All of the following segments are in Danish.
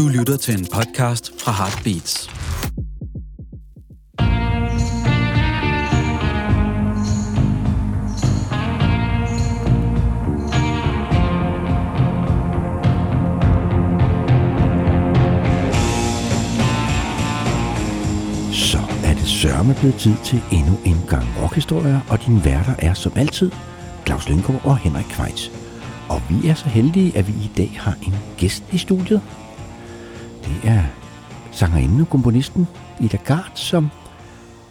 Du lytter til en podcast fra Heartbeats. Så er det sørme blevet tid til endnu en gang rockhistorier, og din værter er som altid Claus Lyngård og Henrik Kvejs. Og vi er så heldige, at vi i dag har en gæst i studiet. Er sangerinden og komponisten Ida Gard, som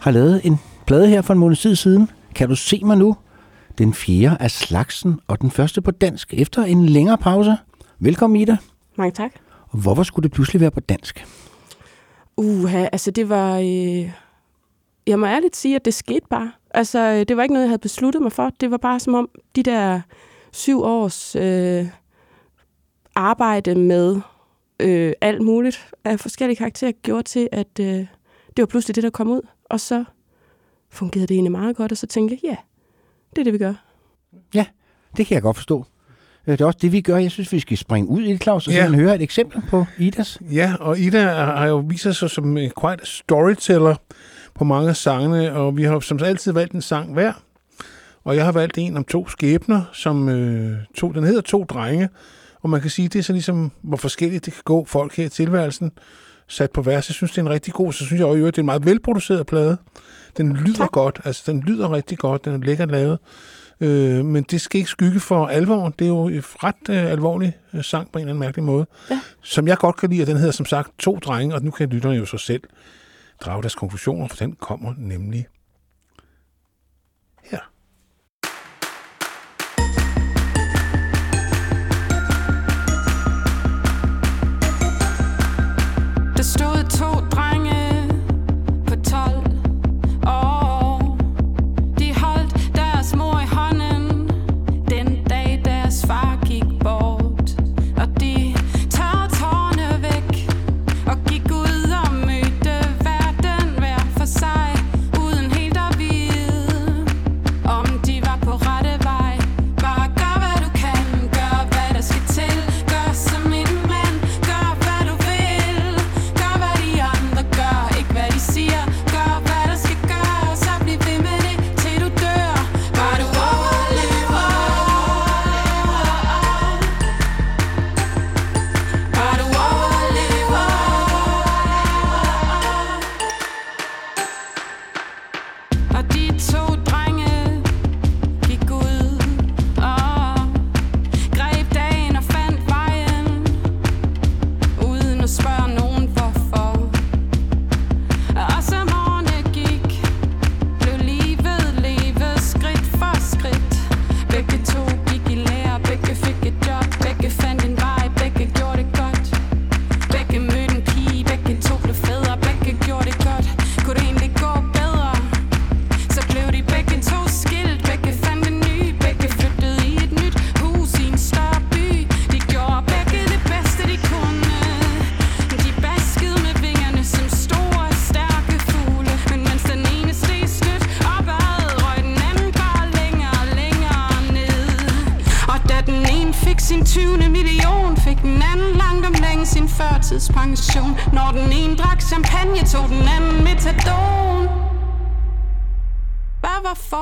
har lavet en plade her for en måned tid siden. Kan du se mig nu? Den fjerde af slagsen, og den første på dansk efter en længere pause. Velkommen Ida. Mange tak. Og hvorfor skulle det pludselig være på dansk? Uha, altså det var... Øh... Jeg må ærligt sige, at det skete bare. Altså, øh, det var ikke noget, jeg havde besluttet mig for. Det var bare som om de der syv års øh, arbejde med øh, alt muligt af forskellige karakterer gjorde til, at øh, det var pludselig det, der kom ud. Og så fungerede det egentlig meget godt, og så tænkte jeg, ja, det er det, vi gør. Ja, det kan jeg godt forstå. Øh, Det er også det, vi gør. Jeg synes, vi skal springe ud i det, Claus, og Ja. ja. høre et eksempel på Idas. Ja, og Ida har jo vist sig som en quite storyteller på mange af sangene, og vi har som altid valgt en sang hver. Og jeg har valgt en om to skæbner, som øh, to, den hedder To Drenge, og man kan sige, det er så ligesom, hvor forskelligt det kan gå folk her i tilværelsen, sat på vers. Jeg synes, det er en rigtig god, så synes jeg også, øvrigt, det er en meget velproduceret plade. Den lyder tak. Godt, altså den lyder rigtig godt, den er lækkert lavet. Øh, men det skal ikke skygge for alvoren. Det er jo en ret øh, alvorlig øh, sang på en eller anden mærkelig måde. Ja. Som jeg godt kan lide, og den hedder som sagt To Drenge, og nu kan lytterne jo så selv drage deres konklusioner, for den kommer nemlig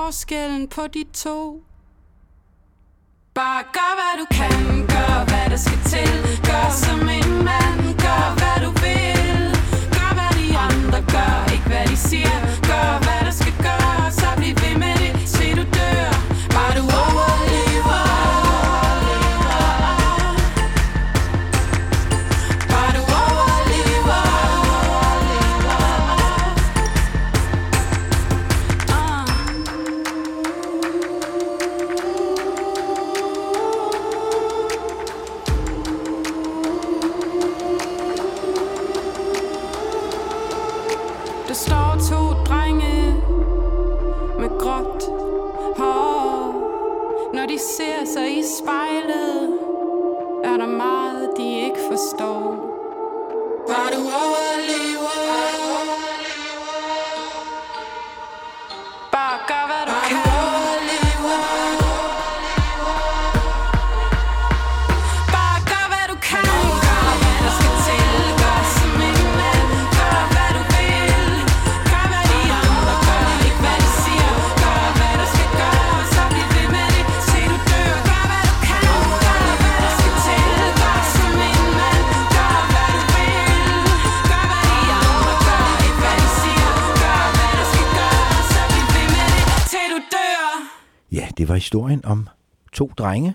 forskellen på de to? Bare gør hvad du kan, gør hvad der skal til Gør som en historien om to drenge.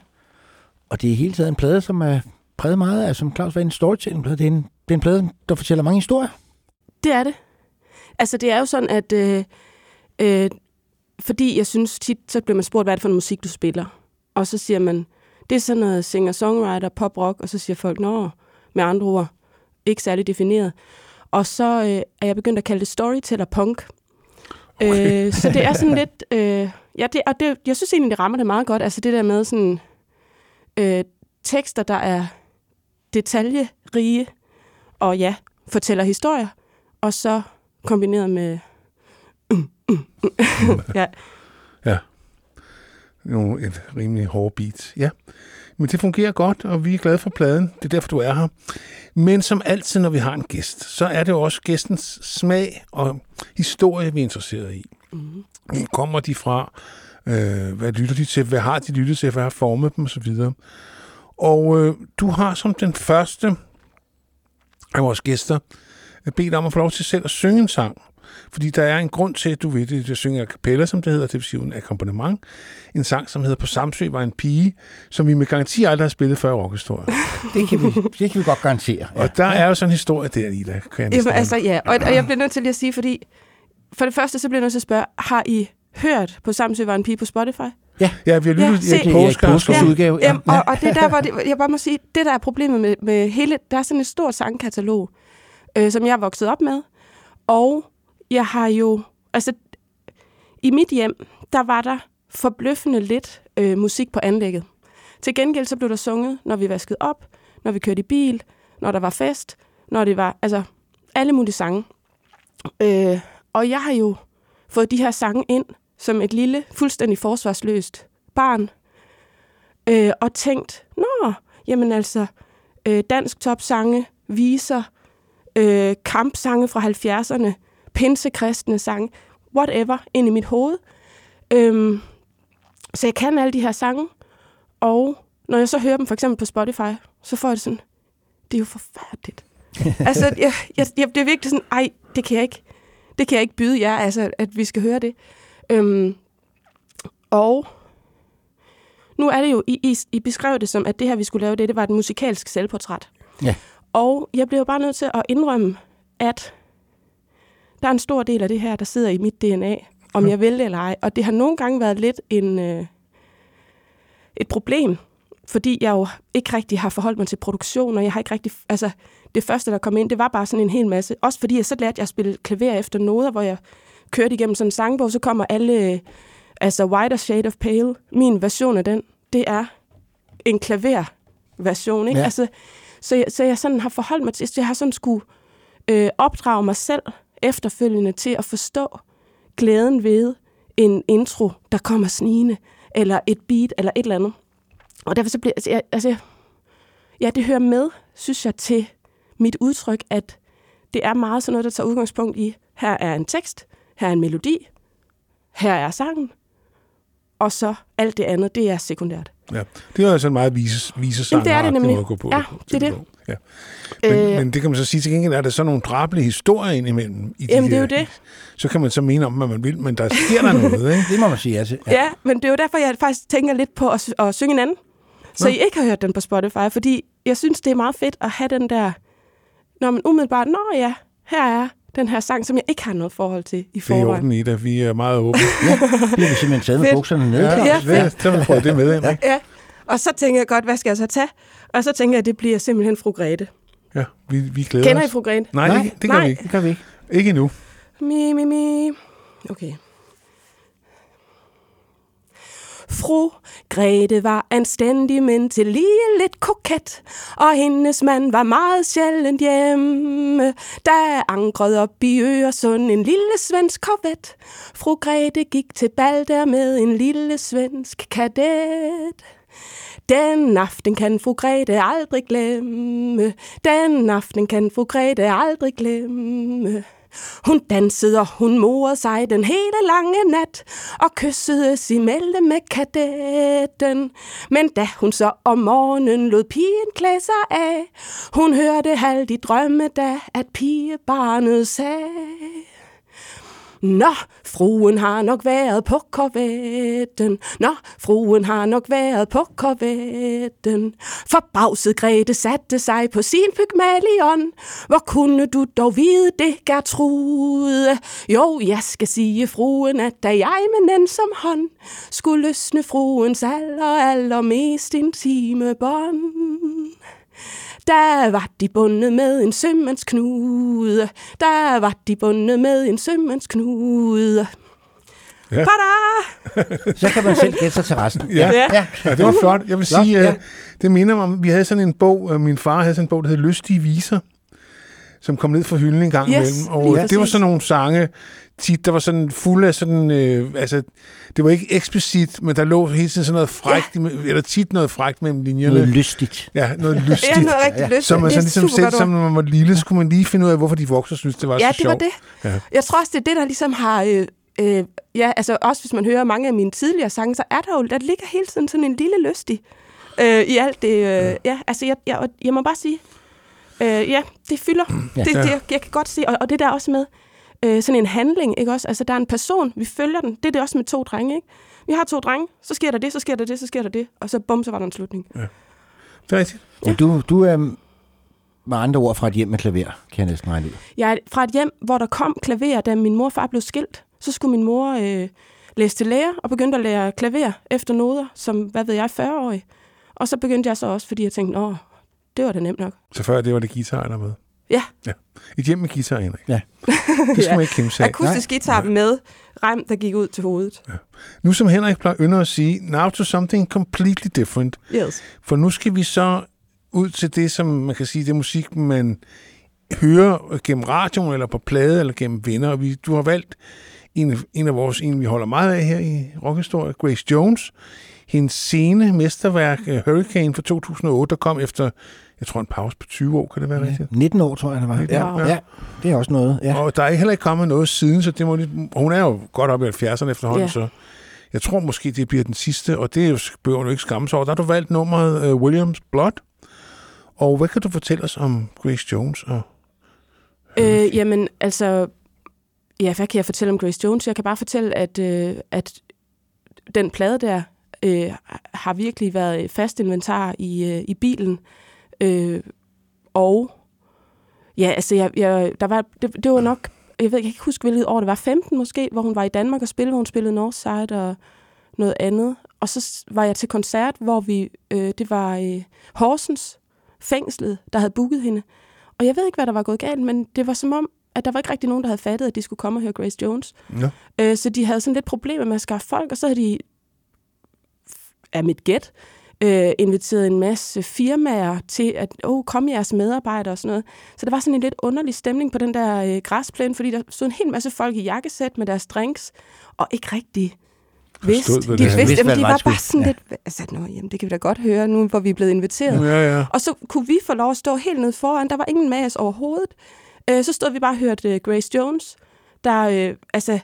Og det er hele tiden en plade, som er præget meget af, som Claus var en storytelling-plade. Det er en, det er en plade, der fortæller mange historier. Det er det. Altså, det er jo sådan, at... Øh, øh, fordi jeg synes tit, så bliver man spurgt, hvad er det for en musik, du spiller? Og så siger man, det er sådan noget singer-songwriter, pop-rock, og så siger folk, nå, med andre ord, ikke særlig defineret. Og så øh, er jeg begyndt at kalde det storyteller-punk. Okay. Øh, så det er sådan lidt... Øh, ja, det, og det, jeg synes egentlig, det rammer det meget godt. Altså det der med sådan øh, tekster, der er detaljerige, og ja, fortæller historier, og så kombineret med... ja, Ja. Nogle, et rimelig hårdt beat. Ja. Men det fungerer godt, og vi er glade for pladen. Det er derfor, du er her. Men som altid, når vi har en gæst, så er det jo også gæstens smag og historie, vi er interesseret i. Mm. Hvor kommer de fra? Øh, hvad lytter de til? Hvad har de lyttet til? Hvad har formet dem? Og så videre. Og øh, du har som den første af vores gæster bedt om at få lov til selv at synge en sang. Fordi der er en grund til, at du ved det, at synge a cappella, som det hedder, det vil sige en akkompagnement. En sang, som hedder På Samsø var en pige, som vi med garanti aldrig har spillet før i rockhistorien. Det kan vi, det kan vi godt garantere. Ja. Og der er jo sådan en historie der, Ida. Kan jeg Jamen, altså, ja. Og, og jeg bliver nødt til lige at sige, fordi... For det første, så bliver jeg nødt til at spørge, har I hørt på Samsø var en pige på Spotify? Ja, vi har lyttet Ja, ja, er et postcard. påskeudgave. Ja. Jamen, og, og det er der, hvor det, jeg bare må sige, det der er problemet med, med hele, der er sådan et stort sangkatalog, øh, som jeg er vokset op med, og jeg har jo, altså, i mit hjem, der var der forbløffende lidt øh, musik på anlægget. Til gengæld så blev der sunget, når vi vaskede op, når vi kørte i bil, når der var fest, når det var, altså, alle mulige sange. Øh, og jeg har jo fået de her sange ind som et lille, fuldstændig forsvarsløst barn, øh, og tænkt, nå, jamen altså, øh, dansk topsange, viser, øh, kampsange fra 70'erne, pinsekristne sange, whatever, ind i mit hoved. Øhm, så jeg kan alle de her sange, og når jeg så hører dem for eksempel på Spotify, så får jeg det sådan, det er jo forfærdeligt. altså, jeg, jeg, jeg, det er virkelig sådan, ej, det kan jeg ikke, det kan jeg ikke byde jer, altså, at vi skal høre det. Øhm, og nu er det jo, I, I, I beskrev det som, at det her, vi skulle lave det, det var et musikalsk selvportræt. Ja. Og jeg blev jo bare nødt til at indrømme, at der er en stor del af det her, der sidder i mit DNA, om jeg vil det eller ej. Og det har nogle gange været lidt en, øh, et problem, fordi jeg jo ikke rigtig har forholdt mig til produktion, og jeg har ikke rigtig... Altså, det første, der kom ind, det var bare sådan en hel masse. Også fordi jeg så lærte jeg at spille klaver efter noder, hvor jeg kørte igennem sådan en sangbog, så kommer alle... Altså, Whiter Shade of Pale, min version af den, det er en klaverversion, ikke? Ja. Altså, så, jeg, så jeg sådan har forholdt mig til, jeg har sådan skulle øh, opdrage mig selv efterfølgende til at forstå glæden ved en intro, der kommer snigende, eller et beat, eller et eller andet. Og derfor så bliver, altså, jeg, altså, ja, det hører med, synes jeg, til mit udtryk, at det er meget sådan noget, der tager udgangspunkt i, her er en tekst, her er en melodi, her er sangen, og så alt det andet, det er sekundært. Ja. Det er jo altså en meget vise, vise sang. Det er det nemlig. At gå på, Ja, det er det. på. Ja. Men, Øh. men det kan man så sige til gengæld, er der så nogle drabelige historier indimellem. I de Jamen, det er jo det. Så kan man så mene om, hvad man vil, men der sker der noget, ikke? Det må man sige ja til. Ja. ja, men det er jo derfor, jeg faktisk tænker lidt på at, at synge en anden. Så Nå. I ikke har hørt den på Spotify, fordi jeg synes, det er meget fedt at have den der, når man umiddelbart, nå ja, her er den her sang, som jeg ikke har noget forhold til i Det er i forvejen. orden, Ida. Vi er meget åbne. Ja, vi simpelthen taget med bukserne ned. Ja, Ja, ja, så har vi det med ikke? Ja, og så tænker jeg godt, hvad skal jeg så tage? Og så tænker jeg, at det bliver simpelthen fru Grete. Ja, vi, vi glæder Kender I os. fru Grete? Nej, Nej, det, det gør nej. vi ikke. Det kan vi ikke. Ikke endnu. Mi, mi, mi. Okay. Fru Grete var anstændig, men til lige lidt koket, og hendes mand var meget sjældent hjemme. Der ankrede op i Øresund en lille svensk korvet. Fru Grete gik til bal der med en lille svensk kadet. Den aften kan fru Grete aldrig glemme. Den aften kan fru Grete aldrig glemme. Hun dansede og hun morede sig den hele lange nat og kyssede imellem med kadetten. Men da hun så om morgenen lod pigen klæde sig af, hun hørte halvt i drømme da, at pigebarnet sagde. Nå, fruen har nok været på korvetten. Nå, fruen har nok været på korvetten. Forbavset Grete satte sig på sin pygmalion. Hvor kunne du dog vide det, Gertrude? Jo, jeg skal sige fruen, at da jeg med den som hånd skulle løsne fruens aller, allermest intime bånd. Der var de bundet med en sømandsknude. Der var de bundet med en sømandsknude. Ja. Tada! Så kan man selv gætte sig til resten. Ja. Ja. Ja, det var flot. Jeg vil Flot, sige, ja. ja. det minder mig om, vi havde sådan en bog, øh, min far havde sådan en bog, der hed Lystige Viser, som kom ned fra hylden en gang Yes, imellem. Og øh, det var præcis. sådan nogle sange, tit, der var sådan fulde af sådan, øh, altså, det var ikke eksplicit, men der lå hele tiden sådan noget frækt, ja. eller tit noget frækt mellem linjerne. Noget lystigt. Ja, noget lystigt. Ja, noget rigtig lyst. Så man sådan ligesom selv, som når man var lille, så kunne man lige finde ud af, hvorfor de voksne synes, det var Ja, så det var sjovt. det. Ja. Jeg tror også, det er det, der ligesom har... Øh, øh, ja, altså også hvis man hører mange af mine tidligere sange, så er der jo, der ligger hele tiden sådan en lille lystig øh, i alt det. Øh, ja. ja, altså jeg, jeg, jeg må bare sige, øh, ja, det fylder. Ja. Det, Ja. det, jeg kan godt se, og, og det der også med øh, sådan en handling, ikke også? Altså der er en person, vi følger den. Det er det også med to drenge, ikke? Vi har to drenge, så sker der det, så sker der det, så sker der det, og så bum, så var der en slutning. Det er rigtigt. Ja. Du, du er med andre ord fra et hjem med klaver, kan jeg næsten regne ud. Jeg er fra et hjem, hvor der kom klaver, da min mor og far blev skilt. Så skulle min mor øh, læse til lærer og begyndte at lære klaver efter noder, som, hvad ved jeg, 40-årig. Og så begyndte jeg så også, fordi jeg tænkte, åh, det var da nemt nok. Så før det var det guitar, der med. Ja, Et hjem med guitar, Henrik. Ja. Det skal Ja. man ikke kæmpe sig akustisk guitar med rem, der gik ud til hovedet. Nu som Henrik plejer ynder at sige, now to something completely different. Yes. For nu skal vi så ud til det, som man kan sige, det er musik, man hører gennem radioen, eller på plade, eller gennem venner. Og vi, du har valgt en, en af vores, en vi holder meget af her i rockhistorie, Grace Jones. Hendes scene mesterværk, øh, Hurricane fra 2008, der kom efter, jeg tror en pause på 20 år, kan det være ja. rigtigt? 19 år, tror jeg, det var. 19 Ja, år, ja. ja, det er også noget. Ja. Og der er heller ikke kommet noget siden, så det må lidt, hun er jo godt op i 70'erne efterhånden, Ja. ja. så jeg tror måske, det bliver den sidste, og det er jo, behøver du ikke skamme sig over. Der har du valgt nummeret uh, Williams Blood. Og hvad kan du fortælle os om Grace Jones? Og, Øh, jamen, altså... Ja, hvad kan jeg fortælle om Grace Jones? Jeg kan bare fortælle, at, øh, at den plade der øh, har virkelig været fast inventar i, øh, i bilen. Øh, og ja, altså, jeg, jeg, der var, det, det var nok... Jeg ved jeg kan ikke huske, hvilket år det var. 15 måske, hvor hun var i Danmark og spillede. Hvor hun spillede Northside og noget andet. Og så var jeg til koncert, hvor vi... Øh, det var øh, Horsens fængslet, der havde booket hende. Og jeg ved ikke, hvad der var gået galt, men det var som om, at der var ikke rigtig nogen, der havde fattet, at de skulle komme og høre Grace Jones. ja. Øh, så de havde sådan lidt problemer med at skaffe folk, og så havde de, af mit gæt, øh, inviteret en masse firmaer til, at oh, kom jeres medarbejdere og sådan noget. Så der var sådan en lidt underlig stemning på den der øh, græsplæne, fordi der stod en hel masse folk i jakkesæt med deres drinks, og ikke rigtig vidste. Forstod, de det vidste, Vidste, jamen, de det var, bare sådan Ja. lidt, altså, nå, jamen, det kan vi da godt høre nu, hvor vi er blevet inviteret. ja, ja. Og så kunne vi få lov at stå helt nede foran. Der var ingen med os overhovedet. Øh, så stod vi bare og hørte øh, Grace Jones, der, øh, altså,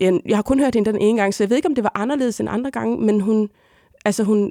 jeg, jeg har kun hørt hende den ene gang, så jeg ved ikke, om det var anderledes end andre gange, men hun, altså hun,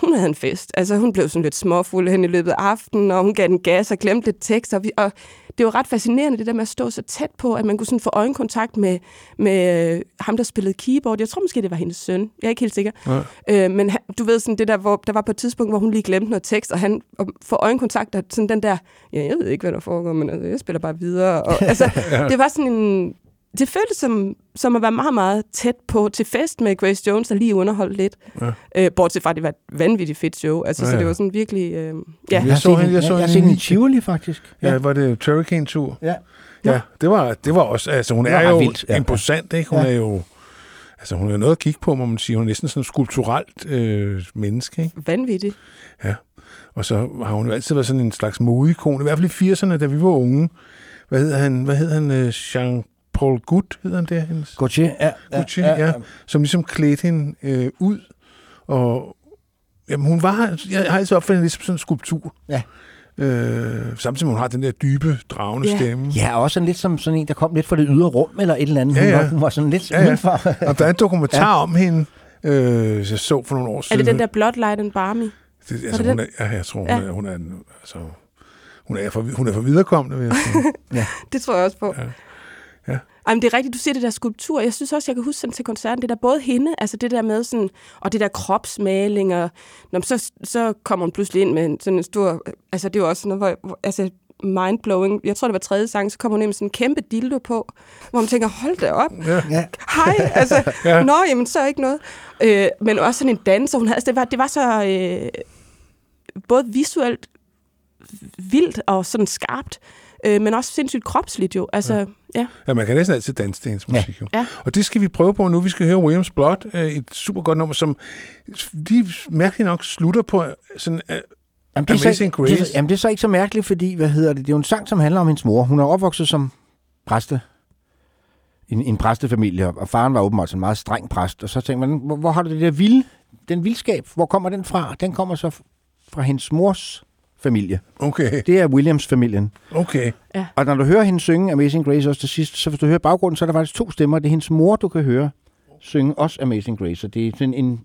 hun havde en fest. Altså hun blev sådan lidt småfuld hen i løbet af aftenen, og hun gav den gas og glemte lidt tekst, og, vi, og det var ret fascinerende, det der med at stå så tæt på, at man kunne sådan få øjenkontakt med, med øh, ham, der spillede keyboard. Jeg tror måske, det var hendes søn. Jeg er ikke helt sikker. Ja. Øh, men han, du ved sådan det der, hvor der var på et tidspunkt, hvor hun lige glemte noget tekst, og han og får øjenkontakt, og sådan den der, ja, jeg ved ikke, hvad der foregår, men altså, jeg spiller bare videre. Og, altså, det var sådan en, det føltes som, som at være meget, meget tæt på til fest med Grace Jones, der lige underholdt lidt. Ja. Øh, bortset fra, at det var et vanvittigt fedt show. Altså, Ja, så ja. det var sådan virkelig... Øh, ja. Jeg så hende- jeg så jeg hende set i- hende i Tivoli, faktisk. Ja, var det Hurricane-tur? Ja. Ja, det var, det var også, altså hun Det er jo vildt, ja. imposant, ikke? Hun Ja. er jo, altså hun er noget at kigge på, må man sige. Hun er næsten sådan et skulpturelt øh, menneske, ikke? Vanvittigt. Og så har hun jo altid været sådan en slags modeikon, i hvert fald i 80'erne, da vi var unge. Hvad hedder han? Hvad hedder han? Øh, Jean-Paul Gut, hedder han det? Hendes? Gautier, ja. Gaultier, ja. Som ligesom klædte hende øh, ud. Og jamen, hun var, jeg har altid opfattet hende ligesom sådan en skulptur. Ja. Øh, samtidig med, hun har den der dybe, dragende Ja. stemme. Ja, også sådan lidt som sådan en, der kom lidt fra det ydre rum, eller et eller andet. Ja, Hun, ja. var, hun var sådan lidt Ja, ja. udenfor. Og der er en dokumentar ja. om hende, øh, jeg så for nogle år Er siden. det den der Bloodlight and Barmy? Det, altså, det hun den? er, ja, jeg tror, hun, Ja. er, hun er, altså, hun er for, hun er for viderekommende, vil jeg sige. Det tror jeg også på. Ja. Ja. Ej, men det er rigtigt, du siger det der skulptur. Jeg synes også, jeg kan huske sådan til koncerten, det der både hende, altså det der med sådan, og det der kropsmaling, og når, så, så kommer hun pludselig ind med en, sådan en stor, altså det er jo også sådan noget, hvor, altså mindblowing. Jeg tror, det var tredje sang, så kommer hun ind med sådan en kæmpe dildo på, hvor man tænker, hold da op. Ja. Ja. Hej, altså, Ja. ja. nå, jamen, så er ikke noget. Øh, men også sådan en danser, hun havde, altså, det var, det var så øh, både visuelt vildt og sådan skarpt, øh, men også sindssygt kropsligt jo. Altså, ja. ja. Ja, man kan næsten altid danse til hendes musik. Jo. Ja. Og det skal vi prøve på nu. Vi skal høre Williams Blood, øh, et super godt nummer, som lige mærkeligt nok slutter på sådan... øh, Jamen, det er så, Amazing Det, er, Grace. jamen, det er så ikke så mærkeligt, fordi, hvad hedder det, det er jo en sang, som handler om hendes mor. Hun er opvokset som præste, en, en præstefamilie, og faren var åbenbart en meget streng præst. Og så tænkte man, hvor, hvor har du det der vilde, den vildskab, hvor kommer den fra? Den kommer så fra hendes mors familie. Okay, Det er Williams-familien. okay. Og når du hører hende synge Amazing Grace også til sidst, så hvis du hører baggrunden, så er der faktisk to stemmer. Det er hendes mor, du kan høre synge også Amazing Grace. Så det er sådan en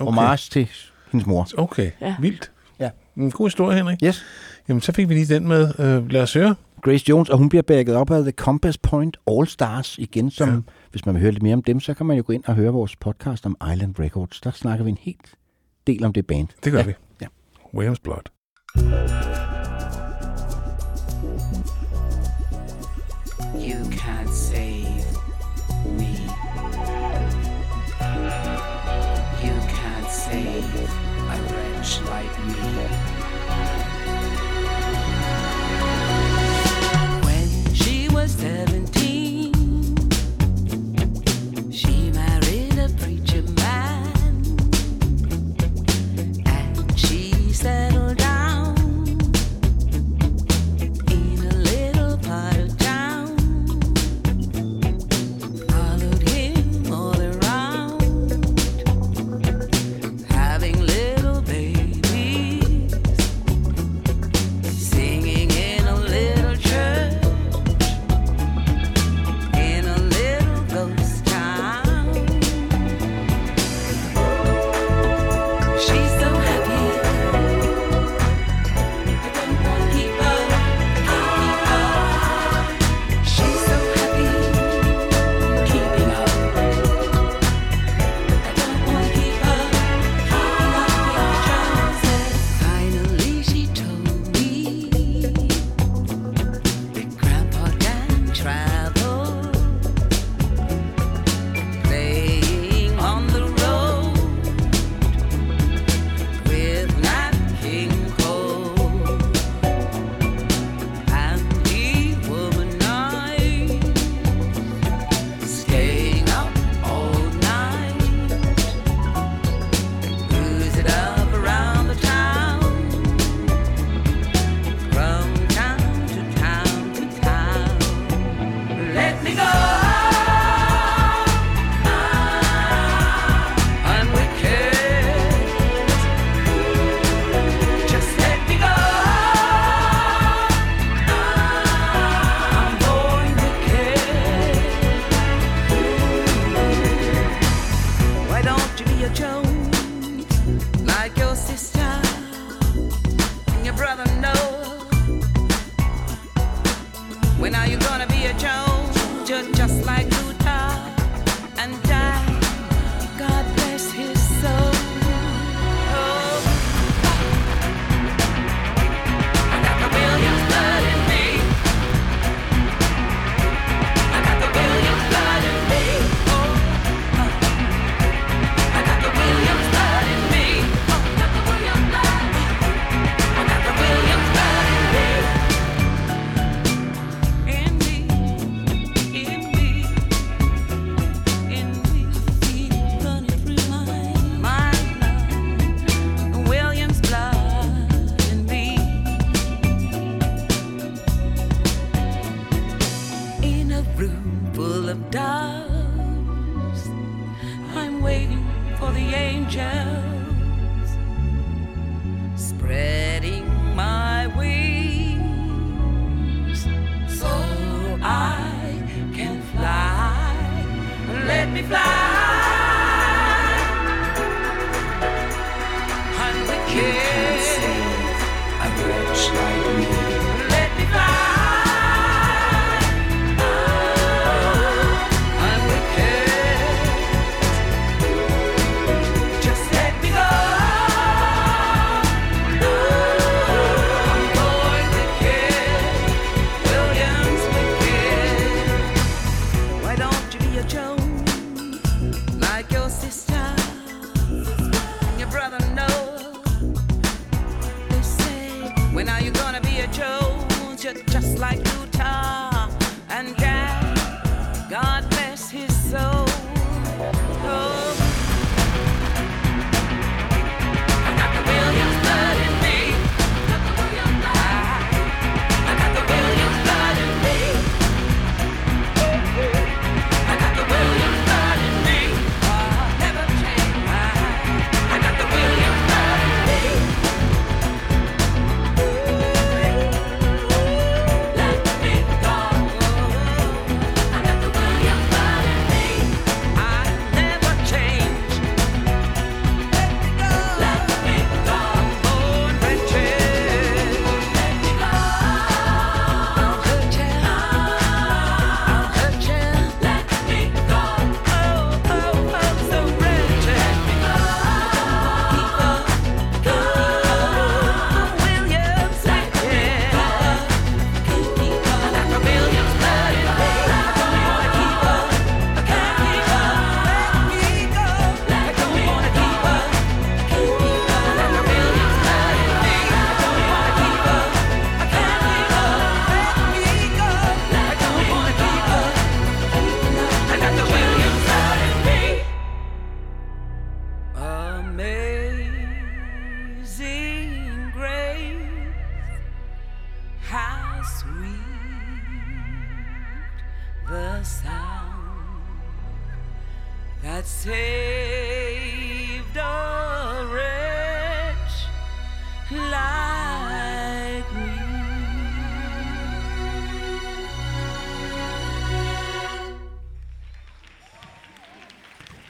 Okay. homage til hendes mor. Okay, Ja. vildt. Ja. En god historie, Henrik. Yes. Jamen, så fik vi lige den med. Øh, lad os høre. Grace Jones, og hun bliver backet op af The Compass Point All Stars igen, som, Ja. ja. hvis man vil høre lidt mere om dem, så kan man jo gå ind og høre vores podcast om Island Records. Der snakker vi en helt del om det band. Det gør ja. vi. Ja. Williams Blood. You can't save me. You can't save a wretch like me.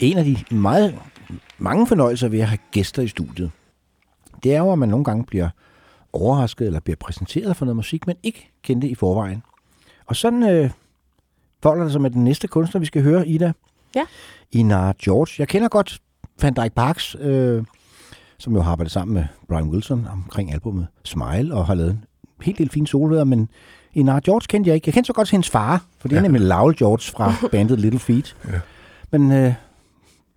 En af de meget mange fornøjelser ved at have gæster i studiet, det er jo, at man nogle gange bliver overrasket eller bliver præsenteret for noget musik, man ikke kendte i forvejen. Og sådan øh, folder det sig med den næste kunstner, vi skal høre, Ida. Ja. Ina George. Jeg kender godt Van Dyke Parks, øh, som jo har arbejdet sammen med Brian Wilson omkring albumet Smile, og har lavet en helt del fine solvæder, men Ina George kendte jeg ikke. Jeg kendte så godt hendes far, for det er Ja. nemlig Lowell George fra bandet Little Feet. Ja. Men øh,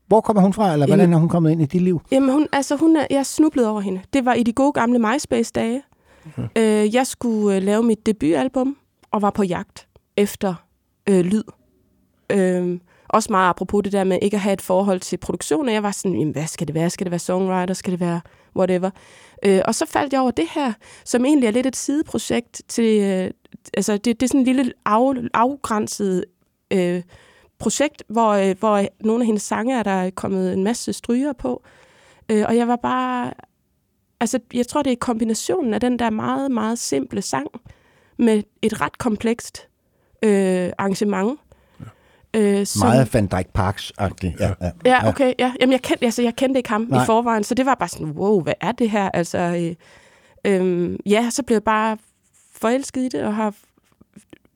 hvor kommer hun fra, eller hvordan er hun kommet ind i dit liv? Jamen, hun, altså, hun er, jeg snublede over hende. Det var i de gode gamle MySpace-dage. Mhm. Øh, jeg skulle øh, lave mit debutalbum, og var på jagt efter øh, lyd. Øh, også meget apropos det der med ikke at have et forhold til produktion. Og jeg var sådan, jamen, hvad skal det være? Skal det være songwriter? Skal det være whatever? Øh, og så faldt jeg over det her, som egentlig er lidt et sideprojekt til... Øh, altså, det, det er sådan en lille af, afgrænset øh, projekt, hvor, øh, hvor nogle af hendes sange er der kommet en masse stryger på. Øh, og jeg var bare... Altså, jeg tror, det er kombinationen af den der meget, meget simple sang med et ret komplekst øh, arrangement. Øh, som, Meget Van Dyke Parks-agtigt. Ja, ja. Ja, okay. Ja. Jamen, jeg, kendte, altså, jeg kendte ikke ham. Nej. i forvejen, så det var bare sådan, wow, hvad er det her? Altså, øh, øh, ja, så blev jeg bare forelsket i det, og har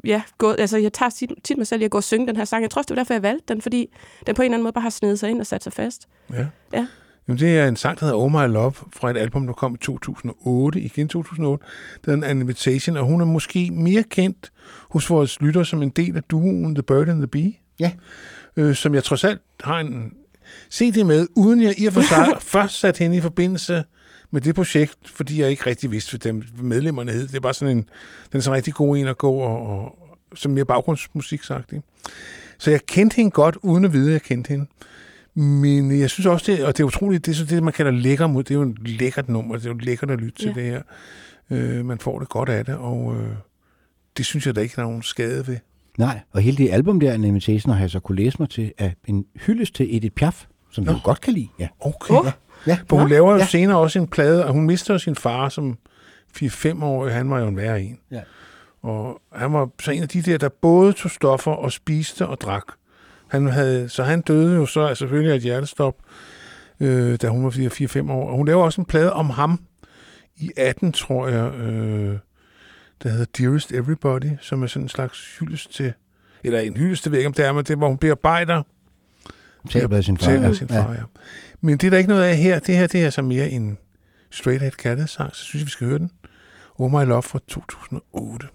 ja, gået, altså, jeg tager tit, tit mig selv i at gå og synge den her sang. Jeg tror også, det var derfor, jeg valgte den, fordi den på en eller anden måde bare har snedet sig ind og sat sig fast. Ja. Ja. Jamen, det er en sang, der hedder Oh My Love, fra et album, der kom i 2008, igen 2008. Det er en invitation, og hun er måske mere kendt hos vores lytter som en del af duoen The Bird and the Bee. Ja. Øh, som jeg trods alt har en CD med, uden jeg i og for sig først sat hende i forbindelse med det projekt, fordi jeg ikke rigtig vidste, hvad dem medlemmerne hed. Det er bare sådan en, den er sådan en rigtig god en at gå og, og som mere baggrundsmusik sagt. Ikke? Så jeg kendte hende godt, uden at vide, at jeg kendte hende. Men jeg synes også, det, og det er utroligt, det er sådan det, man kalder lækker mod. Det er jo en lækkert nummer, det er jo lækkert at lytte til Ja. det her. Øh, man får det godt af det, og øh, det synes jeg, der ikke er nogen skade ved. Nej, og hele det album der, en invitation, har jeg så kunne læse mig til, er en hyldest til Edith Piaf, som du Nå. godt kan lide. Ja. Okay. Åh. Ja. Ja, For hun laver jo ja. senere også en plade, og hun mister sin far som 4-5 år. Han var jo en værre en. Ja. Og han var så en af de der, der både tog stoffer og spiste og drak. Han havde, så han døde jo så selvfølgelig af et hjertestop, øh, da hun var 4-5 år. Og hun laver også en plade om ham i 18, tror jeg, øh, der hedder Dearest Everybody, som er sådan en slags hyldest til, eller en hyldest, det ved jeg ikke, om det er, men det hvor hun bearbejder Tabet af sin far. Ja. af sin far, ja. Men det er der ikke noget af her. Det her, det er så mere en straight ahead kærlighedssang, så synes jeg, vi skal høre den. Oh My Love fra 2008.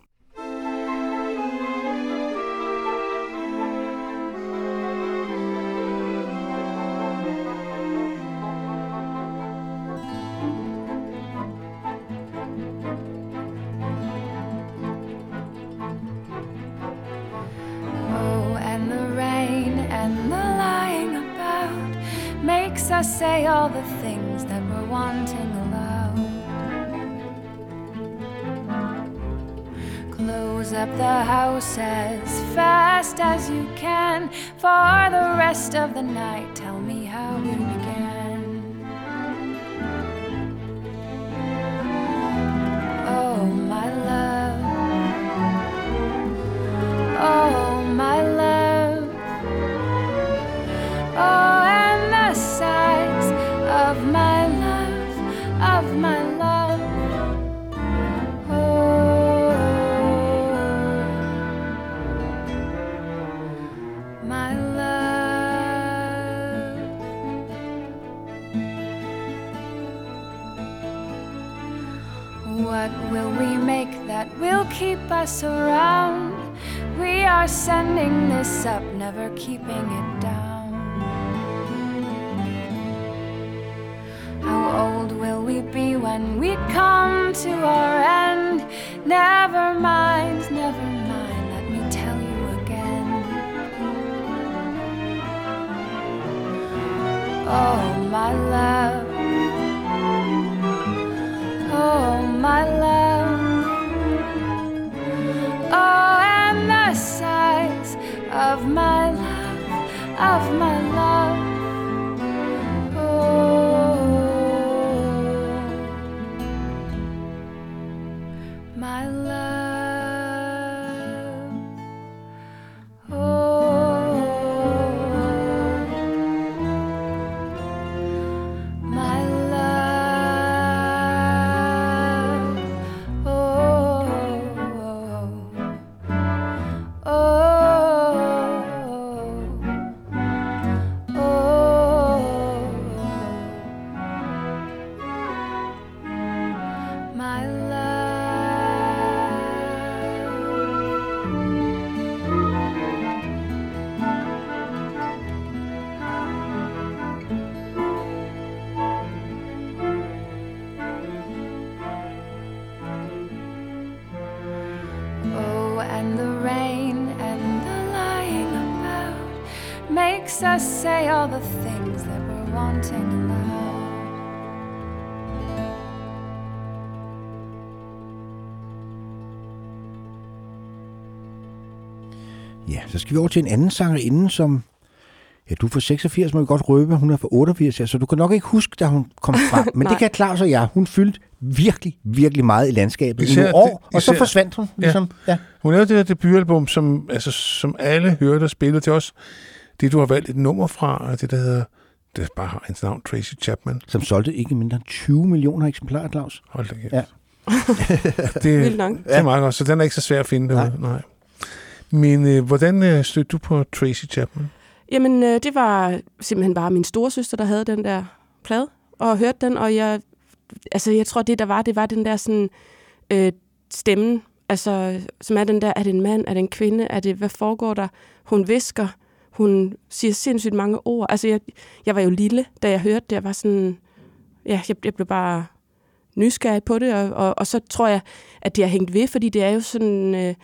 Say all the things that we're wanting aloud. Close up the house as fast as you can. For the rest of the night, tell me how we will keep us around? We are sending this up, never keeping it down. How old will we be when we come to our end? Never mind, never mind, let me tell you again. Oh, my love. Oh, my love. Oh, and the size of my love, of my love. Skal vi over til en anden sangerinde, som... Ja, du er fra 86, må vi godt røbe. Hun er fra 88, ja, så du kan nok ikke huske, da hun kom frem. Men det kan Claus og jeg. Hun fyldte virkelig, virkelig meget i landskabet i Især nogle år, det- og så især- forsvandt hun. Ligesom. Ja. Ja. Hun lavede det der debutalbum, som, altså, som alle hørte og spillede til os. Det, du har valgt et nummer fra, er det der hedder, det bare har hans navn, Tracy Chapman. Som solgte ikke mindre end 20 millioner eksemplarer, Claus. Hold da kæft. Ja. det, det er meget godt, så den er ikke så svær at finde. Nej. Nej. Men øh, hvordan øh, stødte du på Tracy Chapman? Jamen, øh, det var simpelthen bare min storesøster, der havde den der plade, og hørte den, og jeg, altså, jeg tror, det der var, det var den der sådan, øh, stemmen, altså, som er den der, er det en mand, er det en kvinde, er det, hvad foregår der? Hun visker, hun siger sindssygt mange ord. Altså, jeg, jeg var jo lille, da jeg hørte det, jeg var sådan, ja, jeg, jeg blev bare nysgerrig på det, og, og, og så tror jeg, at det har hængt ved, fordi det er jo sådan, øh,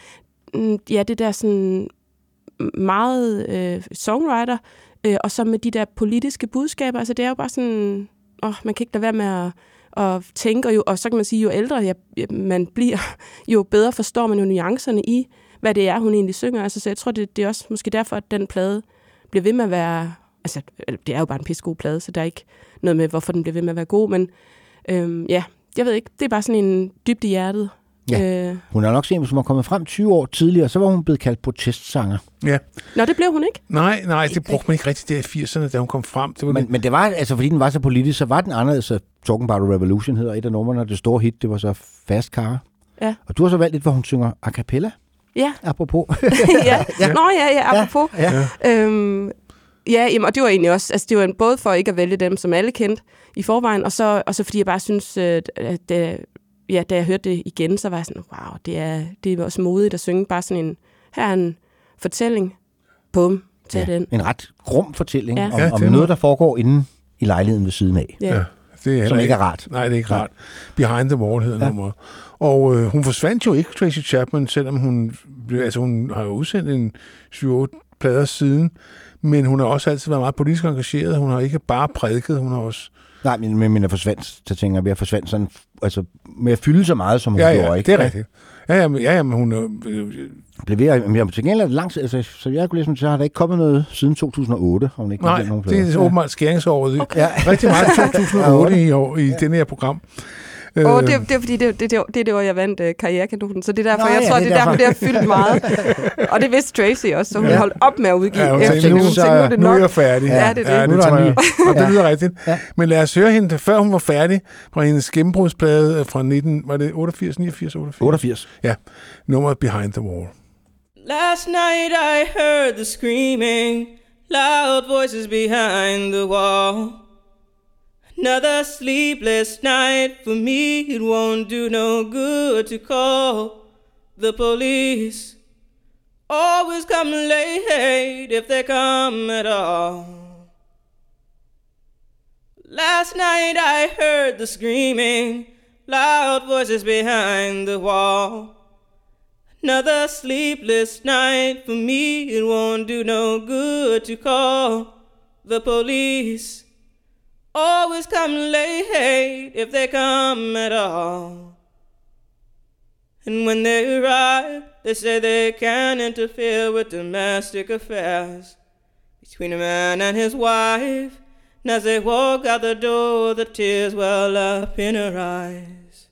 Mm, ja, det der sådan meget øh, songwriter, øh, og så med de der politiske budskaber. Altså det er jo bare sådan, åh, man kan ikke lade være med at, at tænke, og, jo, og så kan man sige, jo ældre jeg, man bliver, jo bedre forstår man jo nuancerne i, hvad det er, hun egentlig synger. Altså, så jeg tror, det, det er også måske derfor, at den plade bliver ved med at være... Altså, det er jo bare en pissegod plade, så der er ikke noget med, hvorfor den bliver ved med at være god, men øhm, ja, jeg ved ikke, det er bare sådan en dybt i hjertet. Ja. Øh, Hun er nok sen, hvis hun var kommet frem 20 år tidligere, så var hun blevet kaldt protestsanger. Ja. Nå, det blev hun ikke. Nej, nej, det brugte man ikke rigtigt der i 80'erne, da hun kom frem. Det var Men, lidt, men det var, altså fordi den var så politisk, så var den anderledes. Så Talking About a Revolution hedder et af numrene, og det store hit, det var så Fast Car. Ja. Og du har så valgt et, hvor hun synger a cappella, Ja, apropos. ja. ja. Nå ja, ja, apropos. ja. Øhm, ja, jamen, og det var egentlig også, altså det var en- både for ikke at vælge dem, som alle kendte i forvejen, og så, og så fordi jeg bare synes, øh, at øh, ja, da jeg hørte det igen, så var jeg sådan, wow, det er, det er også modigt at synge bare sådan en, her er en fortælling, bum, tag ja. den. En ret grum fortælling Ja. om, Ja, om noget, der foregår inde i lejligheden ved siden af. Ja. ja, det er Som ikke er rart. Nej, det er ikke rart. Behind the Wall hedder Ja. nummeret. Og øh, hun forsvandt jo ikke, Tracy Chapman, selvom hun, altså, hun har jo udsendt en 7 plader siden, men hun har også altid været meget politisk engageret. Hun har ikke bare prædiket, hun har også... Nej, men, men, men er forsvandt, så tænker jeg, at forsvandt sådan, altså med at fylde så meget, som hun Ja, gjorde, ja, ikke? det er rigtigt. Ja, ja, men, ja, ja, men hun er... øh, Blev ved, men jeg til gengæld langt, altså, så jeg kunne læse, så har der ikke kommet noget siden 2008, har hun ikke Nej, nogen det er åbenbart skæringsåret. Okay. Ja. Rigtig meget i 2008 i, år, i ja. denne her program. Åh, Øh, oh, det, det er fordi, det, det, det, det er det år, jeg vandt uh, karrierekanonen, så det er derfor, Nå, jeg ja, tror, det er det er derfor, det har fyldt meget. Og det vidste Tracy også, så hun Ja. ja. holdt op med at udgive. Ja, efter nu- så- nu er det nu er nok. jeg færdig. Ja, det er det. Ja, Nu det er tror jeg. Og det Ja. lyder rigtigt. Ja. Men lad os høre hende, før hun var færdig, fra hendes gennembrudsplade fra 19, var det 88, 89, 88? 88. Ja, nummeret Behind the Wall. Last night I heard the screaming, loud voices behind the wall. Another sleepless night for me, it won't do no good to call the police. Always come late if they come at all. Last night I heard the screaming, loud voices behind the wall. Another sleepless night for me, it won't do no good to call the police. Always come late if they come at all. And when they arrive, they say they can't interfere with domestic affairs between a man and his wife. And as they walk out the door, the tears well up in her eyes.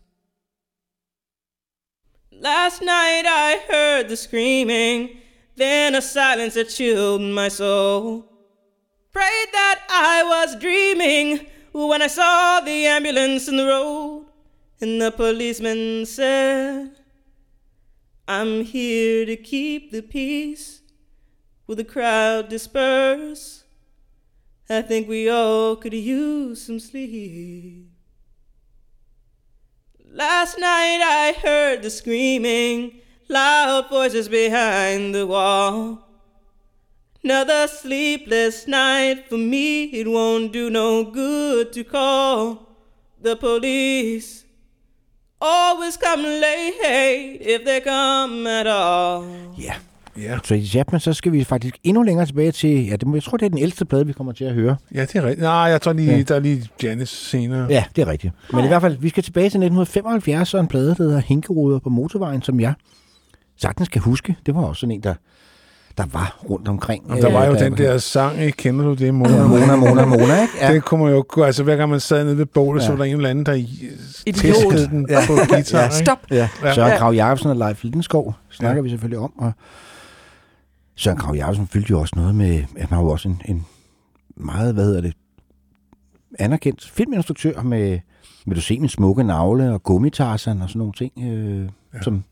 Last night I heard the screaming, then a silence that chilled my soul. Prayed that I was dreaming when I saw the ambulance in the road, and the policeman said, I'm here to keep the peace. Will the crowd disperse? I think we all could use some sleep. Last night I heard the screaming, loud voices behind the wall. Another sleepless night for me, it won't do no good to call the police. Always come late if they come at all. Ja. Ja, Tracy Chapman, så skal vi faktisk endnu længere tilbage til, ja, det, jeg tror, det er den ældste plade, vi kommer til at høre. ja det er rigtigt. Nej, jeg tror lige, Ja. ja. der er lige Janis senere. Ja, det er rigtigt. Men i hvert fald, vi skal tilbage til 1975, og en plade, der hedder Hinkeruder på motorvejen, som jeg sagtens kan huske. Det var også sådan en, der, der var rundt omkring. Og der øh, var jo da- den der sang, ikke? Kender du det, Mona? Mona, Mona, Mona, ikke? Ja. Det kunne man jo gå, altså hver gang man sad nede ved bålet, ja. så var der en eller anden, der tæskede den Ja. på guitar. Ja. Stop. Ja, Ja. Søren. Krav Jacobsen og Leif Lildenskov snakker Ja. vi selvfølgelig om. Og Søren Krav Jacobsen fyldte jo også noget med, at han var jo også en, en meget, hvad hedder det, anerkendt filminstruktør med, med du se min smukke navle og gummitarsan og sådan nogle ting, øh, ja. som,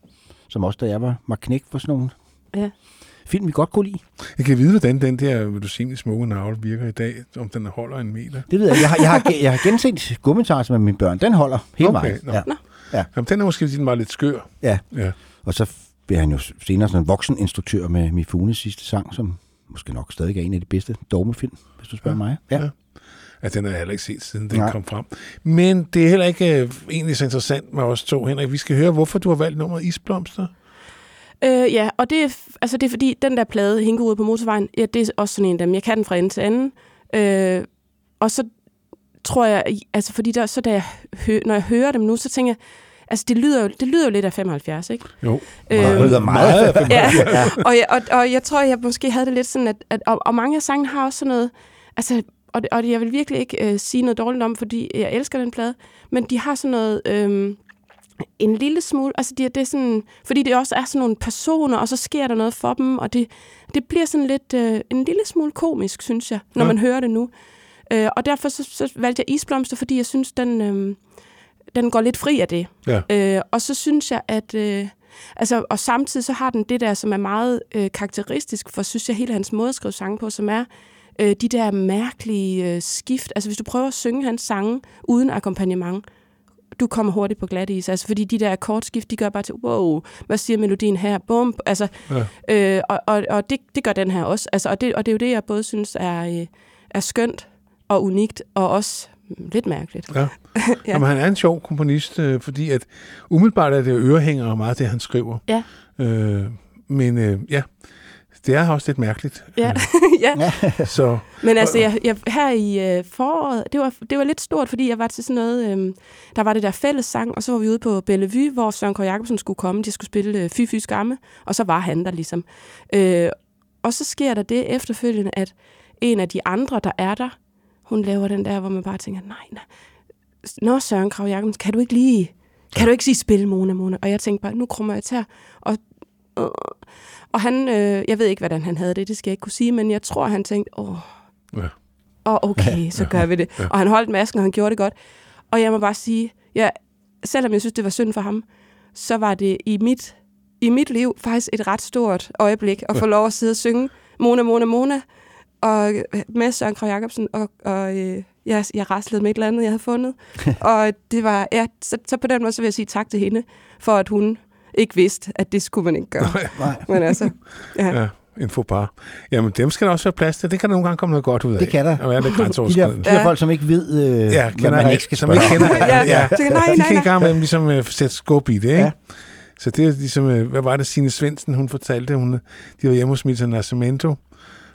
som også da jeg var, var knæk for sådan nogle Ja. Film, vi godt kunne lide. Jeg kan vide, hvordan den der, vil du sige, smukke navle virker i dag, om den holder en meter. Det ved jeg. Jeg har, jeg har, jeg har genset gummitarsan med mine børn. Den holder helt Okay, meget. nå. Ja. Jamen, den er måske, den var lidt skør. ja. Ja. Og så bliver han jo senere sådan en voksen instruktør med Mifunes sidste sang, som måske nok stadig er en af de bedste dogmefilm, hvis du spørger Ja. mig. Ja. Ja. Ja, den har jeg heller ikke set, siden den Nej. kom frem. Men det er heller ikke øh, egentlig så interessant med os to, Henrik. Vi skal høre, hvorfor du har valgt nummeret Isblomster. Øh, ja, og det er, altså det er fordi, den der plade, Hinke ude på motorvejen, ja, det er også sådan en af dem. Jeg kan den fra ende til anden. Øh, og så tror jeg, altså fordi der, så da jeg hø, når jeg hører dem nu, så tænker jeg, altså det lyder jo, det lyder jo lidt af 75, ikke? Jo. Øh, Det lyder meget. ja, og, jeg, og, og jeg tror, jeg måske havde det lidt sådan, at, at og, og mange af sangene har også sådan noget, altså, og, det, og jeg vil virkelig ikke øh, sige noget dårligt om, fordi jeg elsker den plade, men de har sådan noget, øh, en lille smule, altså de, det er sådan, fordi det også er sådan nogle personer, og så sker der noget for dem, og det, det bliver sådan lidt, øh, en lille smule komisk, synes jeg, når Ja. man hører det nu. Øh, og derfor så, så valgte jeg Isblomster, fordi jeg synes, den, øh, den går lidt fri af det. Ja. Øh, og så synes jeg, at... Øh, altså, og samtidig så har den det der, som er meget øh, karakteristisk for, synes jeg, hele hans måde at skrive sange på, som er øh, de der mærkelige øh, skift. Altså, hvis du prøver at synge hans sange uden akkompagnement, du kommer hurtigt på glat is. Altså, fordi de der akkordskift, de gør bare til, wow, hvad siger melodien her? Bum. Altså, Ja. øh, og og, og det, det gør den her også. Altså, og, det, og det er jo det, jeg både synes er, øh, er skønt og unikt, og også lidt mærkeligt. Ja. Ja. ja. Jamen, han er en sjov komponist, øh, fordi at umiddelbart er det ørehænger meget det, han skriver. Ja. Øh, men øh, ja, Det er også lidt mærkeligt. Ja, ja. Så Men altså, jeg, jeg, her i øh, foråret, det var, det var lidt stort, fordi jeg var til sådan noget, øh, der var det der fællessang, og så var vi ude på Bellevue, hvor Søren Kåre Jacobsen skulle komme, de skulle spille øh, Fy Fy Skamme, og så var han der ligesom. Øh, og så sker der det efterfølgende, at en af de andre, der er der, hun laver den der, hvor man bare tænker, nej, nej, Nå Søren Krav Jacobsen, kan du ikke lige, kan du ikke sige spil, Mona, Mona? Og jeg tænkte bare, nu krummer jeg til og øh, og han, øh, jeg ved ikke, hvordan han havde det, det skal jeg ikke kunne sige, men jeg tror, han tænkte, åh, Ja. åh okay, så gør vi det. Og han holdt masken, og han gjorde det godt. Og jeg må bare sige, ja, selvom jeg synes, det var synd for ham, så var det i mit, i mit liv faktisk et ret stort øjeblik at få lov at sidde og synge Mona, Mona, Mona, og øh, med Søren Krav Jacobsen, og, og øh, jeg, jeg raslede med et eller andet, jeg havde fundet. og det var, ja, så, så på den måde, så vil jeg sige tak til hende, for at hun ikke vidste, at det skulle man ikke gøre. Nej. Men altså, ja. ja, en faux par. Jamen, dem skal der også være plads til. Det kan der nogle gange komme noget godt ud af. Det kan der. At være lidt De der, grænseoverskridende. de der folk, som ikke ved, øh, Ja, hvad kender man ikke, ikke skal som spørge ikke kender, ja, ja. Så tænker jeg, nej, de nej, kan nej. i gang med ligesom uh, sætte skub i det, ikke? Ja. Ja. Så det er ligesom, uh, hvad var det, Signe Svendsen, hun fortalte, hun, de var hjemme hos Milton Nascimento,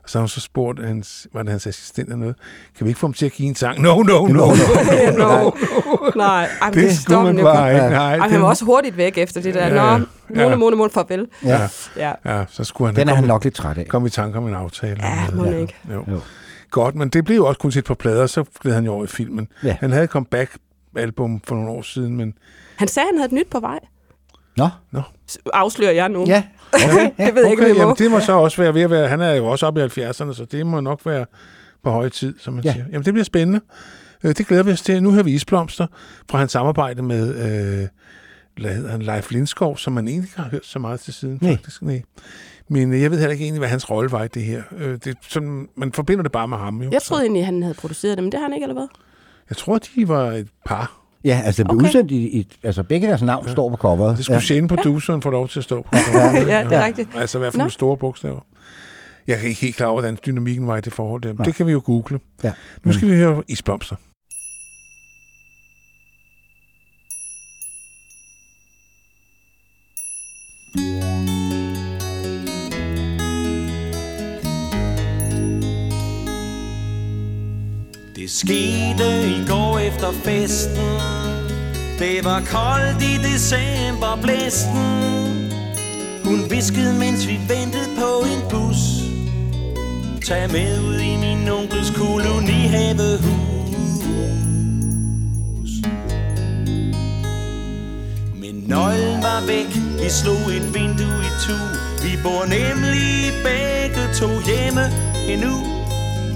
og så har hun så spurgt, hans, var det hans assistent eller noget, kan vi ikke få ham til at give en sang? No, no, no, no, no. no. Nej, ej, Det det skulle man bare ikke. Nej, Ej, han var også hurtigt væk efter det der. Ja, Nå. Mona, Ja. Mona, Mona, farvel. Ja. Ja. Ja, så skulle han Den er han nok lidt træt af. komme i tanke om en aftale. Ja, må ja. ikke. Jo. Jo. Godt, men det blev jo også kun set på plader, så gled han jo over i filmen. Ja. Han havde et comeback-album for nogle år siden, men Han sagde, han havde et nyt på vej. Nå, S- Afslører jeg nu? ja. Okay. ja. Det ved jeg ikke, okay, jamen, det må så også være ved at være, han er jo også oppe i 70'erne, så det må nok være på høje tid, som man Ja. siger. Jamen, det bliver spændende. Øh, Det glæder vi os til. Nu har vi Isblomster fra hans samarbejde med, øh, hvad hedder han, Leif Lindskov, som man egentlig ikke har hørt så meget til siden, Nej. faktisk. Nej. Men øh, jeg ved heller ikke egentlig, hvad hans rolle var i det her. Øh, Det, sådan, man forbinder det bare med ham. Jo. Jeg Så troede egentlig, han havde produceret det, men det har han ikke, eller hvad? jeg tror, de var et par. Ja, altså det blev Okay. udsendt i, i, altså begge deres navn står på coveret. Det skulle ja. Shane produceren få lov til at stå på. ja, det er rigtigt. Altså i hvert fald med store bogstaver. Jeg er ikke helt klar over, hvordan dynamikken var i det forhold der. Nej. Det kan vi jo google. Ja. Nu skal vi høre isblomster. Det skete i går efter festen. Det var koldt i december blæsten. Hun viskede, mens vi ventede på en bus. Tag med ud i min onkels kolonihavehus Men nøglen var væk. Vi slog et vindue i tu. Vi bor nemlig begge to hjemme endnu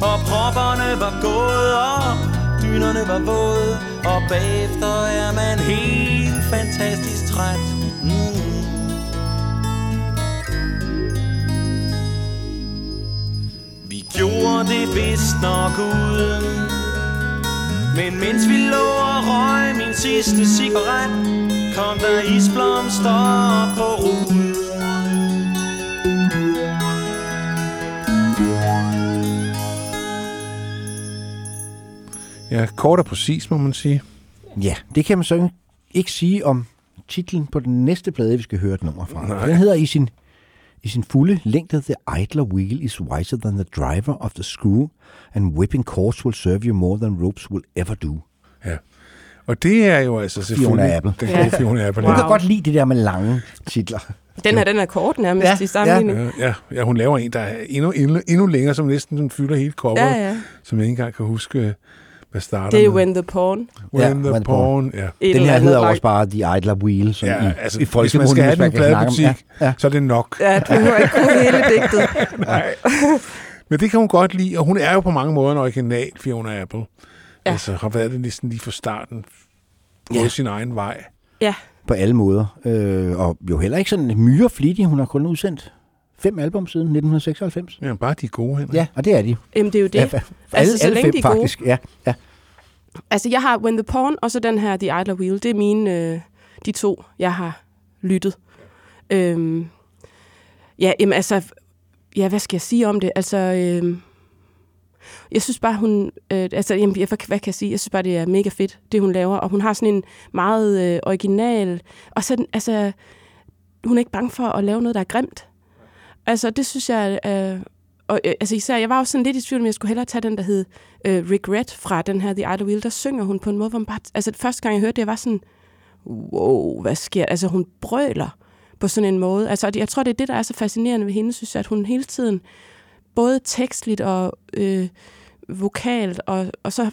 og propperne var gået, og dynerne var våde. Og bagefter er man helt fantastisk træt. Mm. Vi gjorde det vist nok uden. Men mens vi lå og røg min sidste cigaret Kom der isblomster på ruden. Ja, kort og præcis, må man sige. Ja, det kan man så ikke sige om titlen på den næste plade, vi skal høre et nummer fra. Nej. Den hedder i sin, i sin fulde længde The idler wheel is wiser than the driver of the screw, and whipping cords will serve you more than ropes will ever do. Ja. Og det er jo altså selvfølgelig... Fiona Apple. Den gode Fiona Apple. Wow. Ja. kan godt lide det der med lange titler. Den her, den er kort nærmest Ja, ja, i sammenligning. Ja, ja, ja, hun laver en, der er endnu, endnu, endnu længere, som næsten sådan fylder hele coveret, Ja, ja. som jeg ikke engang kan huske, hvad starter Det er med. When the Pawn. When Ja, the When the Pawn, ja. Et Den her hedder også bare The Idler Wheel, som Ja, i, altså, i hvis man skal have den pladebutik, Ja, ja. så er det nok. Ja, du behøver ikke kunne hele digtet. Nej. Men det kan hun godt lide, og hun er jo på mange måder en original Fiona Apple. Ja. Ja. Altså har været det næsten lige fra starten. Gået Ja. sin egen vej. Ja, På alle måder. Øh, og jo heller ikke sådan myreflittig. Hun har kun udsendt fem album siden 1996. Ja, bare de gode, Henrik. Ja, og det er de. jamen det er jo det. Ja, fa- Altså, så alle længe fem de er gode. faktisk. Ja, ja. Altså, jeg har When the Pawn, og så den her The Idler Wheel. Det er mine, øh, de to, jeg har lyttet. Øhm, ja, jamen altså, ja, hvad skal jeg sige om det? Altså, øhm, jeg synes bare, hun, øh, altså, jamen, jeg, hvad, hvad kan jeg sige? Jeg synes bare, det er mega fedt, det hun laver, og hun har sådan en meget øh, original, og så, altså, hun er ikke bange for at lave noget, der er grimt. Altså, det synes jeg er... Og, øh, altså især, jeg var også sådan lidt i tvivl, om jeg skulle hellere tage den, der hed øh, Regret fra den her The Idle Wheel. Der synger hun på en måde, hvor man bare... Altså, første gang jeg hørte det, jeg var sådan... Wow, hvad sker der? Altså, hun brøler på sådan en måde. Altså, jeg tror, det er det, der er så fascinerende ved hende, synes jeg, at hun hele tiden, både tekstligt og øh, vokalt, og, og så,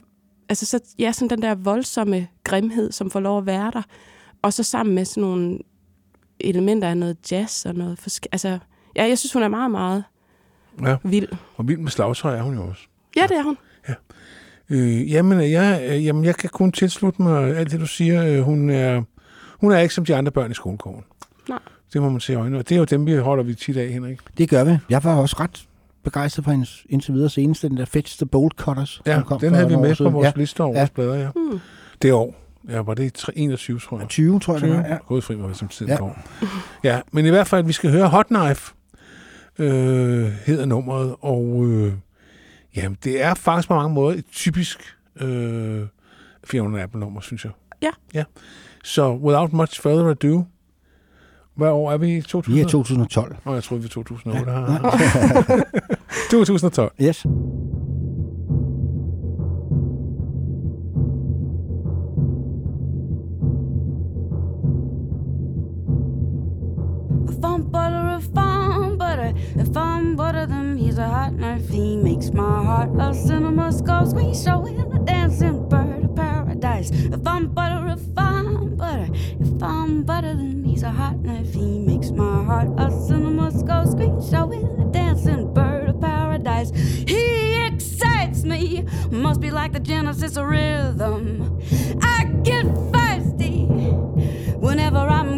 altså, så, ja, sådan den der voldsomme grimhed, som får lov at være der, og så sammen med sådan nogle elementer af noget jazz og noget forskelligt. Altså, ja, jeg synes, hun er meget, meget Ja. vild. Og vild med slagtøj er hun jo også. Ja, det er hun. Øh, jamen, jeg, øh, jamen, jeg kan kun tilslutte mig alt det, du siger. Øh, hun, er, hun er ikke som de andre børn i skolegården. Nej. Det må man se i øjnene. Og det er jo dem, vi holder vi tit af, Henrik. Det gør vi. Jeg var også ret begejstret for hendes indtil videre seneste, den der Fetch the Bolt Cutters. Ja, kom den havde vi med på vores ja. liste over Ja. vores plader, ja. Hmm. Det år. Ja, var det tre- 21, tror jeg. 20, tror jeg, det var. Ja. Gået fri, var det, som tiden Ja. ja. går. Ja, men i hvert fald, vi skal høre Hot Knife, øh, hedder nummeret, og øh, jamen, det er faktisk på mange måder et typisk øh, Fiona Apple-nummer, synes jeg. Ja. ja. Så without much further ado, hvad år er vi i? 2000? Vi er 2012. Nå, jeg troede, vi var 2008. Ja. Ja. 2012. Yes. My heart a cinema skull squeeze, showing a dancing bird of paradise. A farm butter, a farm butter, if I'm butter, then he's a hot knife. He makes my heart a cinema skull squeeze, showing a dancing bird of paradise. He excites me, must be like the genesis rhythm. I get feisty whenever I'm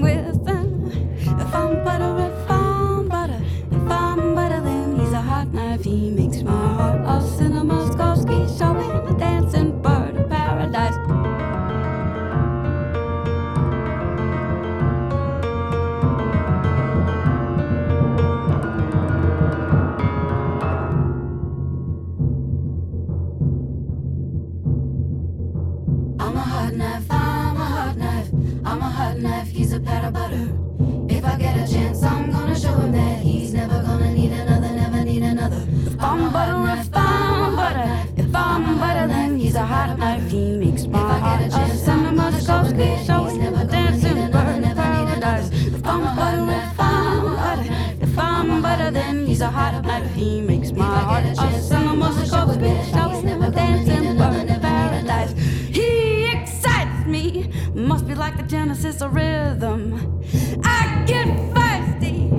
he's a hot knife. He makes my heart a cinema Skorsky, showing a dancing bird of paradise. He excites me, must be like the genesis of rhythm. I get feisty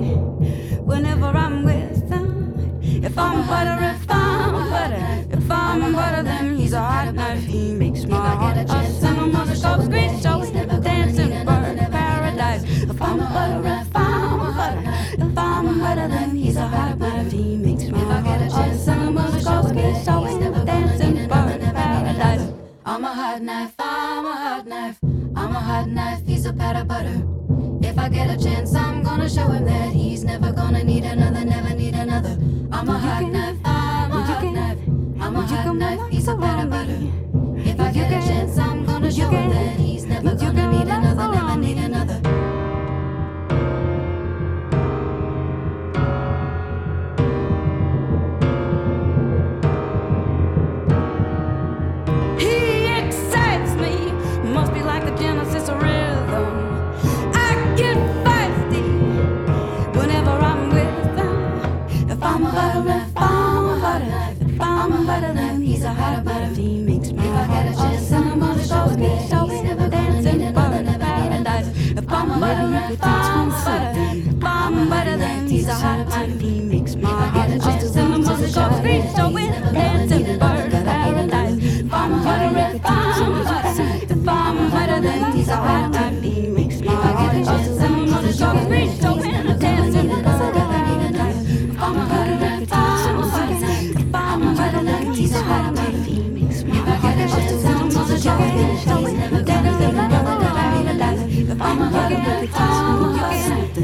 whenever I'm with him. If I'm butter, if I'm butter, if I'm butter, then he's a hot knife. He makes my heart a cinema scope screen showing a dancing bird of hot knife, he's a pat of butter. If I get a chance, I'm gonna show him that he's never gonna need another, never need another. I'm a hot knife, I'm a hot knife, I'm a hot knife, he's a pat of butter. If I get a chance, I'm gonna show him that he's never gonna a hot butter. He makes my heart a cinema shows me, shows me dancing bird of paradise. If I'm a butter, if I'm a butter, if I'm a butter, then he's a hot butter. He makes my heart a cinema shows me, shows me dancing bird of paradise. If I'm a hotter than he's a hot type. He makes my heart just some of the sugar cream. He's never gonna do better than back in the night. I'm a hotter than I'm a hotter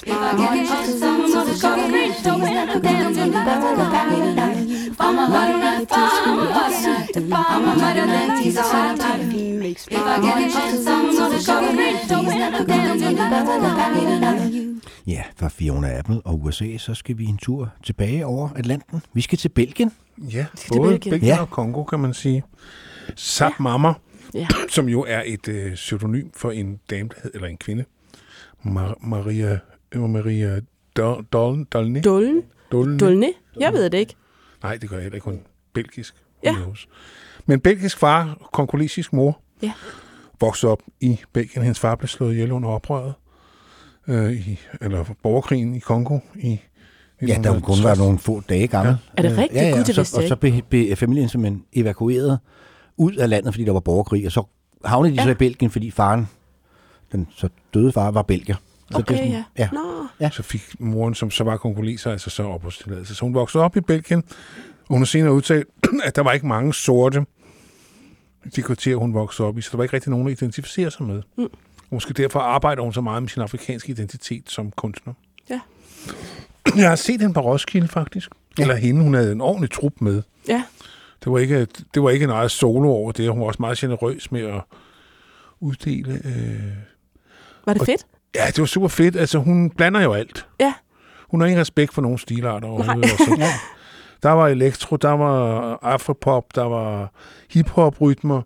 the night. Ja, fra Fiona Apple og USA, så skal vi en tur tilbage over Atlanten. Vi skal til Belgien. Ja, til både Belgien. Belgien Ja. og Kongo, kan man sige. Sap Mama, Ja. som jo er et øh, pseudonym for en dame, der hed, eller en kvinde. Mar- Maria, øh, Maria Dol- Dol- Dolny. Dullen. Dolny. Dulne? Jeg ved det ikke. Nej, det gør jeg heller ikke. Hun belgisk. Ja. Knows? Men belgisk far, kongolesisk mor. Ja. Voksede op i Belgien. Hendes far blev slået ihjel under oprøret. Øh, i, eller borgerkrigen i Kongo. I, Ja, der kun var nogle få dage gammel. Er det Øh, rigtigt? Ja, ja, Gud, og det så, vidste og så blev, blev familien simpelthen evakueret ud af landet, fordi der var borgerkrig, og så havnede de ja. så i Belgien, fordi faren, den så døde far, var belgier. Så Okay, sådan- ja. ja. Nå. Ja. Så fik moren, som så var kongoleser, altså så opholdstilladelse. Så hun voksede op i Belgien, og hun har senere udtalt, at der var ikke mange sorte i de kvarterer, hun voksede op i, så der var ikke rigtig nogen at identificere sig med. Mm. Og måske derfor arbejder hun så meget med sin afrikanske identitet som kunstner. Ja. Jeg har set hende på Roskilde, faktisk. Ja. Eller hende, hun havde en ordentlig trup med. Ja. Det var ikke, det var ikke en eget solo over det. Hun var også meget generøs med at uddele... Øh... Var det Og- fedt? Ja, det var super fedt. Altså, hun blander jo alt. Ja. Hun har ingen respekt for nogen stilarter. Nej. overhovedet. Altså, der var elektro, der var afropop, der var hiphop-rytmer,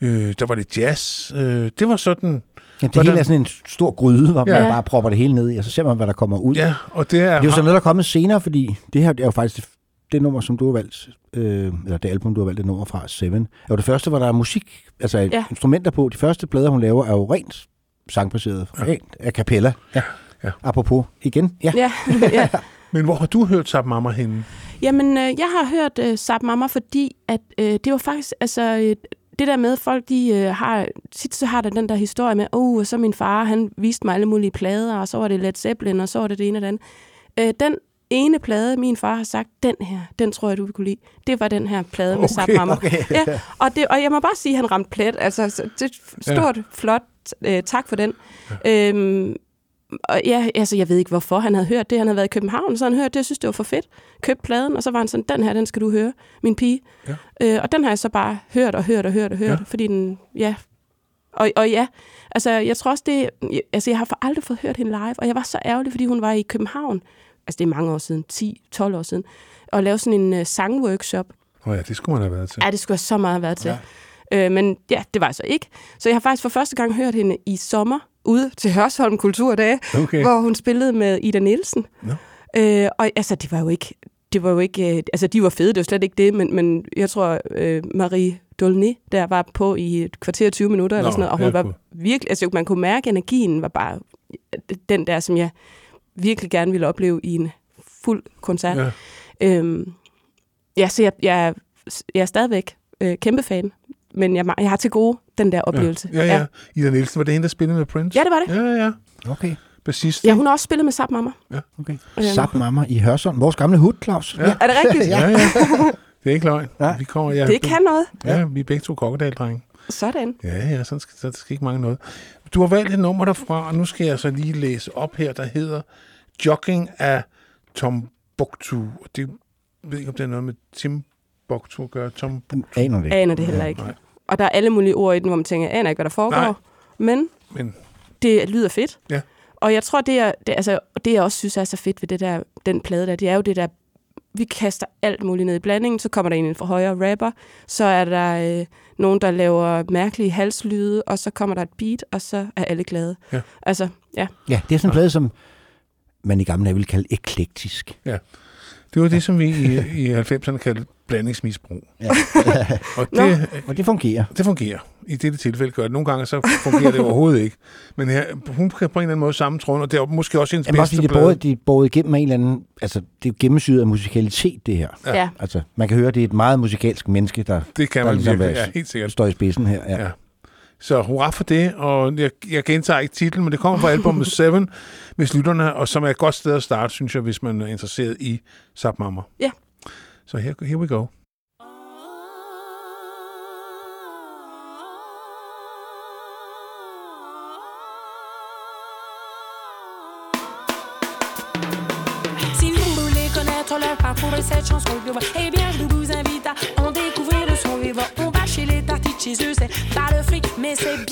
øh, der var lidt jazz. Øh, det var sådan... Ja, det Hvordan- hele er sådan en stor gryde, hvor Ja. man bare propper det hele ned i, og så ser man, hvad der kommer ud. Ja, og det er... Det er jo sådan noget, der er kommet senere, fordi det her det er jo faktisk det, det nummer, som du har valgt, øh, eller det album, du har valgt det nummer fra, Seven, er jo det første, hvor der er musik, altså ja. instrumenter på. De første plader, hun laver, er jo rent sangbaseret, ja. rent a cappella. Ja. Ja. Apropos igen. Ja. Ja. ja. Men hvor har du hørt Sap Mama henne? Jamen, øh, jeg har hørt øh, Sap Mama, fordi at, øh, det var faktisk, altså, øh, det der med, folk de øh, har, tit så har der den der historie med, oh, og så min far, han viste mig alle mulige plader, og så var det Led Zeppelin, og så var det det ene og det andet. Øh, den ene plade, min far har sagt, den her, den tror jeg, du vil kunne lide. Det var den her plade med Okay, Sap Mama. okay. Ja, og, det, og jeg må bare sige, at han ramte plet. Altså, så det er stort, ja. flot. Øh, tak for den. Ja. Øhm, og ja, altså, jeg ved ikke, hvorfor han havde hørt det. Han havde været i København, så han hørte det. Jeg synes, det var for fedt. Købte pladen, og så var han sådan, den her, den skal du høre, min pige. Ja. Øh, og den har jeg så bare hørt og hørt og hørt og hørt, Ja. fordi den, ja. Og, og ja, altså, jeg tror også, det, altså, jeg har for aldrig fået hørt hende live, og jeg var så ærgerlig, fordi hun var i København. Altså, det er mange år siden, 10-12 år siden, og lavede sådan en uh, sangworkshop, Åh oh ja, det skulle man have været til. Ja, det skulle jeg så meget have været til. Ja. Øh, men ja, det var jeg så ikke. Så jeg har faktisk for første gang hørt hende i sommer ude til Hørsholm Kulturdage, Okay. hvor hun spillede med Ida Nielsen. Nå. Øh, og altså, det var jo ikke... Det var jo ikke, øh, altså de var fede, det var slet ikke det, men, men jeg tror, øh, Marie Dolny der var på i et kvarter og 20 minutter, eller Nå, sådan noget, og hun var virkelig, altså man kunne mærke, at energien var bare den der, som jeg virkelig gerne ville opleve i en fuld koncert. Ja. Øhm, ja, så jeg, jeg, jeg er stadigvæk øh, kæmpe fan, men jeg, jeg har til gode den der oplevelse. Ja, ja. ja. Ida Nielsen, var det hende, der spillede med Prince? Ja, det var det. Ja, ja. Okay. Bassist. Ja, hun har også spillet med Sap Mama. Ja. okay. Øhm. Sap Mama i Hørsholm. Vores gamle hud, Claus. Ja. Er det rigtigt? Ja, ja. Det er ikke løgn. Ja. Vi kommer, ja, Det kan noget. Ja, vi er begge to kokkedaldrenge. Sådan. Ja, ja, sådan skal, så skal ikke mange noget. Du har valgt et nummer derfra, og nu skal jeg så lige læse op her, der hedder Jogging af Tombuktu. Og det jeg ved ikke, om det er noget med Timbuktu at gøre. Tom... Aner det. Aner det heller ikke. Nej. Og der er alle mulige ord i den, hvor man tænker, jeg aner ikke, hvad der foregår. Nej. Men Men det lyder fedt. Ja. Og jeg tror, det, er, det, altså, det jeg også synes er så fedt ved det der, den plade der, det er jo det der, vi kaster alt muligt ned i blandingen, så kommer der en fra højre rapper, så er der øh, nogen, der laver mærkelige halslyde, og så kommer der et beat, og så er alle glade. Ja. Altså, ja. Ja, det er sådan en plade, som man i gamle dage ville kalde eklektisk. det var det, som vi i, i 90'erne kaldte blandingsmisbrug. Ja. Og Nå. det, Og det fungerer. det fungerer. I dette tilfælde gør det. Nogle gange så fungerer det overhovedet ikke. Men her, hun kan på en eller anden måde sammentråde, og det er måske også hendes Jamen også bedste fordi det er både, de er båret igennem en eller anden... Altså, det er gennemsyret af musikalitet, det her. Ja. Altså, man kan høre, det er et meget musikalsk menneske, der, Det kan der man ligesom virkelig, være- ja, helt sikkert. står i spidsen her. Ja. Ja. Så hurra for det, og jeg, jeg gentager ikke titlen, men det kommer fra albumet Seven, hvis lytterne, og som er et godt sted at starte, synes jeg, hvis man er interesseret i Sap Mama. Ja. So here, we go. Si vous voulez connaître leur parcours et cette chanson eh bien je vous invite à en découvrir le son vivant. On va chez les tartites chez eux, c'est pas le fric, mais c'est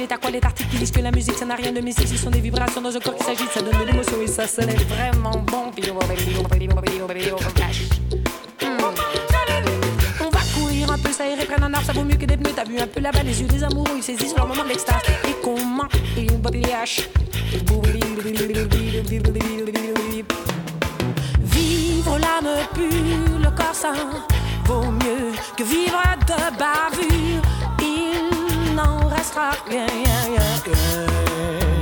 et t'as quoi les tartites qui disent que la musique ça n'a rien de mystique, ce sont des vibrations dans un corps qui s'agit, ça donne de l'émotion et ça sonne vraiment bon. Hmm. On va courir un peu, ça irait prendre un arbre, ça vaut mieux que des pneus. T'as vu un peu là-bas les yeux des amoureux, ils saisissent leur moment d'extase. Et comment Vivre l'âme pure, le corps sain, vaut mieux que vivre de bavure. N'en restera rien, rien, rien.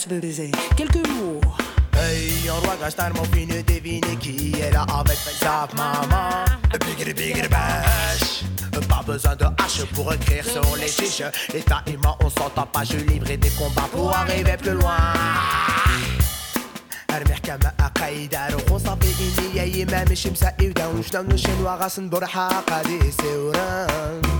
vous adresse le baiser. Quelques mots. Hey, on doit gastar mon fini deviner qui est là avec sa maman. Bigger, bigger bash. Pas besoin de hache pour écrire sur les chiches. L'état et moi, on s'entend pas. Je livrais des combats pour arriver plus loin. المحكمة قايدة روحو صافي إني يا إمام الشمسة إيدا وشنا نشين وغاسن برحا قادي سوران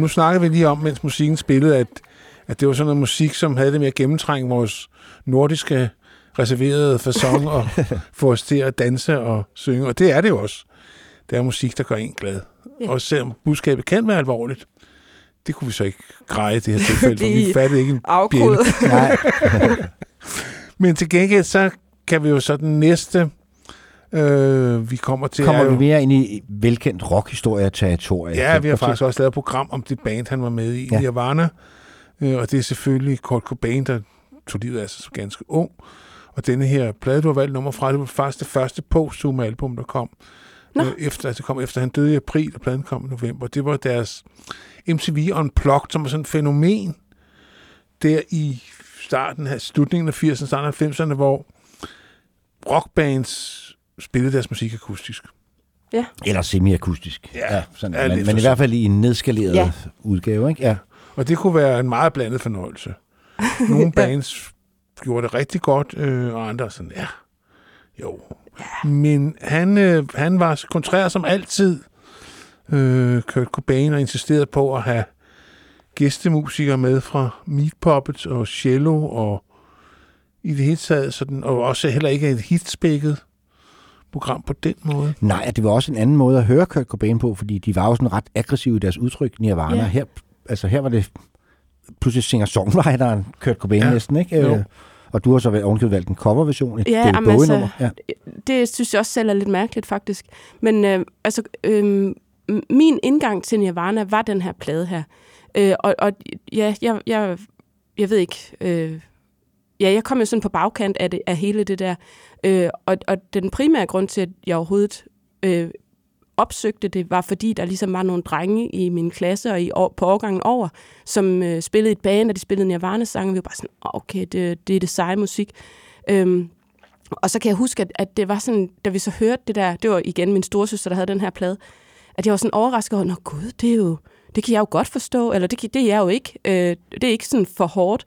Nu snakker vi lige om, mens musikken spillede, at, at det var sådan noget musik, som havde det med at gennemtrænge vores nordiske reserverede fasong og få os til at danse og synge. Og det er det jo også. Det er musik, der gør en glad. Ja. Også selvom budskabet kan være alvorligt. Det kunne vi så ikke greje i det her tilfælde, for vi fattede ikke en bjælde. Nej. Men til gengæld, så kan vi jo så den næste, øh, vi kommer til... Kommer er vi mere ind i velkendt rockhistorie-territorie? Ja, vi har faktisk også lavet et program om det band, han var med i, Ja. Nirvana. Øh, og det er selvfølgelig Kurt Cobain, der tog livet af sig som ganske ung. Og denne her plade, du har valgt nummer fra, det var faktisk det første posthum album, der kom. Nå. Øh, efter, altså, det kom efter han døde i april, og pladen kom i november. Det var deres MTV Unplugged, som var sådan et fænomen der i starten af slutningen af 80'erne, starten af 90'erne, hvor rockbands spillede deres musik akustisk. Ja. Eller semi-akustisk. Ja, sådan, ja, men, men i hvert fald i en nedskaleret Ja. udgave, ikke? Ja. Og det kunne være en meget blandet fornøjelse. Nogle bands gjorde det rigtig godt, øh, og andre sådan, ja, jo. Men han, øh, han var kontrær som altid, øh, Kurt Cobain, og insisterede på at have gæstemusikere med fra Meat Puppets og Cello, og i det hele taget sådan, og også heller ikke et hitspækket program på den måde. Nej, det var også en anden måde at høre Kurt Cobain på, fordi de var jo sådan ret aggressive i deres udtryk, Nirvana. Ja. Her, altså her var det pludselig singer-songwriteren Kurt Cobain Ja. næsten, ikke? Jo. Øh, Og du har så ovenikøbet valgt en coverversion, et Ja, Bowie-nummer. altså, Ja. det synes jeg også selv er lidt mærkeligt, faktisk. Men øh, altså, øh, min indgang til Nirvana var den her plade her. Øh, og, og ja, jeg, jeg, jeg ved ikke... Øh, ja, jeg kom jo sådan på bagkant af, det, af hele det der. Øh, og, og den primære grund til, at jeg overhovedet øh, opsøgte det, var fordi, der ligesom var nogle drenge i min klasse og i år, på årgangen over, som øh, spillede et band, og de spillede Nirvana-sange. Vi var bare sådan, okay, det, det er det seje musik. Øhm, og så kan jeg huske, at, at det var sådan, da vi så hørte det der, det var igen min storesøster, der havde den her plade, at jeg var sådan overrasket over, nå gud, det er jo, det kan jeg jo godt forstå, eller det, kan, det er jeg jo ikke. Øh, det er ikke sådan for hårdt.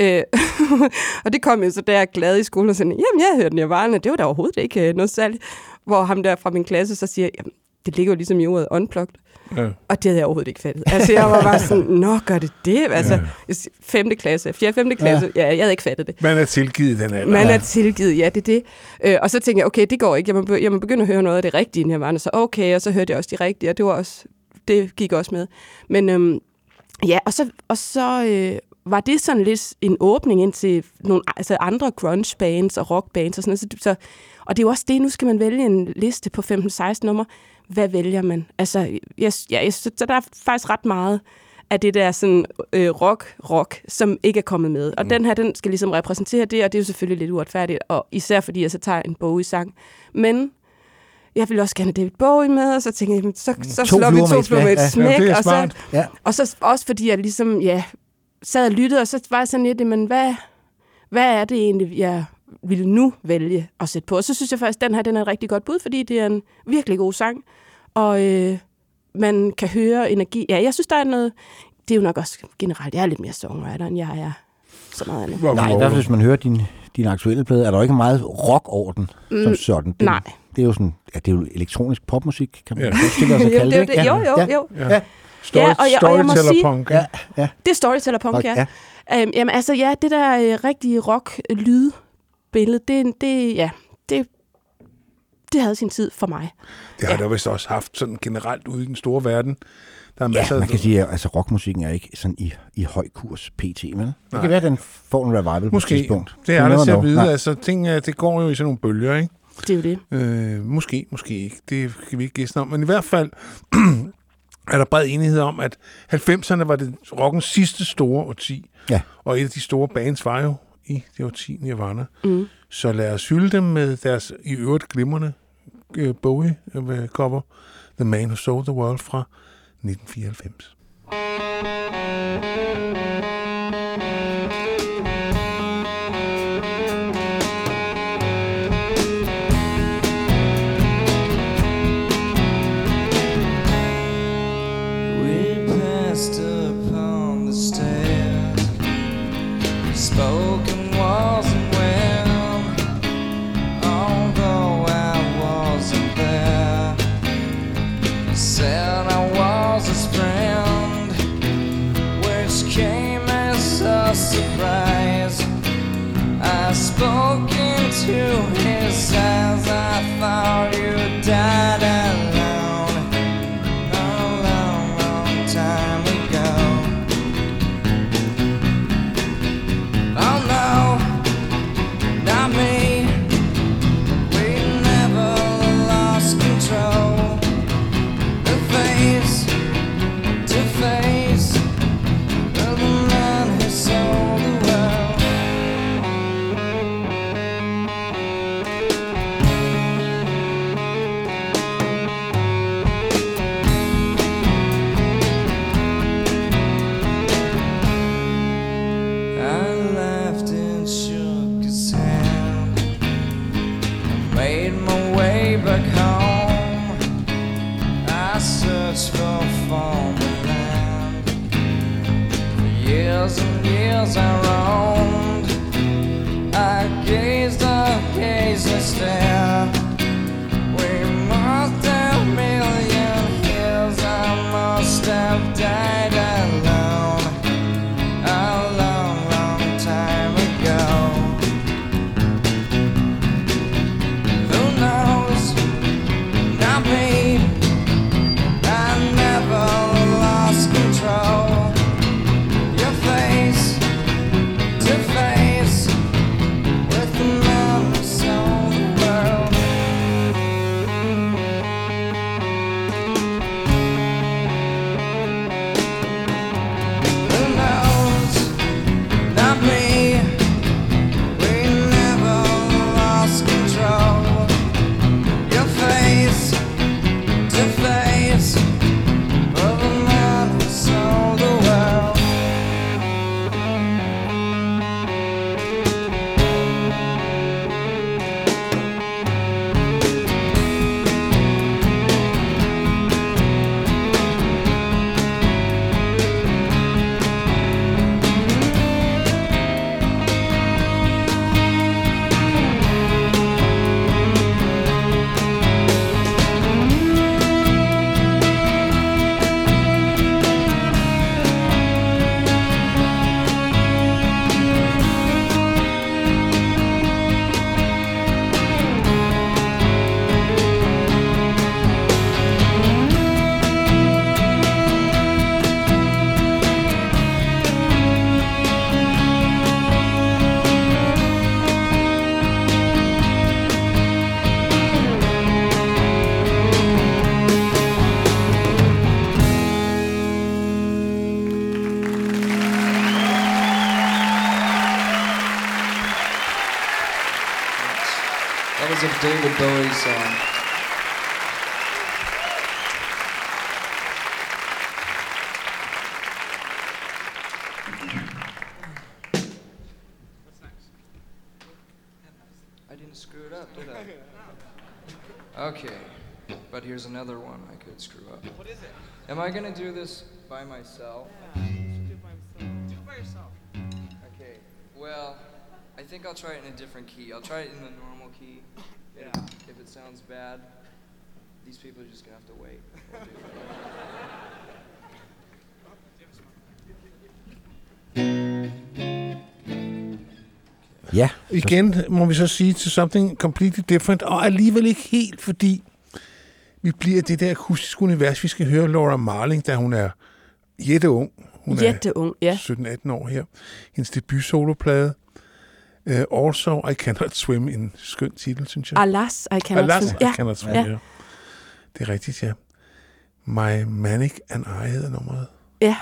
Øh, og det kom jo så der glad i skolen og sagde, jamen jeg hørte Nirvana, det var da overhovedet ikke øh, noget særligt. Hvor ham der fra min klasse så siger, jamen det ligger jo ligesom i ordet unplugged. Ja. Og det havde jeg overhovedet ikke fattet. Altså, jeg var bare sådan, nå, gør det det? Altså, ja. femte klasse, fjerde, femte klasse, ja. ja, jeg havde ikke fattet det. Man er tilgivet den alder. Man er tilgivet, ja, det er det. Øh, og så tænkte jeg, okay, det går ikke. Jeg må, jeg må begynde at høre noget af det rigtige Nirvana. Så okay, og så hørte jeg også de rigtige, og det, var også, det gik også med. Men øhm, ja, og så, og så øh, var det sådan lidt en åbning ind til nogle altså andre grunge bands og rock bands og sådan noget. Så, så, og det er jo også det, nu skal man vælge en liste på 15-16 numre. Hvad vælger man? Altså, jeg, ja, jeg, så der er faktisk ret meget af det der sådan øh, rock, rock, som ikke er kommet med. Og mm. den her, den skal ligesom repræsentere det, og det er jo selvfølgelig lidt uretfærdigt, og især fordi jeg så tager en Bowie-sang. Men jeg vil også gerne have David Bowie med, og så tænker jeg, så, så To slår vi to fluer med et smæk. Ja, er og, så. Ja. og så også fordi jeg ligesom, ja, sad og lyttede, og så var jeg sådan lidt, men hvad, hvad er det egentlig, jeg ville nu vælge at sætte på? Og så synes jeg faktisk, at den her den er et rigtig godt bud, fordi det er en virkelig god sang, og øh, man kan høre energi. Ja, jeg synes, der er noget... Det er jo nok også generelt, jeg er lidt mere songwriter, end jeg er så meget andet. Hvor- Nej, i hvor- hvert fald hvis man hører din, din aktuelle plade, er der jo ikke meget rock over den som Mm, sådan. Det, nej. Det er jo sådan, ja, det er jo elektronisk popmusik, kan man Ja. ja. stille kalde det er det. jo ikke? Jo, jo, ja. jo. Ja. Story, Ja, og jeg- og jeg må sige- storyteller-punk. Ja, ja. Det er storyteller-punk, Okay, ja. Øhm, jamen altså, ja, det der øh, rigtige rock-lydbillede, det, det, ja, det, det havde sin tid for mig. Det har der vist også haft sådan generelt ude i den store verden. Der er masser Ja, man kan sige, at altså, rockmusikken er ikke sådan i, i høj kurs pt. Men det Nej. kan være, at den får en revival på et Måske. tidspunkt. Det er der til at vide. Nej. Altså, ting, øh, det går jo i sådan nogle bølger, ikke? Det er jo det. Øh, måske, måske ikke. Det kan vi ikke gæste om. Men i hvert fald er der bred enighed om, at 90'erne var det rockens sidste store årti. Ja. Og et af de store bands var jo i det årti Nirvana. Mm. Så lad os hylde dem med deres i øvrigt glimrende øh, Bowie-cover. The Man Who Sold the World fra 1994. and years I it? Am I gonna do this by myself? Do it by yourself. Okay, well, I think I'll try it in a different key. I'll try it in the normal key. Yeah. If it sounds bad, these people are just gonna have to wait. We'll do Ja. Igen må vi så sige til something completely different, og alligevel ikke helt, fordi vi bliver det der akustiske univers. Vi skal høre Laura Marling, da hun er jætteung. Hun Jætteung, ja. er 17-18 år her. Hendes debut soloplade. Uh, also, I Cannot Swim, en skøn titel, synes jeg. Alas, I cannot Alas, swim. I Ja, Cannot Swim, ja. ja. Det er rigtigt, ja. My Manic and I hedder nummeret. Ja.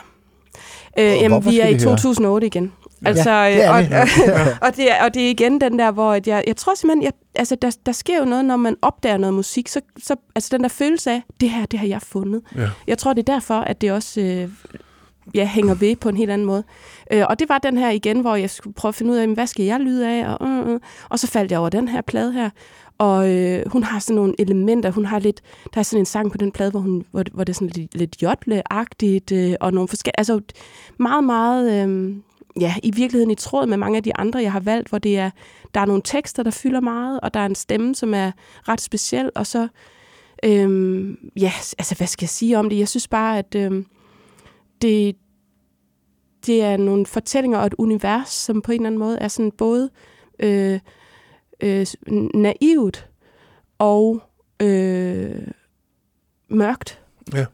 Øh, jamen, vi er i vi høre? 2008 igen. Altså, Ja, øh, det og. Ja. og, det er, og det er igen den der, hvor at jeg, jeg tror simpelthen, jeg, altså, der, der sker jo noget, når man opdager noget musik, så, så altså den der følelse af, det her, det har jeg fundet. Ja. Jeg tror, det er derfor, at det også øh, ja, hænger ved på en helt anden måde. Øh, og det var den her igen, hvor jeg skulle prøve at finde ud af, hvad skal jeg lyde af? Og, øh, øh. og så faldt jeg over den her plade her. Og øh, hun har sådan nogle elementer. Hun har lidt, der er sådan en sang på den plade, hvor, hun, hvor, hvor det er sådan lidt, lidt jotle-agtigt, øh, og nogle forskellige, altså meget, meget, øh, ja, i virkeligheden i tråd med mange af de andre, jeg har valgt, hvor det er, der er nogle tekster, der fylder meget, og der er en stemme, som er ret speciel, og så, øhm, ja, altså hvad skal jeg sige om det? Jeg synes bare, at øhm, det, det er nogle fortællinger og et univers, som på en eller anden måde er sådan både øh, øh, naivt og øh, mørkt. Ja.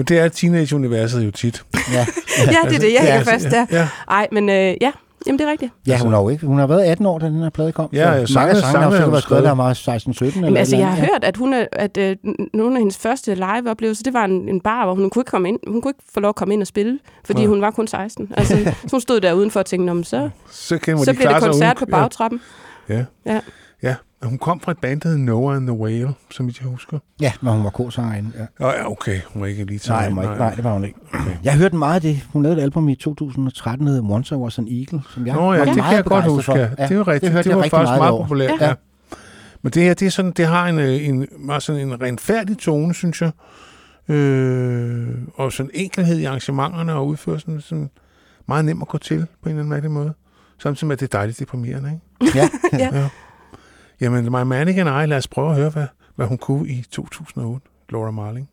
Men det er teenage-universet jo tit. Ja, ja, det er det, jeg hænger Ja, fast ja, der. ja. Ej, men øh, ja, jamen det er rigtigt. Ja, hun har jo ikke. Hun har været 18 år, da den her plade kom. Ja, ja, mange af sange sangene har er sikkert været skrevet, der var 16-17 eller altså, jeg har andet, hørt, at, hun er, at øh, nogle af hendes første live-oplevelser, det var en, en bar, hvor hun kunne ikke komme ind. Hun kunne ikke få lov at komme ind og spille, fordi Ja. hun var kun 16. Altså, så hun stod der udenfor og tænkte, "Nå, men så, Så, så de bliver det sig koncert uden- på bagtrappen. Ja. Ja. ja. ja. Hun kom fra et band, der hed Noah and the Whale, som jeg husker. Ja, men hun var k-sangerinde. Ja. Ja, ja, okay. Hun var ikke lige Nej, hun var ikke, nej, det var hun ikke. Jeg hørte meget af det. Hun lavede et album i 2013, der hed Once I Was an Eagle, som jeg Nå ja, var det kan meget jeg godt huske. for. Ja. Det jo rigtigt. hørte Det jeg var rigtig faktisk meget meget populært. Ja. Ja. Men det her, det, er sådan, det har en, øh, en, meget sådan en renfærdig tone, synes jeg. Øh, og sådan enkelhed i arrangementerne og udførelsen. Sådan meget nem at gå til på en eller anden måde. Samtidig med, at det er dejligt deprimerende, ikke? Ja. Ja. Jamen, lad os prøve at høre, hvad, hvad hun kunne i 2008. Laura Marling.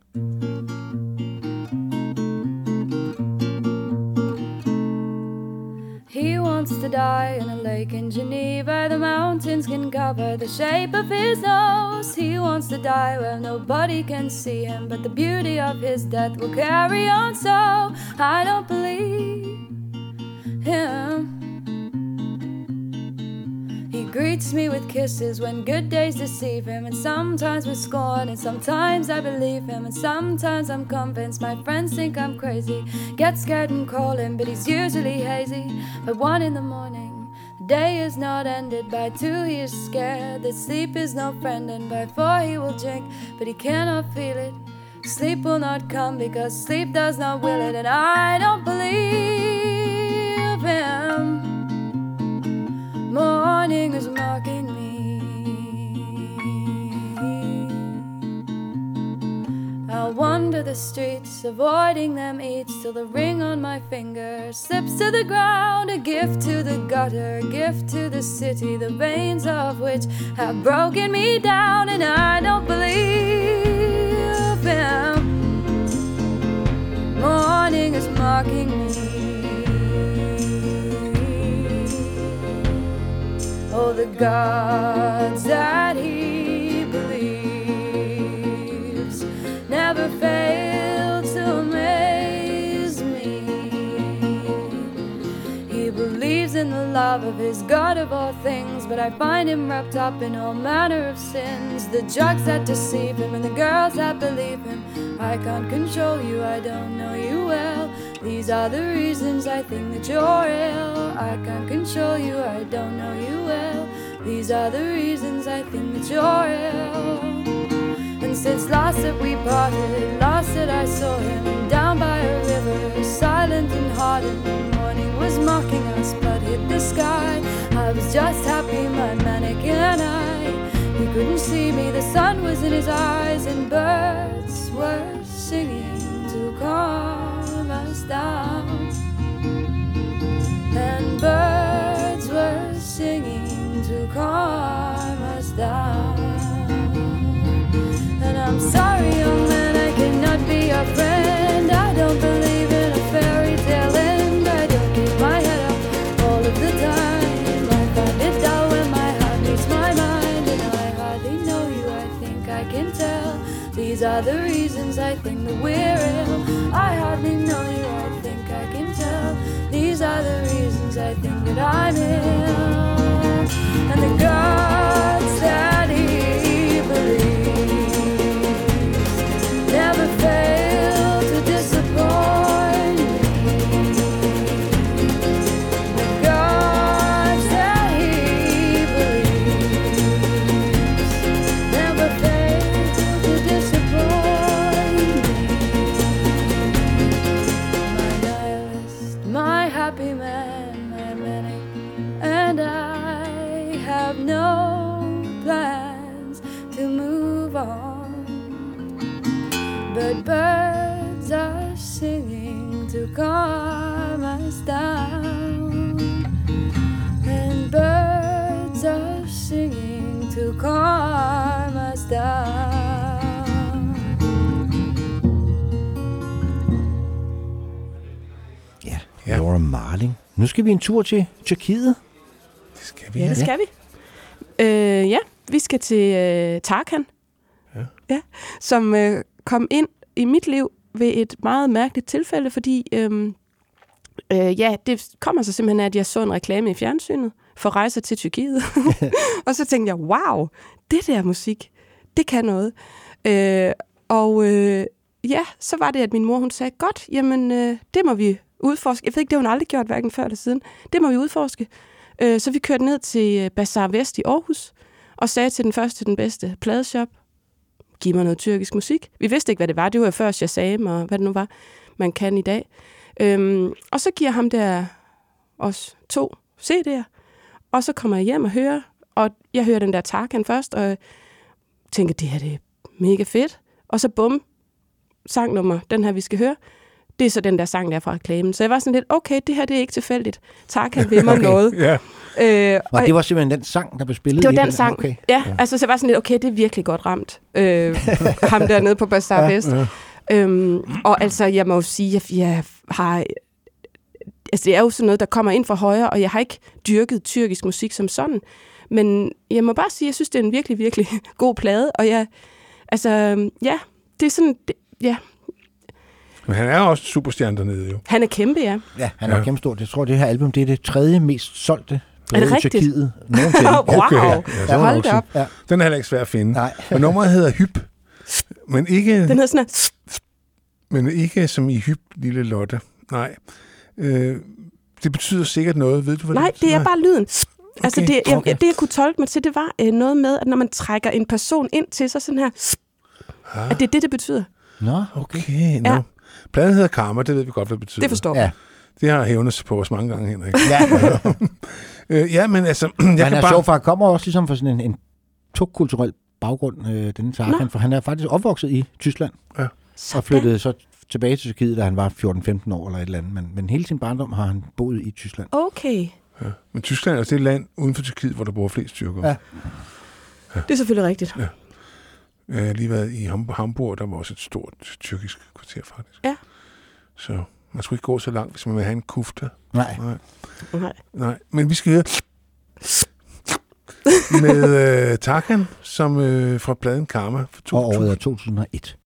He wants to die in a lake in Geneva. The mountains can cover the shape of his nose. He wants to die where nobody can see him, but the beauty of his death will carry on. So I don't believe him. Greets me with kisses when good days deceive him, and sometimes with scorn, and sometimes I believe him, and sometimes I'm convinced my friends think I'm crazy. Get scared and call him, but he's usually hazy. By one in the morning, the day is not ended. By two, he is scared that sleep is no friend, and by four, he will drink, but he cannot feel it. Sleep will not come because sleep does not will it, and I don't believe him. Morning is mocking me. I'll wander the streets, avoiding them each, till the ring on my finger slips to the ground. A gift to the gutter, a gift to the city, the veins of which have broken me down, and I don't believe him. Morning is mocking me. Oh, the gods that he believes never fail to amaze me. He believes in the love of his God of all things, but I find him wrapped up in all manner of sins. The drugs that deceive him and the girls that believe him. I can't control you, I don't know you well. These are the reasons I think that you're ill. I can't control you, I don't know you well. These are the reasons I think that you're ill. And since last that we parted, last that I saw him down by a river, silent and hardened, the morning was mocking us, but hit the sky. I was just happy, my mannequin. He couldn't see me, the sun was in his eyes, and birds were singing to calm us down. And birds were singing to calm us down. And I'm sorry, young man, I cannot be your friend. I don't believe in are the reasons I think that we're ill. I hardly know you. I think I can tell. These are the reasons I think that I'm ill. And the gods that calm us down. And birds are singing to calm us down. Ja, Laura Marling. Nu skal vi en tur til Tyrkiet. Det skal vi. Ja, det skal vi. Øh, ja, vi skal til øh, Tarkan. Ja. ja. Som øh, kom ind i mit liv ved et meget mærkeligt tilfælde, fordi øh, øh, ja, det kommer så simpelthen af, at jeg så en reklame i fjernsynet for rejser til Tyrkiet. og så tænkte jeg, wow, det der musik, det kan noget. Øh, og øh, ja, så var det, at min mor hun sagde, godt, jamen øh, det må vi udforske. Jeg ved ikke, det har hun aldrig gjort, hverken før eller siden. Det må vi udforske. Øh, så vi kørte ned til øh, Bazaar Vest i Aarhus, og sagde til den første, den bedste pladeshop, giv mig noget tyrkisk musik. Vi vidste ikke, hvad det var. Det var jo før Shazam og hvad det nu var, man kan i dag. Øhm, og så giver ham der os to CD'er, og så kommer jeg hjem og hører, og jeg hører den der Tarkan først, og tænker, det her det er mega fedt. Og så bum, sangnummer, den her vi skal høre, det er så den der sang, der er fra reklamen. Så jeg var sådan lidt, okay, det her det er ikke tilfældigt. Tarkan vil mig Okay, noget. Ja. Øh, Og det var simpelthen den sang, der blev spillet det var den sang. Okay. Ja, altså så jeg var sådan lidt, okay, det er virkelig godt ramt. Øh, ham dernede på Bazaar Ja, Fest. ja. Øhm, og altså, jeg må jo sige, at jeg har... Altså, det er jo sådan noget, der kommer ind fra højre, og jeg har ikke dyrket tyrkisk musik som sådan. Men jeg må bare sige, at jeg synes, det er en virkelig, virkelig god plade. Og jeg... Altså, ja, det er sådan... Det, ja, Men han er også superstjerne dernede jo. han er kæmpe, ja. Ja, han er Ja. ja. kæmpe stort. Jeg tror, det her album det er det tredje mest solgte Er det rigtigt? Nogensinde. Wow. Okay, ja, Hold da jeg sige. op. Ja. Den er heller ikke svær at finde. Nej. Og nummeret hedder Hyp. Men ikke, Den hedder sådan her... men ikke som i Hyp, lille Lotte. Nej. Øh, det betyder sikkert noget. Ved du, hvad Nej, det det er bare lyden. Altså, Okay, det, jeg, okay. det, jeg kunne tolke mig til, det var øh, noget med, at når man trækker en person ind til sig sådan her, Ah. at det er det, det betyder. Nå, Okay. Ja. ja. Pladen hedder Karma, det ved vi godt, hvad det betyder. Det forstår Ja. jeg. Det har hævnet sig på os mange gange, Henrik. Ja. øh, ja, men altså, jeg Men kan han er bare... sjov, for han kommer også ligesom fra sådan en, en togkulturel baggrund, øh, denne Tarkan, for han er faktisk opvokset i Tyskland, Ja. og flyttede så tilbage til Tyrkiet, da han var 14-15 år eller et eller andet. Men, men hele sin barndom har han boet i Tyskland. Okay. Ja. Men Tyskland er også det land uden for Tyrkiet, hvor der bor flest tyrkere. Ja. Det er selvfølgelig rigtigt. Ja. Jeg har lige været i Ham- Hamburg, der var også et stort tyrkisk kvarter, faktisk. Ja. Så man skulle ikke gå så langt, hvis man vil have en kufte. Nej. Nej. Nej. Nej. Men vi skal høre med øh, Tarkan, som øh, fra pladen Karma for Og året 2000. er 2001.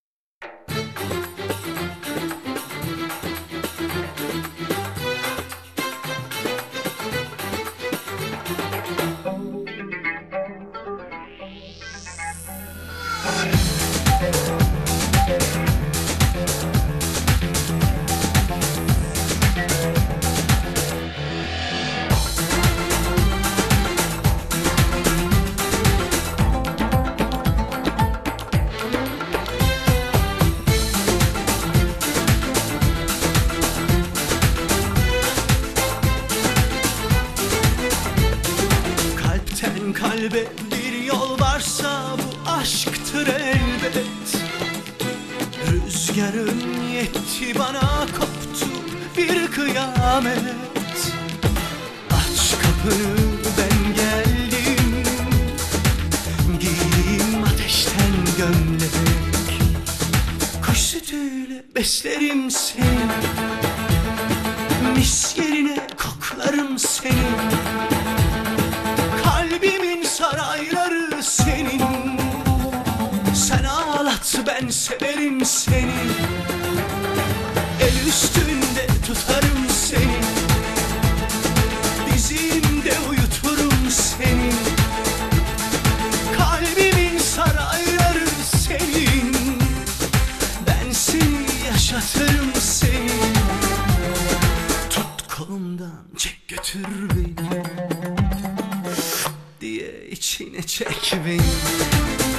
Kalbe bir yol varsa bu aşktır elbet. Rüzgarın yetti bana koptu bir kıyamet. Aç kapını ben geldim. Giyeyim ateşten gömlek. Kuş sütüyle beslerim seni. Mis yerine koklarım seni ben severim seni. El üstünde tutarım seni. Dizimde uyuturum seni. Kalbimin sarayları senin. Ben seni yaşatırım seni. Tut kolumdan çek götür beni. Diye içine çek beni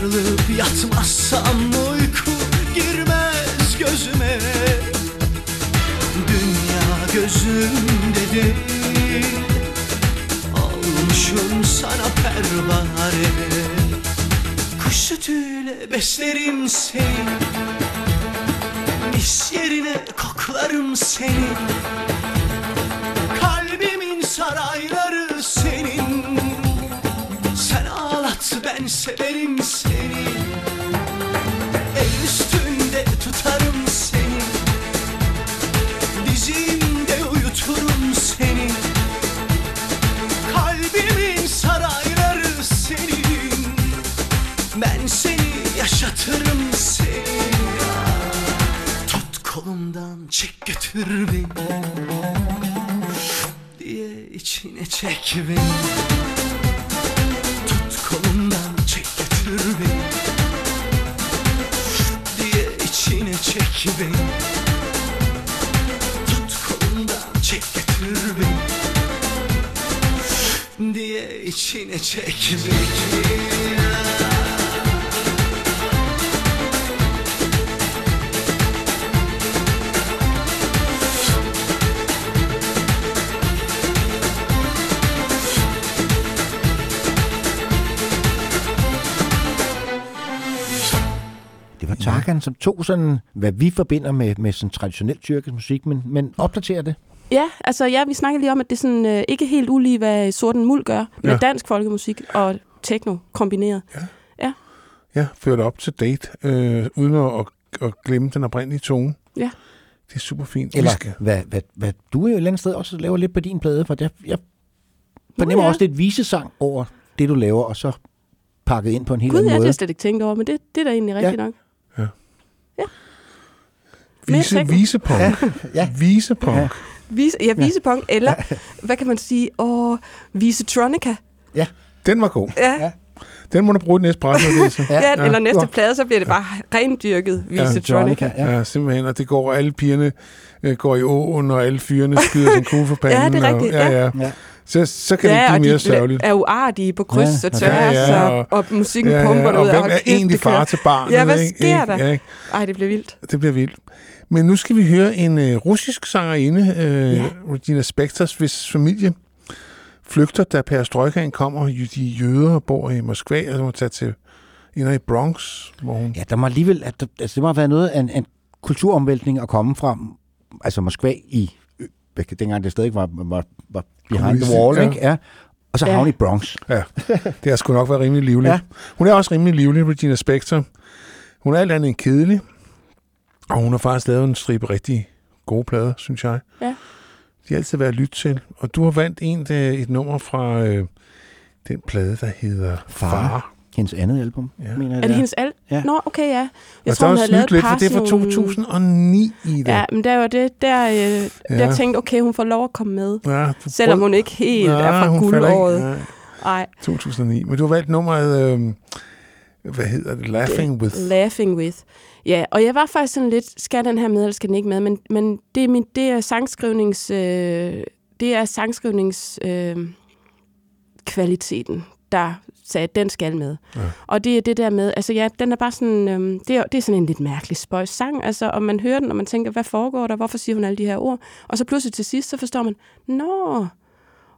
Sarılıp yatmazsam uyku girmez gözüme. Dünya gözümde değil Olmuşum sana pervane. Kuş sütüyle beslerim seni. Mis yerine koklarım seni. Kalbimin sarayları senin. Sen ağlat ben severim seni yanımdan çek götür beni Diye içine çek beni. Tut kolumdan çek götür beni Diye içine çek beni. Tut kolumdan çek götür beni Diye içine çek beni. Tarkan, som tog sådan, hvad vi forbinder med, med sådan traditionel tyrkisk musik, men, men opdaterer det. Ja, altså ja, vi snakkede lige om, at det er sådan, øh, ikke helt ulige, hvad Sorten Muld gør med Ja. dansk folkemusik og techno kombineret. Ja. ja. Ja, ført op til date, øh, uden at, at, at glemme den oprindelige tone. Ja. Det er super fint. Eller skal, hvad, hvad, hvad du jo et eller andet sted også laver lidt på din plade, for jeg, jeg fornemmer ja. også lidt visesang over det, du laver, og så pakket ind på en helt Gud, anden ja, det har måde. jeg slet ikke tænkt over, men det, det er da egentlig rigtigt Ja. nok. Vise, visepunk. Ja, ja. Visepunk. Ja. Vise, ja, visepunk, eller hvad kan man sige? Åh, visetronica. Ja. Den var god. Ja. Den må du bruge i den næste pressemeddelelse. Ja, ja, eller næste plade, så bliver det bare rendyrket visetronica. Ja. ja, simpelthen. Og det går, alle pigerne øh, går i åen, og alle fyrene skyder sin kugle for panden. Ja, det er rigtigt, Og, ja, ja. ja. Ja. Så, så kan det ja, ikke og blive mere de sørgeligt. er uartige på kryds Ja, og tværs, ja, ja, og, og- og musikken Ja, ja, pumper og ud. hvem hold er egentlig det far til barnet, Ja, hvad ikke? sker Ikke? der? Ja, ikke? Ej, det bliver vildt. Det bliver vildt. Men nu skal vi høre en øh, russisk sangerinde, øh, ja. Regina Spektors, hvis familie flygter, da perestrojkaen kommer. Jo- De jøder bor i Moskva, og så må tage til ind i Bronx, hvor hun... Ja, der må alligevel, at der, altså, det må have været noget af en, en kulturomvæltning at komme fra, altså Moskva i, dengang det stadig var, var, var behind the wall, Ja. ikke? Ja. Og så Ja. havne i Bronx. Ja, det har sgu nok været rimelig livligt. Ja. Hun er også rimelig livlig, Regina Spektor. Hun er alt andet end kedelig, og hun har faktisk lavet en stribe rigtig gode plader, synes jeg. Ja. De har altid været at lytte til. Og du har vandt en, der, et nummer fra øh, den plade, der hedder Far. Far. Hendes andet album, Ja. mener jeg. Er det er. hendes alt? Ja. Nå, okay, ja. Jeg og tror, der hun er havde lavet lidt, for det er fra nogle- 2009 i det. Ja, men der var det, der, øh, ja. der Ja. tænkte, okay, hun får lov at komme med. Ja, Selvom hun ikke helt Nej, er fra guldåret. nej. Nej. 2009. Men du har valgt nummeret, øh, hvad hedder det, Laughing With. Laughing with. Ja, og jeg var faktisk sådan lidt, skal den her med, eller skal den ikke med? Men, men det, er min, det er sangskrivnings... Øh, det er sangskrivnings... Øh, kvaliteten, der sagde, at den skal med. Ja. Og det er det der med, altså ja, den er bare sådan, øhm, det, er, det er sådan en lidt mærkelig spøjs sang, altså, og man hører den, og man tænker, hvad foregår der, hvorfor siger hun alle de her ord? Og så pludselig til sidst, så forstår man, nå,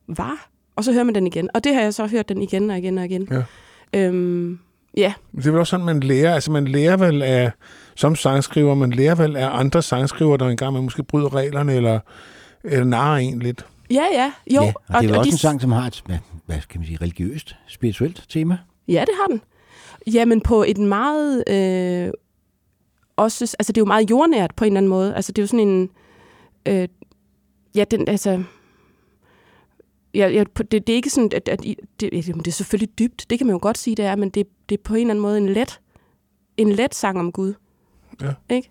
hvad? Og så hører man den igen, og det har jeg så hørt den igen og igen og igen. Ja. Øhm, ja, Det er vel også sådan, man lærer. Altså, man lærer vel af, som sangskriver, man lærer vel af andre sangskriver, der engang man måske bryder reglerne, eller, eller narrer en lidt. ja, ja, jo. ja, og det er jo også de- en sang, som har et, hvad, skal man sige, religiøst, spirituelt tema. Ja, det har den. Jamen på et meget... Øh, også, altså det er jo meget jordnært på en eller anden måde. Altså det er jo sådan en... Øh, ja, den, altså... Ja, ja, det, det er ikke sådan, at, at det, jamen, det er selvfølgelig dybt, det kan man jo godt sige, det er, men det, det er på en eller anden måde en let, en let sang om Gud. Ja. Ikke?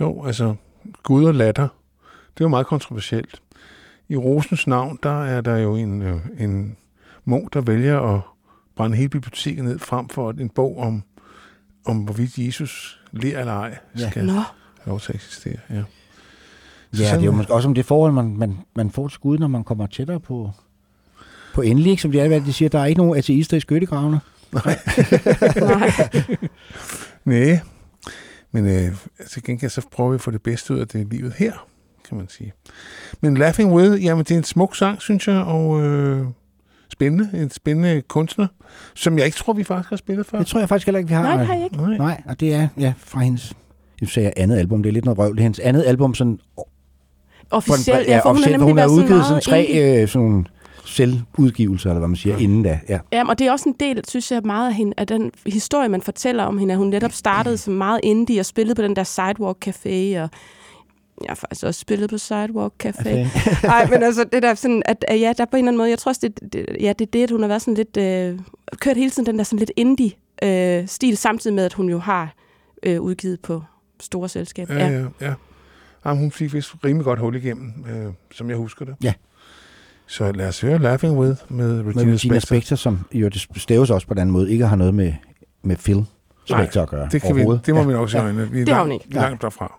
Jo, altså, Gud og latter, det er jo meget kontroversielt. I Rosens navn, der er der jo en, øh, en munk, der vælger at brænde hele biblioteket ned, frem for at en bog om, om hvorvidt Jesus ler eller ej, Ja. skal Nå. have lov til at eksistere. Ja. Ja, sådan- det er jo måske også om det forhold, man, man, man får til Gud, når man kommer tættere på, på endelig, som de, er, de siger, der er ikke nogen ateister i skyttegravene. Nej. Nej. Men øh, til gengæld så prøver vi at få det bedste ud af det livet her, kan man sige. Men Laughing With, jamen det er en smuk sang, synes jeg, og øh, spændende. En spændende kunstner, som jeg ikke tror, vi faktisk har spillet før. Det tror jeg faktisk heller ikke, vi har. Nej, det har jeg ikke. Nej. Nej, og det er ja, fra hendes, jeg sagde jeg andet album, det er lidt noget røv, det er hendes andet album, sådan, Officielt, ja, ja, for hun har officielt, nemlig hun har sådan udgivet sådan meget tre øh, sådan selvudgivelser, eller hvad man siger, inden da. Ja. Ja, og det er også en del, synes jeg, meget af, hende, af den historie, man fortæller om hende, at hun netop startede som meget indie og spillede på den der Sidewalk Café, og jeg har faktisk også spillet på Sidewalk Café. Nej, men altså det der sådan, at, at ja, der på en eller anden måde, jeg tror også, det, det, ja, det er det, at hun har været sådan lidt, øh, kørt hele tiden den der sådan lidt indie-stil, samtidig med, at hun jo har øh, udgivet på store selskaber. Ja, ja, ja. Jamen, hun fik vist rimelig godt hul igennem, øh, som jeg husker det. Ja. Så lad os høre Laughing With med Med Regina, Regina Spektor. Spektor, som jo det staves også på den måde, ikke har noget med, med Phil Spektor at gøre. det, kan vi, det må Ja. vi nok sige Ja. Vi er Det har hun ikke. langt derfra.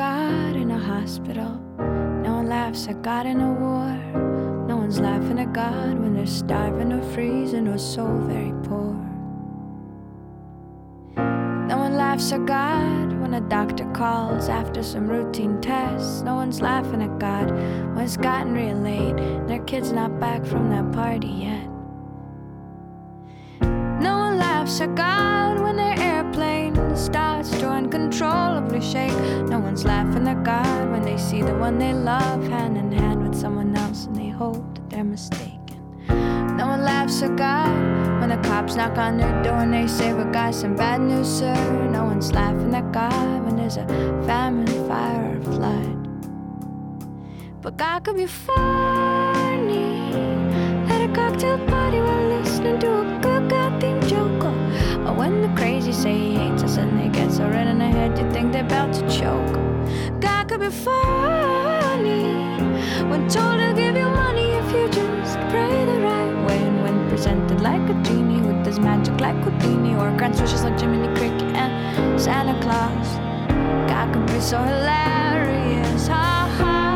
God in a hospital. No one laughs at God in a war. No one's laughing at God when they're starving or freezing or so very poor. No one laughs at God when a doctor calls after some routine tests. No one's laughing at God when it's gotten real late and their kid's not back from that party yet. No one laughs at God when their airplane starts to uncontrollably shake. No one's laughing at God when they see the one they love hand in hand with someone else and they hope that they're mistaken. No one laughs at God when the cops knock on their door and they say, We got some bad news, sir. No one's laughing at God when there's a famine, fire, or flood. But God could be funny at a cocktail party while listening to a Or, when the crazy say he hates us and they get so red in the head you think they're about to choke. God could be funny when told he'll give you money if you just pray the right way. And when presented like a genie with his magic like Houdini or grants wishes like Jiminy Cricket and Santa Claus. God could be so hilarious. Ha. Ha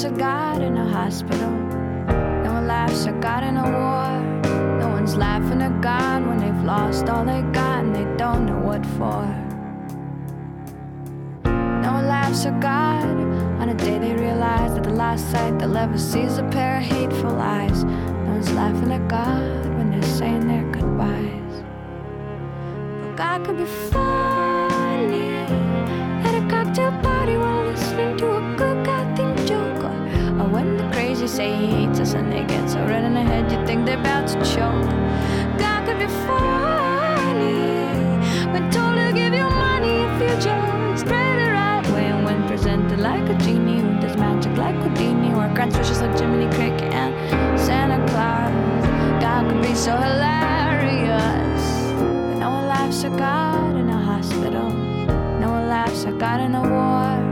laughs at God in a hospital. No one laughs at God in a war. No one's laughing at God when they've lost all they got and they don't know what for. No one laughs at God on a day they realize that the last sight they'll ever see is a pair of hateful eyes. No one's laughing at God when they're saying their goodbyes. But God could be funny at a cocktail party say he hates us and they get so red in the head you think they're about to choke. God could be funny when told to give you money if you just pray the right way. And when presented like a genie who does magic like Houdini or grants wishes like Jiminy Cricket and Santa Claus. God could be so hilarious. But no one laughs at God in a hospital. No one laughs at God in a war.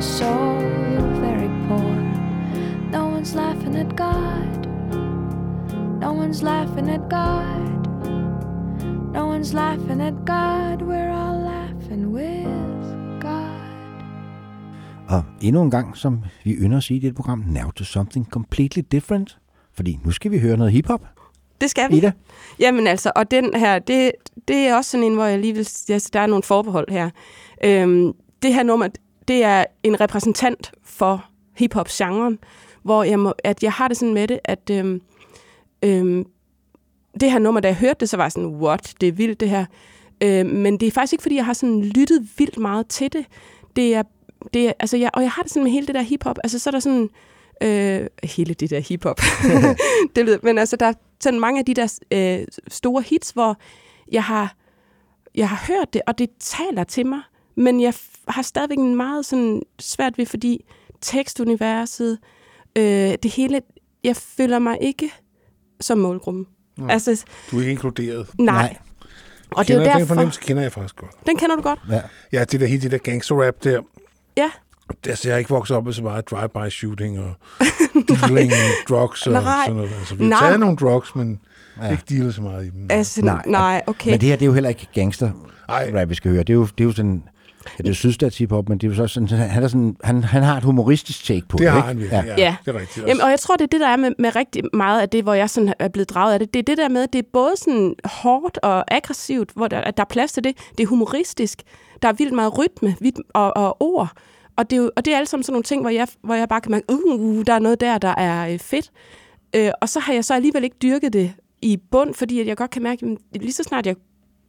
Or freezing or so very poor. No one's laughing at God. No one's laughing at God. No one's laughing at God. We're all laughing with God. Og endnu en gang, som vi ynder at sige i dette program, now to something completely different. Fordi nu skal vi høre noget hiphop. Det skal vi. Ida? Jamen altså, og den her, det, det er også sådan en, hvor jeg lige vil, jeg, der er nogle forbehold her. Øhm, det her nummer, det er en repræsentant for hiphop-genren, hvor jeg, må, at jeg har det sådan med det, at øhm, øhm, det her nummer, da jeg hørte det, så var jeg sådan, what, det er vildt det her. Øh, men det er faktisk ikke, fordi jeg har sådan lyttet vildt meget til det. Det er, det er altså jeg, og jeg har det sådan med hele det der hiphop. Altså så er der sådan, øh, hele det der hiphop. det lyder, men altså der er sådan mange af de der øh, store hits, hvor jeg har, jeg har hørt det, og det taler til mig. Men jeg har stadigvæk en meget sådan svært ved, fordi tekstuniverset, øh, det hele, jeg føler mig ikke som målgruppen. Nå. Altså, Du er ikke inkluderet. Nej. Og det er jo kender, Den derfor- fornemmelse kender jeg faktisk godt. den kender du godt. Ja. Ja, det der hele det der gangster-rap der. Ja. Altså, jeg har ikke vokset op med så meget drive-by shooting og dealing drugs og Nej. sådan noget. Altså, vi har Nej. taget nogle drugs, men Ja. ikke dealet så meget i dem. Altså, nej, nej okay. Men det her, det er jo heller ikke gangster rap, vi skal høre. Det er jo, det er jo sådan... Ja, det er jo sydstats hiphop, men det er jo så sådan, han, er sådan, han, han har et humoristisk take på Det det, har ikke? han virkelig, ja. Ja. Det er rigtigt Jamen, og jeg tror, det er det, der er med, med rigtig meget af det, hvor jeg sådan er blevet draget af det. Det er det der med, at det er både sådan hårdt og aggressivt, hvor der, at der er plads til det. Det er humoristisk. Der er vildt meget rytme vildt, og, og ord. Og det, er jo, og det er alle sammen sådan nogle ting, hvor jeg, hvor jeg bare kan mærke, uh, uh, der er noget der, der er øh, fedt. Øh, og så har jeg så alligevel ikke dyrket det i bund, fordi at jeg godt kan mærke, at lige så snart jeg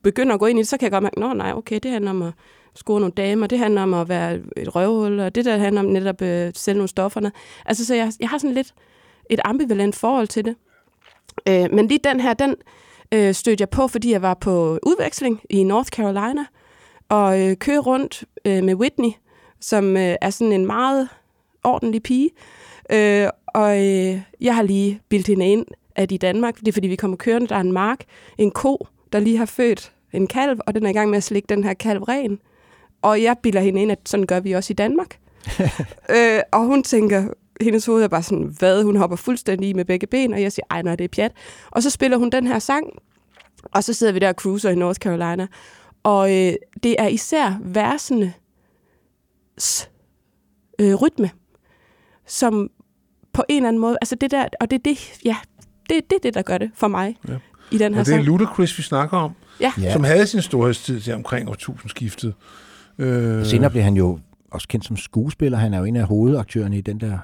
begynder at gå ind i det, så kan jeg godt mærke, nå nej, okay, det handler om at score nogle damer, det handler om at være et røvhul, og det der handler om netop øh, sælge nogle stofferne. Altså, så jeg, jeg har sådan lidt et ambivalent forhold til det. Øh, men lige den her, den øh, stødte jeg på, fordi jeg var på udveksling i North Carolina, og øh, kørte rundt øh, med Whitney, som øh, er sådan en meget ordentlig pige. Øh, og øh, jeg har lige bildt hende ind, at i Danmark, det er fordi, vi kommer kørende, der er en mark, en ko, der lige har født en kalv, og den er i gang med at slikke den her kalv ren. Og jeg bilder hende ind, at sådan gør vi også i Danmark. øh, og hun tænker, hendes hoved er bare sådan, hvad? Hun hopper fuldstændig i med begge ben, og jeg siger, ej nej, det er pjat. Og så spiller hun den her sang, og så sidder vi der og cruiser i North Carolina. Og øh, det er især versene øh, rytme, som på en eller anden måde, altså det der, og det er det, ja, det, det er det, der gør det for mig Ja. i den her Og det er sang. Ludacris, vi snakker om, Ja. Som havde sin storhedstid til omkring årtusindskiftet. Øh, Senere blev han jo også kendt som skuespiller. Han er jo en af hovedaktørerne i den der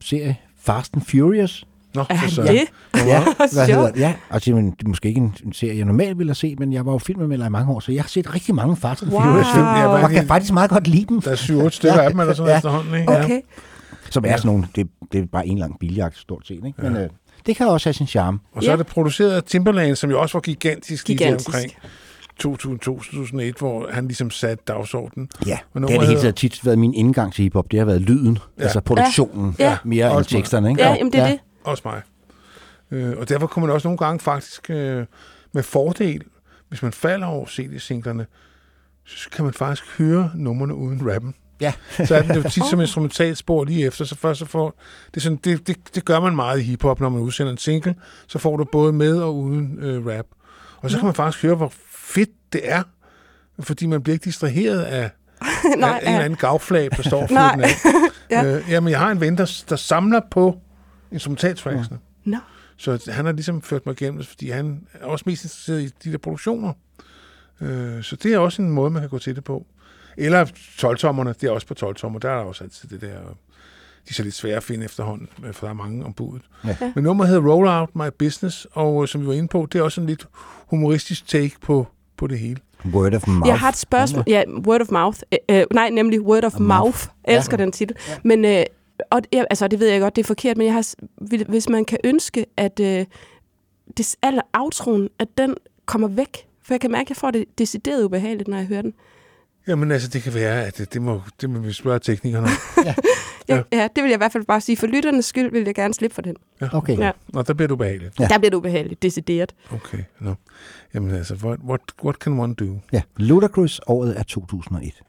serie Fast and Furious. Nå, Er for han søren. det? Ja, hvad hedder det? Ja, og det er men, det er måske ikke en, en serie, jeg normalt ville have set, men jeg var jo filmanmelder i mange år, så jeg har set rigtig mange Fast and Wow. Furious film, Ja, og hvad- kan faktisk meget godt lide dem. Der er syv-otte stykker af dem, eller sådan noget Ja. efterhånden, ikke? Ja. Okay. Som er sådan nogle, det, det er bare en lang biljagt stort set, ikke? Men øh, det kan også have sin charme. Og så Ja. er det produceret af Timberland, som jo også var gigantisk, Gigantisk. lige omkring 2000-2001, hvor han ligesom satte dagsordenen. Ja, Og det har det hele taget tit været min indgang til hiphop. Det har været lyden, ja. altså produktionen, Ja. ja. mere end Også mig. teksterne, ikke? Ja, jamen det er det. Også mig. Øh, og derfor kunne man også nogle gange faktisk øh, med fordel, hvis man falder over CD-singlerne, så kan man faktisk høre numrene uden rappen. Ja. så er den jo tit som instrumentalt spor lige efter, så først så får, det, er sådan, det, det, det gør man meget i hiphop, når man udsender en single, så får du både med og uden øh, rap. Og så kan man faktisk høre, hvor det er, fordi man bliver ikke distraheret af, Nej, af en eller anden gavflag, der står for den af. Ja. øh, jamen, jeg har en ven, der, der samler på instrumentaltracksene. Nå. Så han har ligesom ført mig igennem det, fordi han er også mest interesseret i de der produktioner. Øh, så det er også en måde, man kan gå til det på. Eller 12-tommerne, det er også på 12-tommer, der er der også altid det der... De er så lidt svære at finde efterhånden, øh, for der er mange om budet. Ja. Men nummeret hedder Roll Out My Business, og øh, som vi var inde på, det er også en lidt humoristisk take på, på det hele. Word of mouth. Jeg har et spørgsmål. Ja, word of mouth. Øh, nej, nemlig word of Of mouth. mouth. Jeg elsker den titel. Men, øh, og, ja, altså, det ved jeg godt, det er forkert, men jeg har, hvis man kan ønske, at øh, det aller outroen, at den kommer væk. For jeg kan mærke, at jeg får det decideret ubehageligt, når jeg hører den. Jamen altså, det kan være, at det, det, må, det må vi spørge teknikerne om. Ja. Ja, det vil jeg i hvert fald bare sige. For lytternes skyld vil jeg gerne slippe for den. Ja. Okay. Ja. Nå, der bliver du behageligt. Ja. Der bliver det ubehageligt, decideret. Okay, nå. Jamen altså, what, what, what can one do? Ja, Ludacris, året er 2001.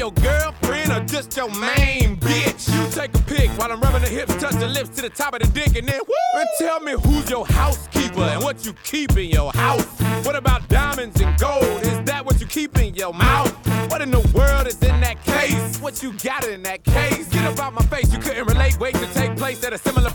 Your girlfriend, or just your main bitch? You take a pic while I'm rubbing the hips, touch the lips to the top of the dick, and then woo! And tell me who's your housekeeper and what you keep in your house. What about diamonds and gold? Is that what you keep in your mouth? What in the world is in that case? What you got in that case? Get up out my face, you couldn't relate. Wait to take place at a similar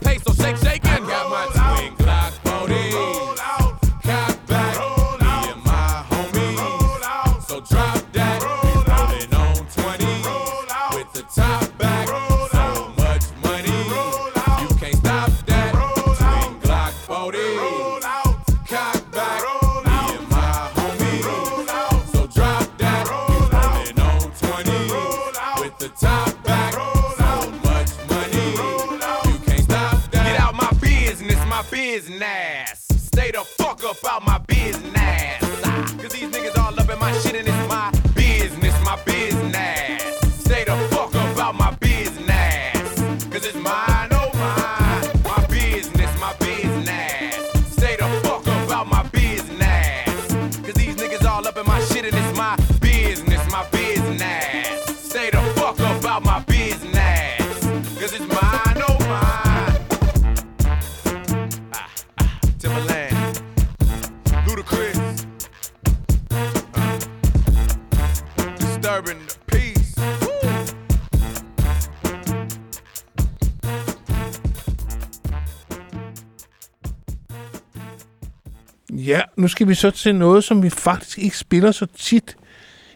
skal vi så til noget, som vi faktisk ikke spiller så tit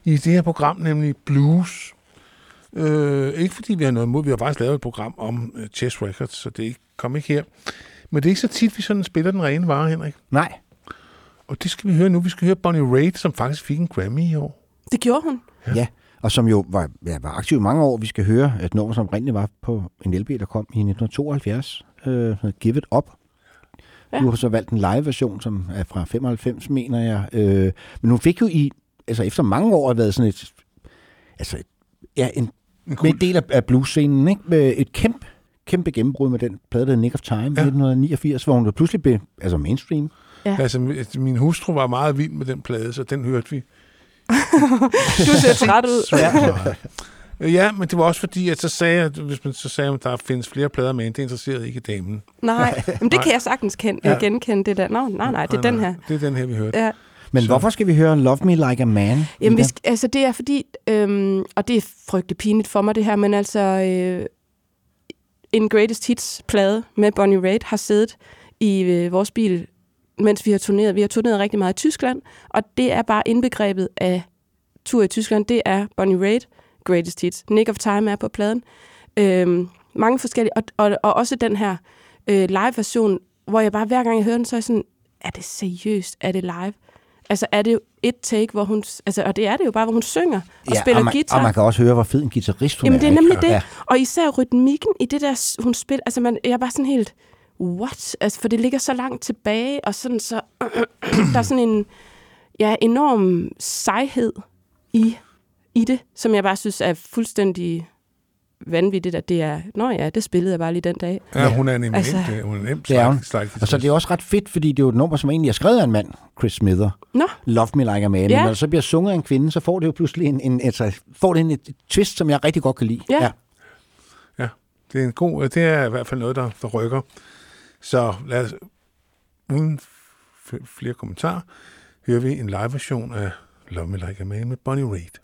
i det her program, nemlig blues. Øh, ikke fordi vi har noget imod, vi har faktisk lavet et program om uh, Chess Records, så det ikke- kom ikke her. Men det er ikke så tit, vi sådan spiller den rene vare, Henrik. Nej. Og det skal vi høre nu. Vi skal høre Bonnie Raitt, som faktisk fik en Grammy i år. Det gjorde hun. Ja. ja. Og som jo var, ja, var aktiv i mange år. Vi skal høre et nummer, som oprindeligt var på en LP, der kom i 1972. Øh, Give It Up. Ja. Du har så valgt en live-version, som er fra 95, mener jeg. Øh, men hun fik jo i, altså efter mange år, været sådan et, altså et, ja, en, en, med en del af, af blues-scenen, ikke? Med et kæmpe, kæmpe gennembrud med den plade, der Nick of Time, ja. 1989, hvor hun jo pludselig blev altså mainstream. Ja. Altså, mi- min hustru var meget vild med den plade, så den hørte vi. Du ser træt ud. Meget. Ja, men det var også fordi, at så sagde jeg, hvis man så sagde, at der findes flere plader med, det interesserede ikke damen. Nej, men det kan jeg sagtens kende, Ja. ja. genkende, det der. Nå, nej, nej, det er den her. Det er den her, vi hørte. Ja. Men så. hvorfor skal vi høre Love Me Like a Man? Jamen, vi skal, altså det er fordi, øhm, og det er frygtelig pinligt for mig det her, men altså øh, en Greatest Hits-plade med Bonnie Raitt har siddet i øh, vores bil, mens vi har turneret. Vi har turneret rigtig meget i Tyskland, og det er bare indbegrebet af tur i Tyskland. Det er Bonnie Raitt, Greatest Hits. Nick of Time er på pladen. Øhm, mange forskellige, og, og, og også den her øh, live-version, hvor jeg bare hver gang jeg hører den, så er jeg sådan, er det seriøst? Er det live? Altså er det et take, hvor hun, altså, og det er det jo bare, hvor hun synger og ja, spiller og man, guitar. Og man kan også høre, hvor fed en guitarist hun Jamen, er. det er nemlig ikke? det. Ja. Og især rytmikken i det der, hun spiller. Altså, man, jeg er bare sådan helt, what? Altså, for det ligger så langt tilbage, og sådan så... der er sådan en ja, enorm sejhed i, i det, som jeg bare synes er fuldstændig vanvittigt, at det er... Nå ja, det spillede jeg bare lige den dag. Ja, hun er nemlig Altså, altså, hun er nemt Det er hun. slagt, Og så er det også ret fedt, fordi det er jo et nummer, som egentlig er skrevet af en mand, Chris Smither. Nå. Love Me Like a Man. Ja. Men når det så bliver sunget af en kvinde, så får det jo pludselig en, en altså, får det en, et twist, som jeg rigtig godt kan lide. Ja. Ja, det er en god, det er i hvert fald noget, der, der rykker. Så lad os, uden flere kommentarer, hører vi en live-version af Love Me Like a Man med Bonnie Raitt.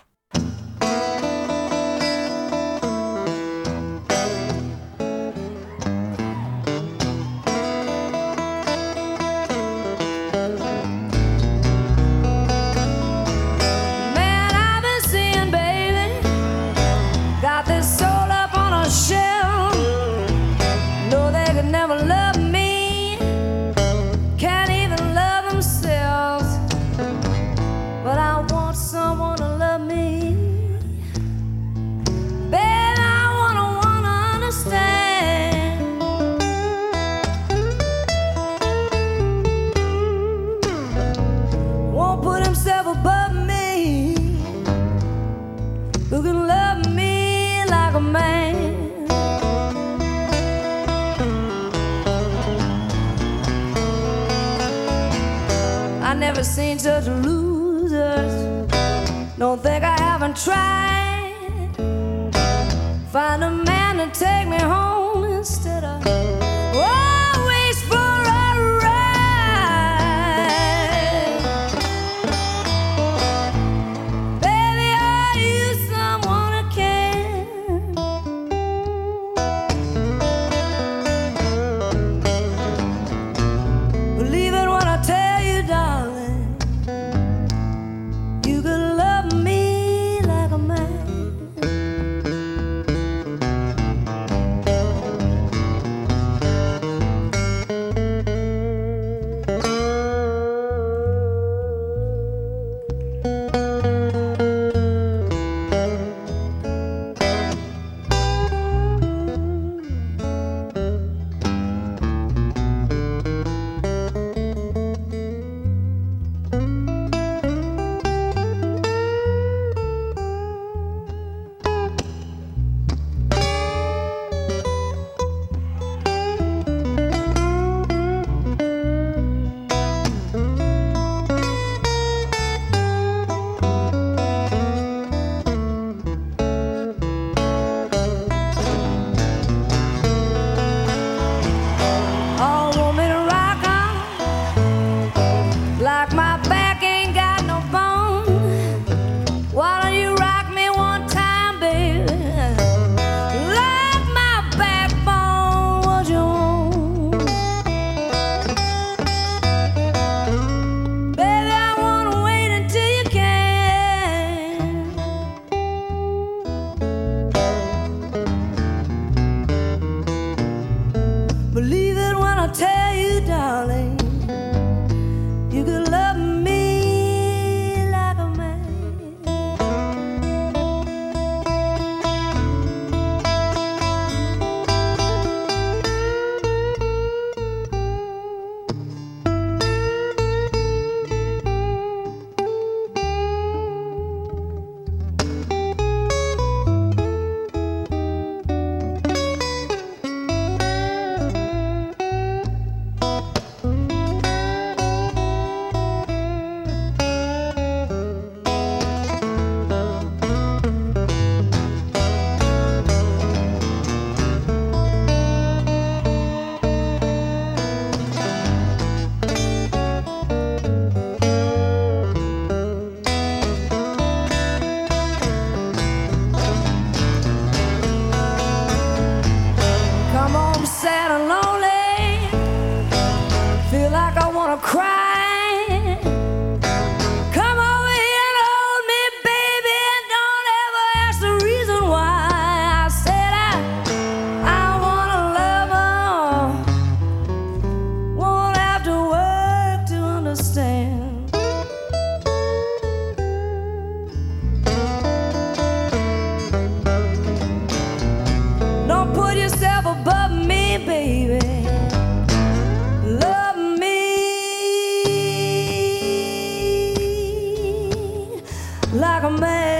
Like a man.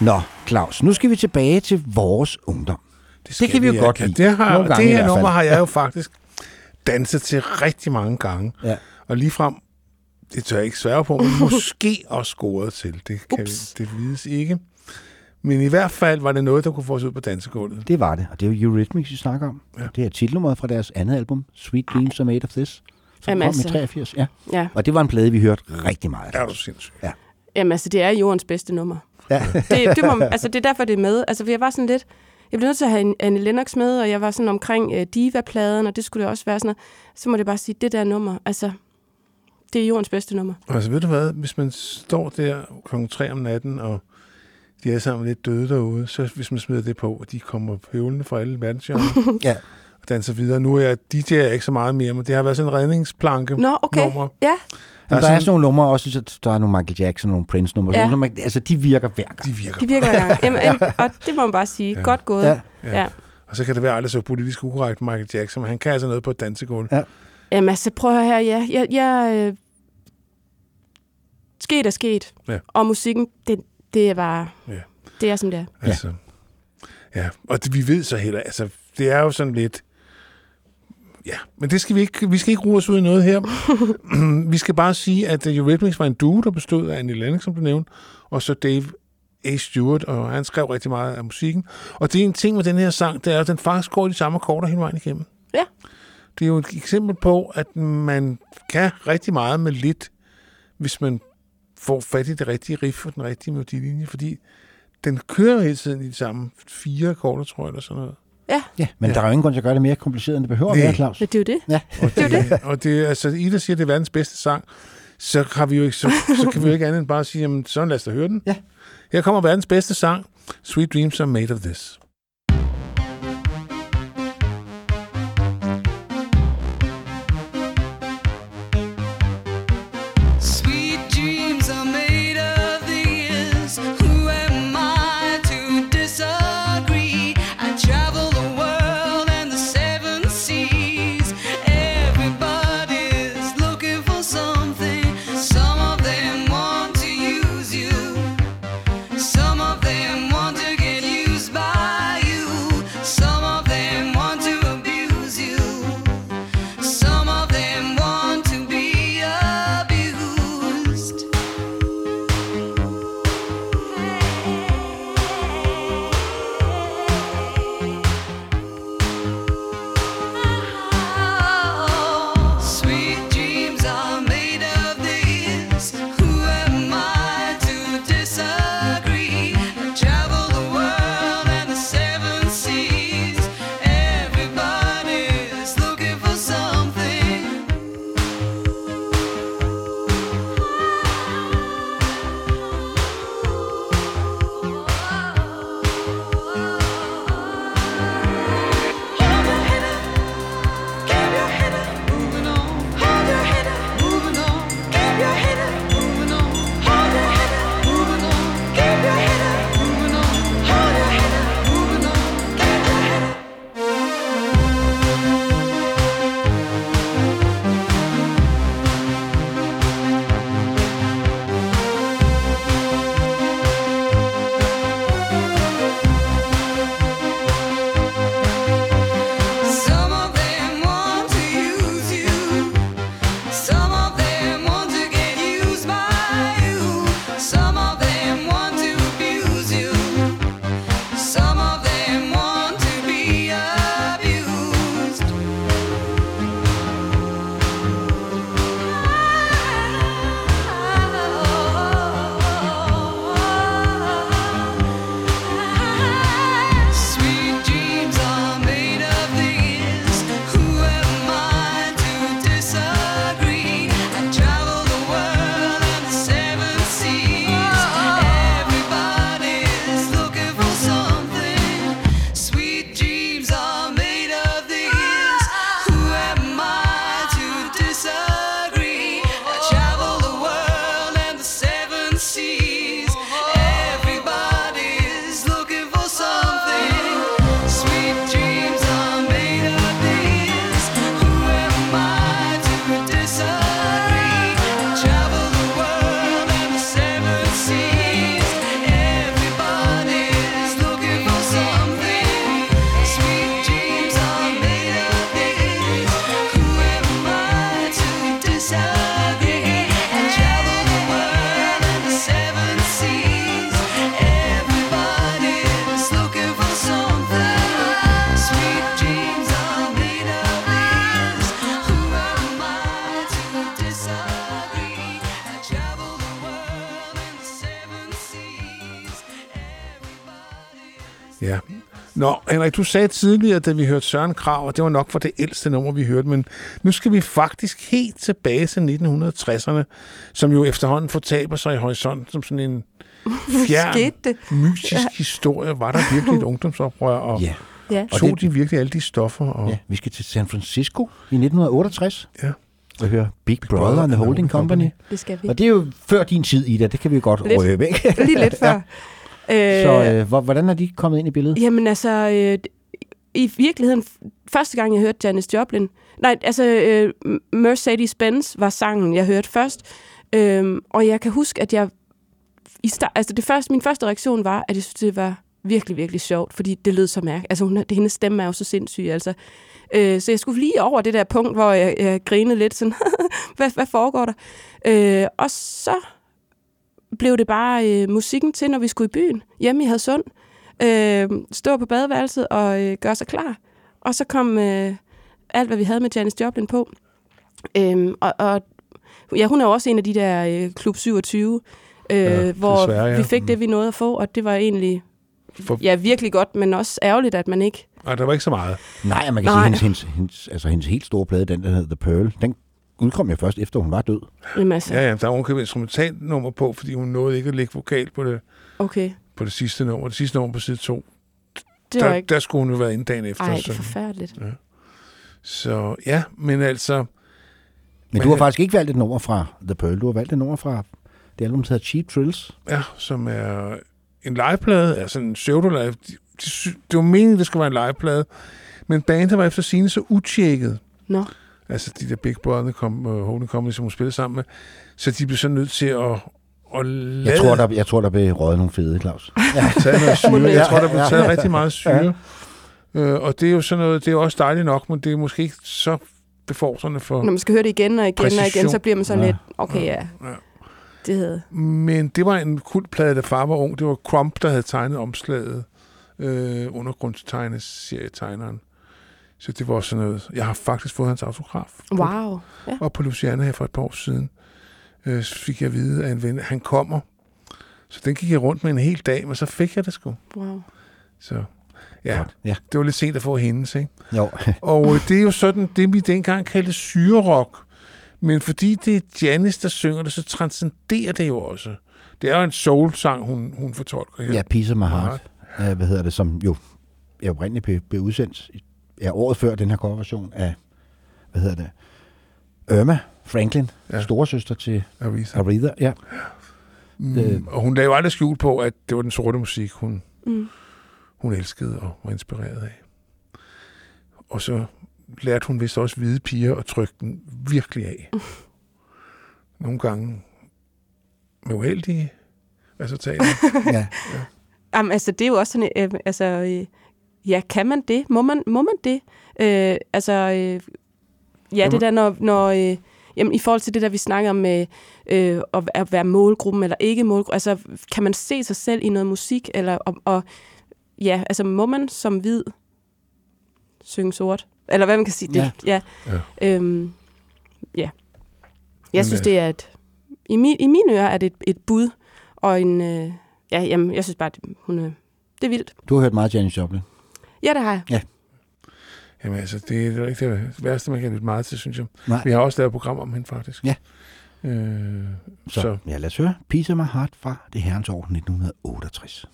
Nå, Claus, nu skal vi tilbage til vores ungdom. Det, det kan vi jo godt lide. Det, har, Nogle gange det i her nummer har jeg jo faktisk danset til rigtig mange gange. Ja. Og ligefrem, det tør jeg ikke sværge på, men måske også scoret til. Det kan Ups. det vides ikke. Men i hvert fald var det noget, der kunne få os ud på dansegulvet. Det var det, og det er jo Eurythmics, vi snakker om. Ja. Det er titelnummeret fra deres andet album, Sweet Dreams Are Made of This, som Jamen kom i altså. 83. Ja. Ja. Og det var en plade, vi hørte rigtig meget af. Er du sindssyg? Ja. Jamen altså, det er jordens bedste nummer. Ja. det, det, må, altså, det er derfor, det er med. Altså, for jeg var sådan lidt... Jeg blev nødt til at have en- Anne Lennox med, og jeg var sådan omkring uh, Diva-pladen, og det skulle det også være sådan noget. Så må det bare sige, det der nummer, altså, det er jordens bedste nummer. Altså ved du hvad, hvis man står der klokken 3 om natten, og de er sammen lidt døde derude, så hvis man smider det på, og de kommer høvlende fra alle verdenshjørner, ja. og danser videre. Nu er jeg DJ er ikke så meget mere, men det har været sådan en redningsplanke Nå, okay. nummer. Ja. Men der er sådan nogle numre også, så der er nogle Michael Jackson, nogle Prince-numre. Ja. Ja. Nogle, altså, de virker hver gang. De virker, De virker hver gang. Jamen, jamen, og det må man bare sige. Ja. Godt gået. Ja. Ja. ja. Og så kan det være aldrig så politisk ukorrekt Michael Jackson, men han kan altså noget på et dansegulv. Ja. Jamen altså, prøv at høre her. Ja, jeg, jeg, øh, sket er sket. Ja. Og musikken, det, det er bare... Ja. Det er, som det er. Altså, ja. Og det, vi ved så heller, altså, det er jo sådan lidt... Ja, men det skal vi ikke, vi skal ikke os ud i noget her. vi skal bare sige, at uh, Eurythmics var en duo, der bestod af Annie Lennox, som du nævnte, og så Dave A. Stewart, og han skrev rigtig meget af musikken. Og det er en ting med den her sang, det er, at den faktisk går i de samme akkorder hele vejen igennem. Ja. Det er jo et eksempel på, at man kan rigtig meget med lidt, hvis man får fat i det rigtige riff og den rigtige melodilinje, fordi den kører hele tiden i de samme fire akkorder, tror jeg, eller sådan noget. Ja. Ja, men der er jo ingen grund til at gøre det mere kompliceret, end det behøver at være, Claus. Men det er jo det. Ja. Og det, det, det. Og det, altså, Ida siger, at det er verdens bedste sang, så, har vi jo ikke, så, så kan vi jo ikke andet end bare sige, jamen, så lad os da høre den. Ja. Her kommer verdens bedste sang, Sweet Dreams are made of this. Henrik, du sagde tidligere, da vi hørte Søren Krav, og det var nok for det ældste nummer, vi hørte, men nu skal vi faktisk helt tilbage til 1960'erne, som jo efterhånden fortaber sig i horisonten som sådan en fjern, mytisk Ja. historie. Var der virkelig et ungdomsoprør, og Ja. Ja. og tog de virkelig alle de stoffer? Og... Ja, vi skal til San Francisco i 1968. Ja. Og høre Big Brother and the Holding Company. Det skal vi. Og det er jo før din tid, Ida. Det kan vi jo godt Lidt. røbe, ikke? Lige lidt før. Øh, Så øh, hvor- hvordan er de kommet ind i billedet? Jamen altså, øh, i virkeligheden, første gang jeg hørte Janis Joplin, nej, altså øh, Mercedes-Benz var sangen, jeg hørte først, Øhm, og jeg kan huske, at jeg... I start, altså det første, min første reaktion var, at jeg synes, det var virkelig, virkelig sjovt, fordi det lød så mærkeligt. Altså, hun, det, hendes stemme er jo så sindssyg, altså. Øh, så jeg skulle lige over det der punkt, hvor jeg, jeg grinede lidt sådan, hvad, hvad foregår der? Øh, og så blev det bare øh, musikken til, når vi skulle i byen, hjemme i Hadsund. Øh, stå på badeværelset og øh, gøre sig klar. Og så kom øh, alt, hvad vi havde med Janis Joplin på. Øh, og, og ja, hun er jo også en af de der øh, Klub 27, øh, Ja, hvor desværre, ja. vi fik det, vi nåede at få, og det var egentlig For- ja, virkelig godt, men også ærgerligt, at man ikke... Nej, der var ikke så meget. Nej, man kan Nej. sige, hendes, hendes, hendes, altså hendes helt store plade, den der hedder The Pearl, den udkom jo først efter hun var død. Jamen altså, Ja, ja, der var ovenkøbet et instrumentalnummer på, fordi hun nåede ikke at lægge vokal på det, okay. på det sidste nummer. Det sidste nummer på side 2. Det der, ikke... der skulle hun jo være inde dagen efter. Ej, det så, er forfærdeligt. ja. så ja, men altså... Men du har faktisk ikke valgt et nummer fra The Pearl, du har valgt et nummer fra det album, der hedder Cheap Thrills. Ja, som er en liveplade, altså en pseudo-live. Det var meningen, det skulle være en liveplade, men bandet var efter sine så utjekket. Nå. Altså de der Big Brother kom, uh, Holding Company, som hun spillede sammen med, så de blev så nødt til at, at lade... Jeg tror, der, jeg tror, der blev røget nogle fede, Claus. Ja, taget noget syre. Jeg tror, der blev Ja. taget rigtig meget syre. Øh, og det er jo sådan noget, det er også dejligt nok, men det er måske ikke så befordrende for... Når man skal høre det igen og igen og igen, Præcision. så bliver man sådan Ja. lidt, okay, ja, Ja. det havde... Men det var en kultplade, da far var ung. Det var Crump, der havde tegnet omslaget. Øh, undergrundstegneserietegneren. Så det var sådan noget. Jeg har faktisk fået hans autograf. Wow. Ja. Og på Luciana her for et par år siden øh, så fik jeg at vide af en ven, han kommer. Så den gik jeg rundt med en hel dag, men så fik jeg det sgu. Wow. Så ja, ja. det var lidt sent at få hendes, ikke? Jo. Og øh, det er jo sådan, det vi dengang kaldte syrerock. Men fordi det er Janis, der synger det, så transcenderer det jo også. Det er jo en soul-sang, hun, hun fortolker her. Ja, Piece of My Heart, hvad hedder det, som jo er oprindeligt blev, blev udsendt ja, året før den her coverversion af, hvad hedder det, Irma Franklin, ja. storesøster til Aretha. Aretha ja. Mm, Øh. og hun lavede aldrig skjult på, at det var den sorte musik, hun, Mm. hun elskede og var inspireret af. Og så lærte hun vist også hvide piger at trykke den virkelig af. Nogle gange med uheldige resultater. ja. Jamen, altså, det er jo også sådan, øh, altså, øh, ja, kan man det? Må man, må man det? Øh, altså, øh, ja, det der, når, når øh, jamen, i forhold til det der, vi snakker om med øh, at, at være målgruppen eller ikke målgruppen, altså, kan man se sig selv i noget musik, eller, og, og ja, altså, må man som hvid synge sort? Eller hvad man kan sige, det, Ja. ja. Ja. Øhm, ja. Jeg Men, synes, øh, det er et, i, min, i mine ører er det et, et bud, og en, øh, ja, jamen, jeg synes bare, det, hun er, det er vildt. Du har hørt meget Janis Joplin. Ja, det har jeg. Ja. Jamen altså, det er det, rigtig det værste, man kan lytte meget til, synes jeg. Nej. Vi har også lavet et program om hende, faktisk. Ja. Øh, Så, så. ja, lad os høre Piece of My Heart fra det herrens år 1968.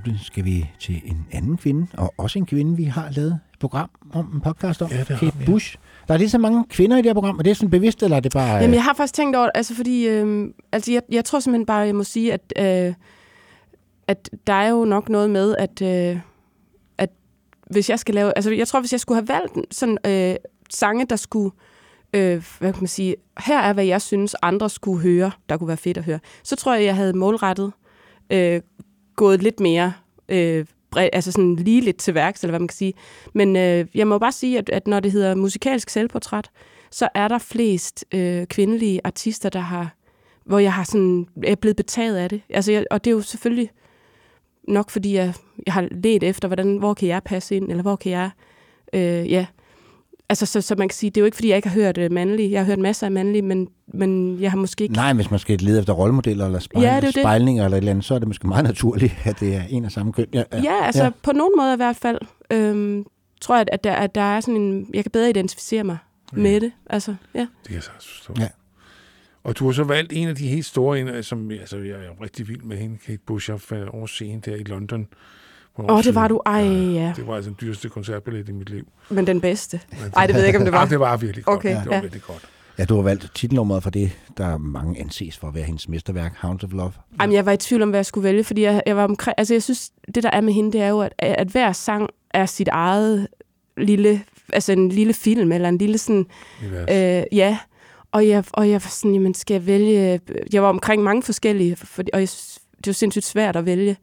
Joplin skal vi til en anden kvinde, og også en kvinde, vi har lavet et program om, en podcast om, Ja, det har Kate vi, ja. Bush. Der er lige så mange kvinder i det her program, og det er sådan bevidst, eller er det bare... Jamen, jeg har faktisk tænkt over det, altså fordi, øh, altså jeg, jeg tror simpelthen bare, jeg må sige, at, øh, at der er jo nok noget med, at, øh, at hvis jeg skal lave, altså jeg tror, hvis jeg skulle have valgt sådan øh, sange, der skulle, øh, hvad kan man sige, her er, hvad jeg synes, andre skulle høre, der kunne være fedt at høre, så tror jeg, jeg havde målrettet øh, gået lidt mere øh, bred, altså sådan lige lidt til værks, eller hvad man kan sige. Men øh, jeg må bare sige, at, at når det hedder musikalsk selvportræt, så er der flest øh, kvindelige artister, der har, hvor jeg har sådan, er blevet betaget af det. Altså, jeg, og det er jo selvfølgelig nok, fordi jeg, jeg har let efter, hvordan, hvor kan jeg passe ind, eller hvor kan jeg, øh, ja. Altså, så, så man kan sige, det er jo ikke, fordi jeg ikke har hørt øh, mandlige. Jeg har hørt masser af mandlige, men, men jeg har måske ikke... Nej, hvis man skal lede efter rollemodeller eller spejl, Ja, det er jo det. spejlinger eller et eller andet, så er det måske meget naturligt, at det er en og samme køn. Ja, Ja, altså ja. på nogen måde i hvert fald, øhm, tror jeg, at der, at der er sådan en... Jeg kan bedre identificere mig Ja. med det. Altså, ja. Det kan jeg sagtens forstå. Ja. Og du har så valgt en af de helt store, en, som altså, jeg er rigtig vild med hende, Kate Bush, jeg var over scenen der i London. Åh, år det var du. Ej, ja. Det var altså den dyreste koncertbillet i mit liv. Men den bedste. Ej, det ved jeg ikke, om det var. Ja, det var virkelig godt. Okay, det var ja. virkelig godt. Ja, du har valgt titelnummeret for det, der mange anses for at være hendes mesterværk, Hounds of Love. Jamen, jeg var i tvivl om, hvad jeg skulle vælge, fordi jeg, jeg var omkring... Altså, jeg synes, det der er med hende, det er jo, at, at hver sang er sit eget lille... Altså, en lille film, eller en lille sådan... Univers. Øh, ja, og jeg, og jeg var sådan, jamen, skal jeg vælge... Jeg var omkring mange forskellige, for, og jeg, synes, det var sindssygt svært at vælge.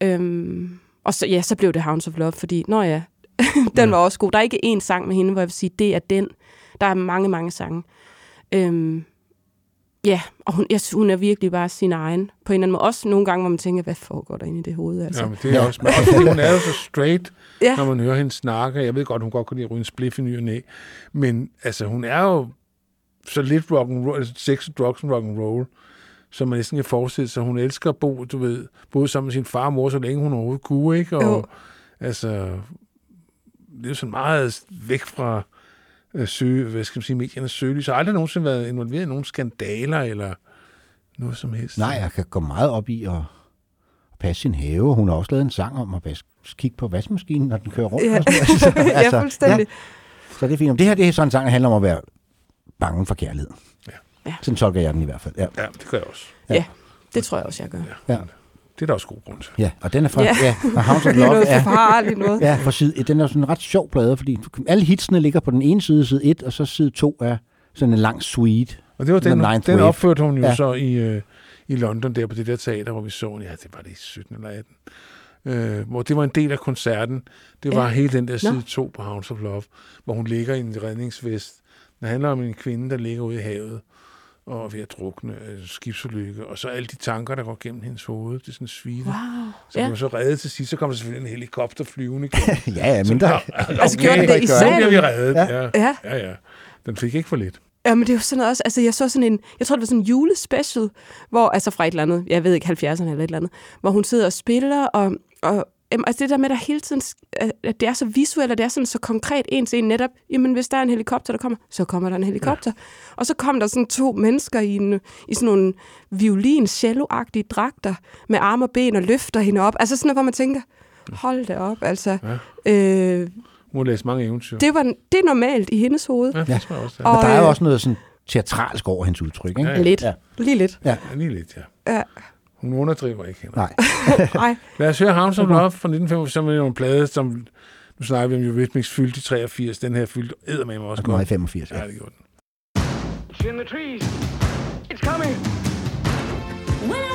Øhm, og så, ja, så blev det Hounds of Love, fordi, nå ja, den var også god. Der er ikke én sang med hende, hvor jeg vil sige, det er den. Der er mange, mange sange. Øhm, ja, og hun, jeg, synes, hun er virkelig bare sin egen. På en eller anden måde. Også nogle gange, hvor man tænker, hvad foregår der inde i det hoved? Altså. Ja, men det er også, men også hun er jo så straight, Ja. ja. når man hører hende snakke. Jeg ved godt, hun godt kan lide at ryge en spliff i ny og næ. Men altså, hun er jo så lidt rock and roll, altså sex, drugs and rock and roll, som man næsten kan forestille sig. Hun elsker at bo, du ved, både sammen med sin far og mor, så længe hun overhovedet kunne, ikke? Og Jo. altså, det er jo sådan meget væk fra øh, søge, hvad skal man sige, mediernes søgelys. Jeg har aldrig nogensinde været involveret i nogle skandaler eller noget som helst. Nej, jeg kan gå meget op i at at passe sin have. Hun har også lavet en sang om at kigge på vaskemaskinen, når den kører rundt. Ja. og sådan noget. Ja, fuldstændig. Ja. Så det er fint. Det her det er sådan en sang, der handler om at være bange for kærlighed. Ja. Ja. Sådan tolker jeg den i hvert fald. Ja, Ja, det gør jeg også. Ja. Ja, det tror jeg også, jeg gør. ja. Det er der også god grund til. ja. og den er fra Ja. ja. og Hounds of Det er Love. noget er- forfarligt noget. Ja, for side, den er sådan en ret sjov plade, fordi alle hitsene ligger på den ene side, side 1, og så side 2 er sådan en lang suite. Og det var den, den Wave. opførte hun jo Ja. så i, øh, i London, der på det der teater, hvor vi så den. Ja, det var det i 17 eller 18. Øh, hvor det var en del af koncerten. Det var Ja. hele den der Nå. side 2 på Hounds of Love, hvor hun ligger i en redningsvest. Det handler om en kvinde, der ligger ude i havet og er ved at drukne øh, skibsulykke, og så alle de tanker, der går gennem hendes hoved. Det er sådan svide. Wow. Så Ja. hun så reddet til sidst, så kommer der selvfølgelig en helikopter flyvende. ja, ja, men der... Altså, gjorde den det i Så salen? bliver vi reddet, Ja. ja. Ja. ja. ja, ja. Den fik ikke for lidt. Ja, men det er jo sådan noget også, altså jeg så sådan en, jeg tror det var sådan en julespecial, hvor, altså fra et eller andet, jeg ved ikke, 70'erne eller et eller andet, hvor hun sidder og spiller, og, og jamen, altså det der med, der hele tiden, at at det er så visuelt, og det er sådan så konkret en til en netop, jamen hvis der er en helikopter, der kommer, så kommer der en helikopter. Ja. Og så kom der sådan to mennesker i, en, i sådan nogle violin cello dragter, med arme og ben og løfter hende op. Altså sådan noget, hvor man tænker, hold da op, altså. Ja. Øh, Hun har læst mange eventyr. det, var, det er normalt i hendes hoved. Ja, det tror jeg også. det er. Og, Men der er jo øh, også noget sådan teatralsk over hendes udtryk, ikke? Ja, ja. Lidt. Ja. Lige lidt. Ja. Ja, lige lidt, ja. Ja. Hun underdriver ikke hende. Nej. Nej. Lad os høre of Love fra 1995, som er en plade, som nu snakker vi om Eurythmics fyldte i 83. Den her fyldte eddermame også Og den var i godt. 85, ja. Ja, det gjorde den. It's in the trees. It's coming. When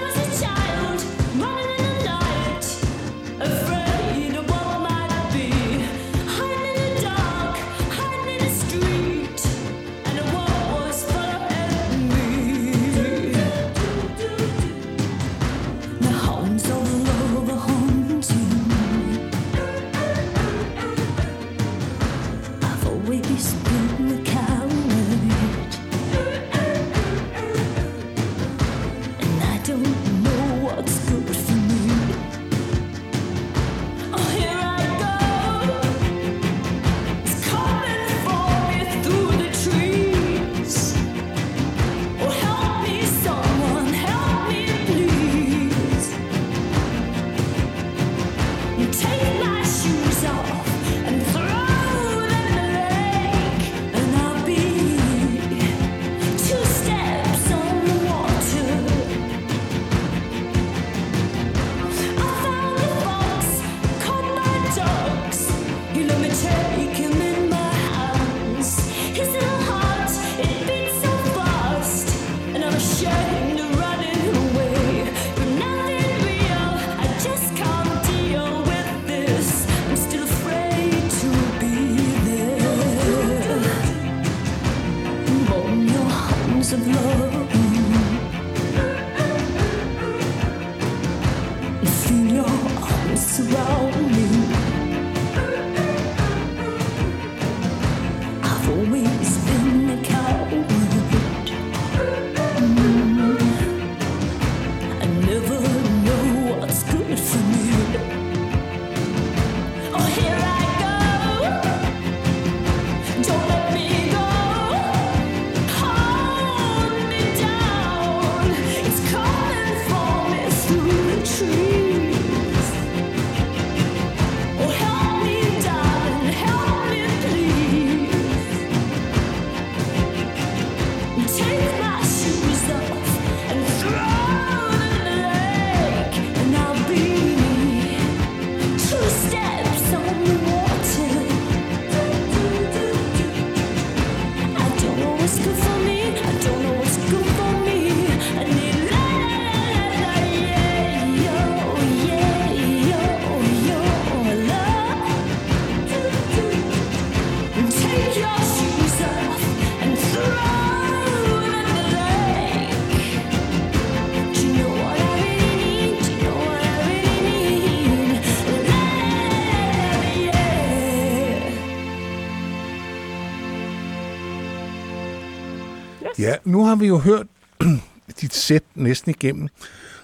Ja, nu har vi jo hørt dit sæt næsten igennem,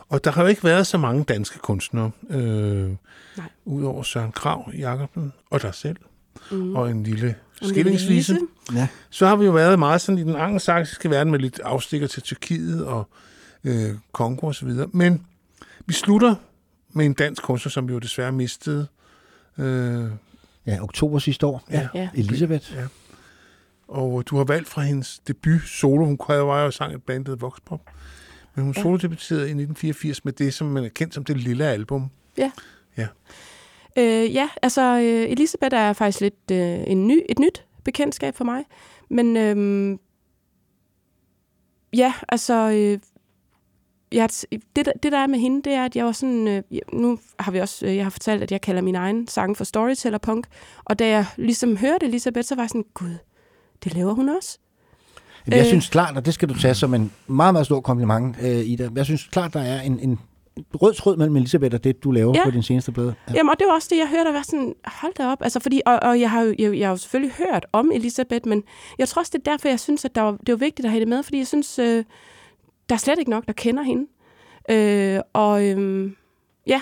og der har jo ikke været så mange danske kunstnere, øh, udover Søren Krav Jacobsen og dig selv, Mm. og en lille lille Ja. Så har vi jo været meget sådan i den angelsaksiske verden med lidt afstikker til Tyrkiet og øh, Kongo og så videre. Men vi slutter med en dansk kunstner, som vi jo desværre mistede. Øh, Ja, oktober sidste år. Ja. Ja. Elisabeth. Ja. Og du har valgt fra hendes debut solo. Hun kunne jo og sang et bandet Voxpop. Men hun Ja. solodebuterede i 1984 med det, som man er kendt som det lille album. Ja. Ja. Øh, ja, altså øh, Elisabeth er faktisk lidt øh, en ny, et nyt bekendtskab for mig. Men øhm, ja, altså øh, jeg, det, der- det der er med hende, det er, at jeg var sådan, øh, nu har vi også, øh, jeg har fortalt, at jeg kalder min egen sang for storyteller punk, og da jeg ligesom hørte Elisabeth, så var jeg sådan, gud, det laver hun også. Jamen, Jeg Øh. synes klart, og det skal du tage som en meget, meget stor kompliment, øh, Ida. Jeg synes klart, der er en, en rød tråd mellem Elisabeth og det, du laver Ja. på din seneste plade. Ja. Jamen, og det var også det, jeg hørte, og var sådan, hold da op. Altså, fordi, og, og jeg, har jo, jeg, jeg har jo selvfølgelig hørt om Elisabeth, men jeg tror også, det er derfor, jeg synes, at der var, det var vigtigt at have det med, fordi jeg synes, øh, der er slet ikke nok, der kender hende. Øh, og øh, ja,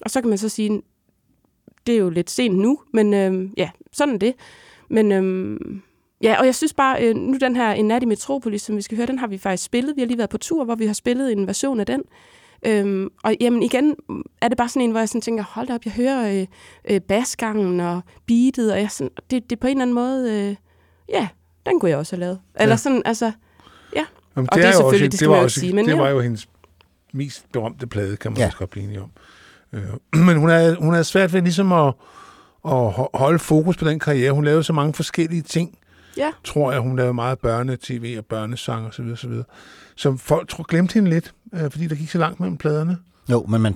og så kan man så sige, det er jo lidt sent nu, men øh, ja, sådan er det. Men øh, ja, og jeg synes bare, øh, nu den her En nat i Metropolis, som vi skal høre, den har vi faktisk spillet. Vi har lige været på tur, hvor vi har spillet en version af den. Øhm, og jamen igen er det bare sådan en, hvor jeg sådan tænker, hold da op, jeg hører øh, øh, basgangen og beatet, og jeg sådan, det, det er på en eller anden måde, øh, ja, den kunne jeg også have lavet. Eller Ja. sådan, altså, ja. Jamen, og det er jo også, selvfølgelig, det skal var også, sige, men det ja. var jo hendes mest berømte plade, kan man Ja. også godt blive enige om. Øh, men hun havde, hun havde svært ved ligesom at, at ho- holde fokus på den karriere. Hun lavede så mange forskellige ting, Ja. tror jeg. Hun lavede meget børnetv og børnesang og så videre, så videre. Som folk tror, glemte hende lidt, øh, fordi der gik så langt mellem pladerne. Jo, men man,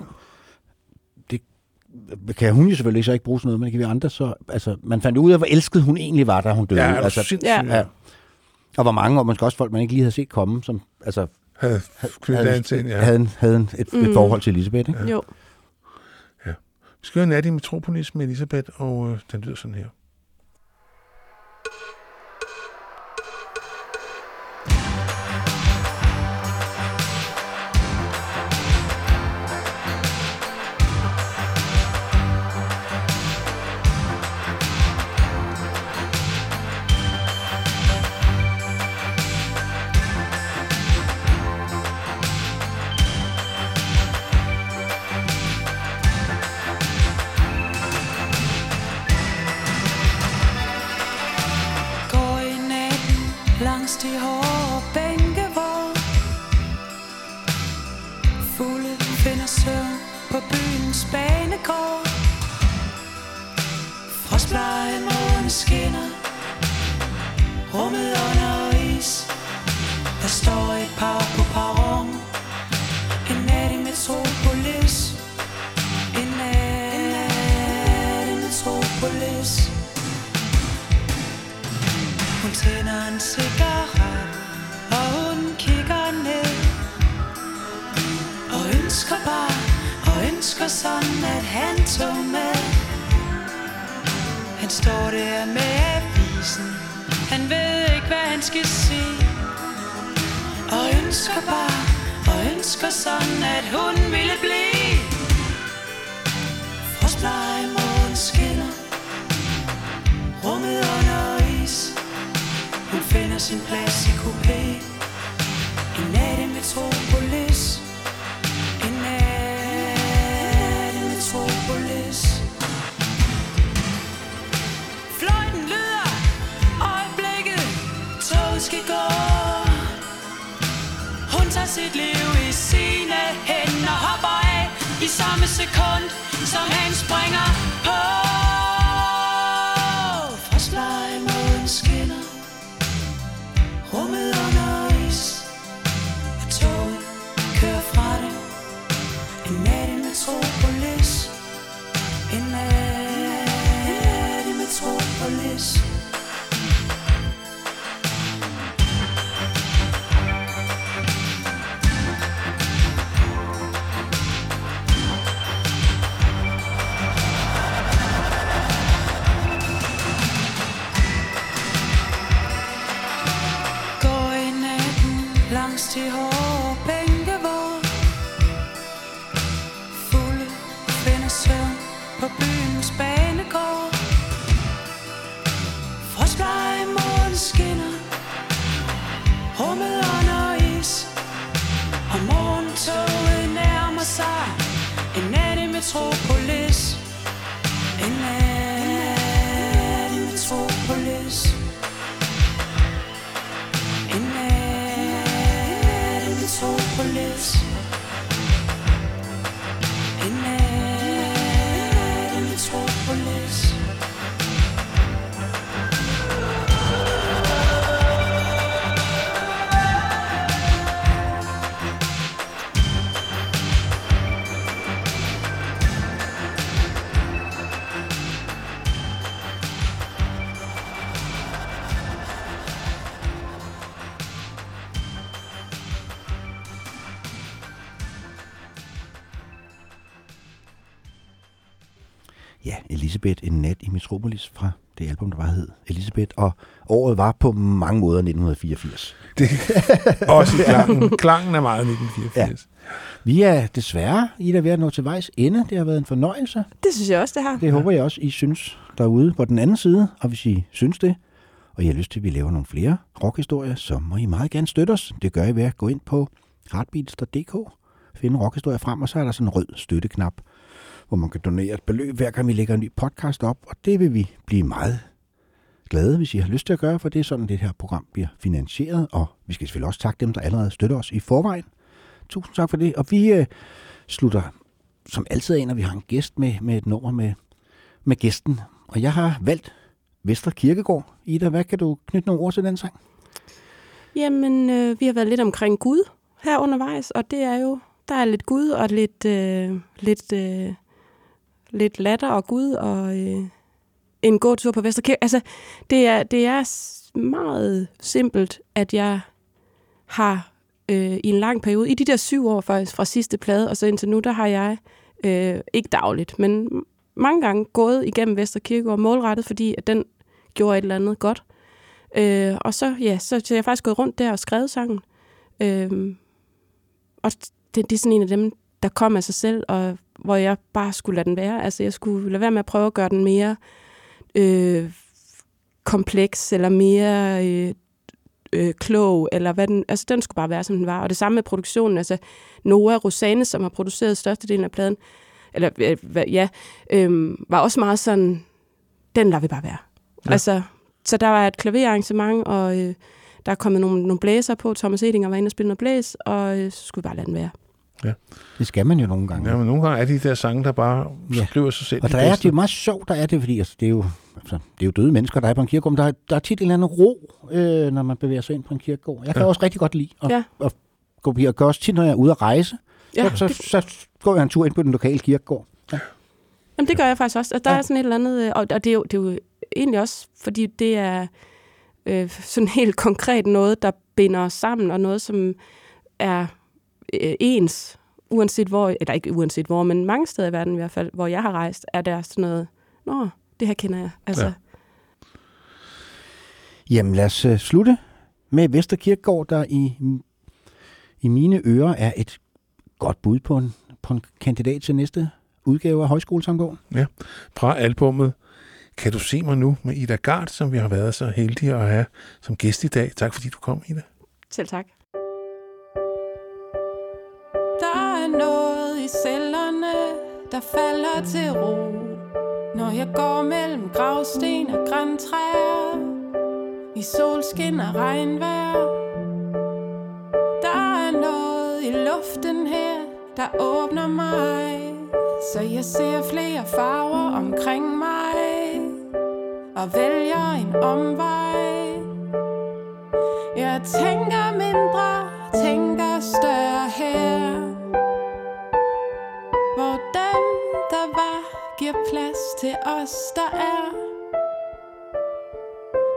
det kan hun jo selvfølgelig så ikke bruge sådan noget, men det kan vi andre så... Altså, man fandt ud af, hvor elsket hun egentlig var, da hun døde. Ja, altså, Ja. ja. Og hvor mange, og måske også folk, man ikke lige havde set komme, som altså, Havde knyttet an til ja. havde, en- havde en- et, et Mm. forhold til Elisabeth. Ikke? Jo. Vi skal høre Nat i Metropolis med Elisabeth, og øh, den lyder sådan her. Skinner. Rummet under is. Der står et par på perron. En nat i Metropolis. En nat i Metropolis. Hun tænder en cigaret, og hun kigger ned. Og ønsker bare, og ønsker ønsker sådan, at han tog med. Står der med avisen. Han ved ikke, hvad han skal se. Og ønsker bare, og ønsker sådan, at hun ville blive. Frostblege morgen skinner. Rummet under is. Hun finder sin plads i coupé. En nat i Metropolis. Sekund, som han springer Metropolis fra det album, der bare hed Elisabeth, og året var på mange måder 1984. Det også klangen. Klangen er meget 1984. Ja. Vi er desværre, I er ved at nå til vejs ende. Det har været en fornøjelse. Det synes jeg også, det har. Det håber jeg også, I synes derude på den anden side. Og hvis I synes det, og I har lyst til, at vi laver nogle flere rockhistorier, så må I meget gerne støtte os. Det gør I ved at gå ind på heartbeats.dk, finde rockhistorier frem, og så er der sådan en rød støtteknap, hvor man kan donere et beløb, hver gang vi lægger en ny podcast op. Og det vil vi blive meget glade, hvis I har lyst til at gøre, for det er sådan, det her program bliver finansieret. Og vi skal selvfølgelig også takke dem, der allerede støtter os i forvejen. Tusind tak for det. Og vi øh, slutter som altid af, når vi har en gæst med, med et nummer med, med gæsten. Og jeg har valgt Vestre Kirkegård. Ida, hvad kan du knytte nogle ord til den sang? Jamen, øh, vi har været lidt omkring Gud her undervejs, og det er jo, der er lidt Gud og lidt, øh, lidt, øh, lidt latter og Gud og øh, en god tur på Vesterkirke. Altså, det er, det er meget simpelt, at jeg har øh, i en lang periode, i de der syv år faktisk, fra sidste plade og så indtil nu, der har jeg, øh, ikke dagligt, men mange gange gået igennem Vesterkirkegård målrettet, fordi at den gjorde et eller andet godt. Øh, og så, ja, så, så jeg har faktisk gået rundt der og skrevet sangen. Øh, og det, det er sådan en af dem, der kom af sig selv, og hvor jeg bare skulle lade den være. Altså, jeg skulle lade være med at prøve at gøre den mere øh, kompleks, eller mere øh, øh, klog, eller hvad den... Altså, den skulle bare være, som den var. Og det samme med produktionen. Altså, Noah Rosane, som har produceret størstedelen af pladen, eller øh, ja, øh, var også meget sådan, den lader vi bare være. Ja. Altså, så der var et klaverarrangement, og øh, der er kommet nogle, nogle blæser på. Thomas Edinger var inde og spille noget blæs, og øh, så skulle vi bare lade den være. Ja. Det skal man jo nogle gange. Ja, men nogle gange er de der sange, der bare ja. skriver sig selv. Og de der er, bedste. det er meget sjovt, der er det, fordi altså, det, er jo, altså, det er jo døde mennesker, der er på en kirkegård, der er, der er tit en eller anden ro, øh, når man bevæger sig ind på en kirkegård. Jeg kan Ja. også rigtig godt lide at, Ja. ja. at gå på Jeg gør også tit, når jeg er ude at rejse, Ja, så, så, så, så går jeg en tur ind på den lokale kirkegård. Ja. Jamen, det gør jeg faktisk også. Altså, der ja. er sådan et eller andet, øh, og og det er, jo, det er jo egentlig også, fordi det er øh, sådan helt konkret noget, der binder os sammen, og noget, som er øh, ens, uanset hvor, eller ikke uanset hvor, men mange steder i verden i hvert fald, hvor jeg har rejst, er der sådan noget, nå, det her kender jeg. Altså, Ja. ja. Jamen lad os uh, slutte med Vesterkirkegård, der i, i mine ører er et godt bud på en, på en kandidat til næste udgave af Højskolesamgård. Ja, fra albummet Kan du se mig nu med Ida Gard, som vi har været så heldige at have som gæst i dag. Tak fordi du kom, Ida. Selv tak. Der falder til ro. Når jeg går mellem gravsten og græntræer I solskin og regnvejr Der er noget i luften her, der åbner mig. Så jeg ser flere farver omkring mig Og vælger en omvej. Jeg tænker mindre, tænker større her. Giver plads til os, der er.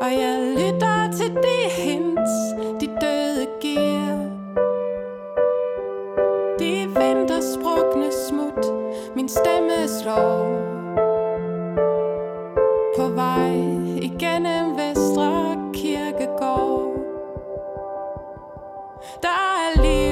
Og jeg lytter til de hints, de døde giver. De vintersprukne smut, min stemme slår. På vej igennem Vestre Kirkegård. Der er liv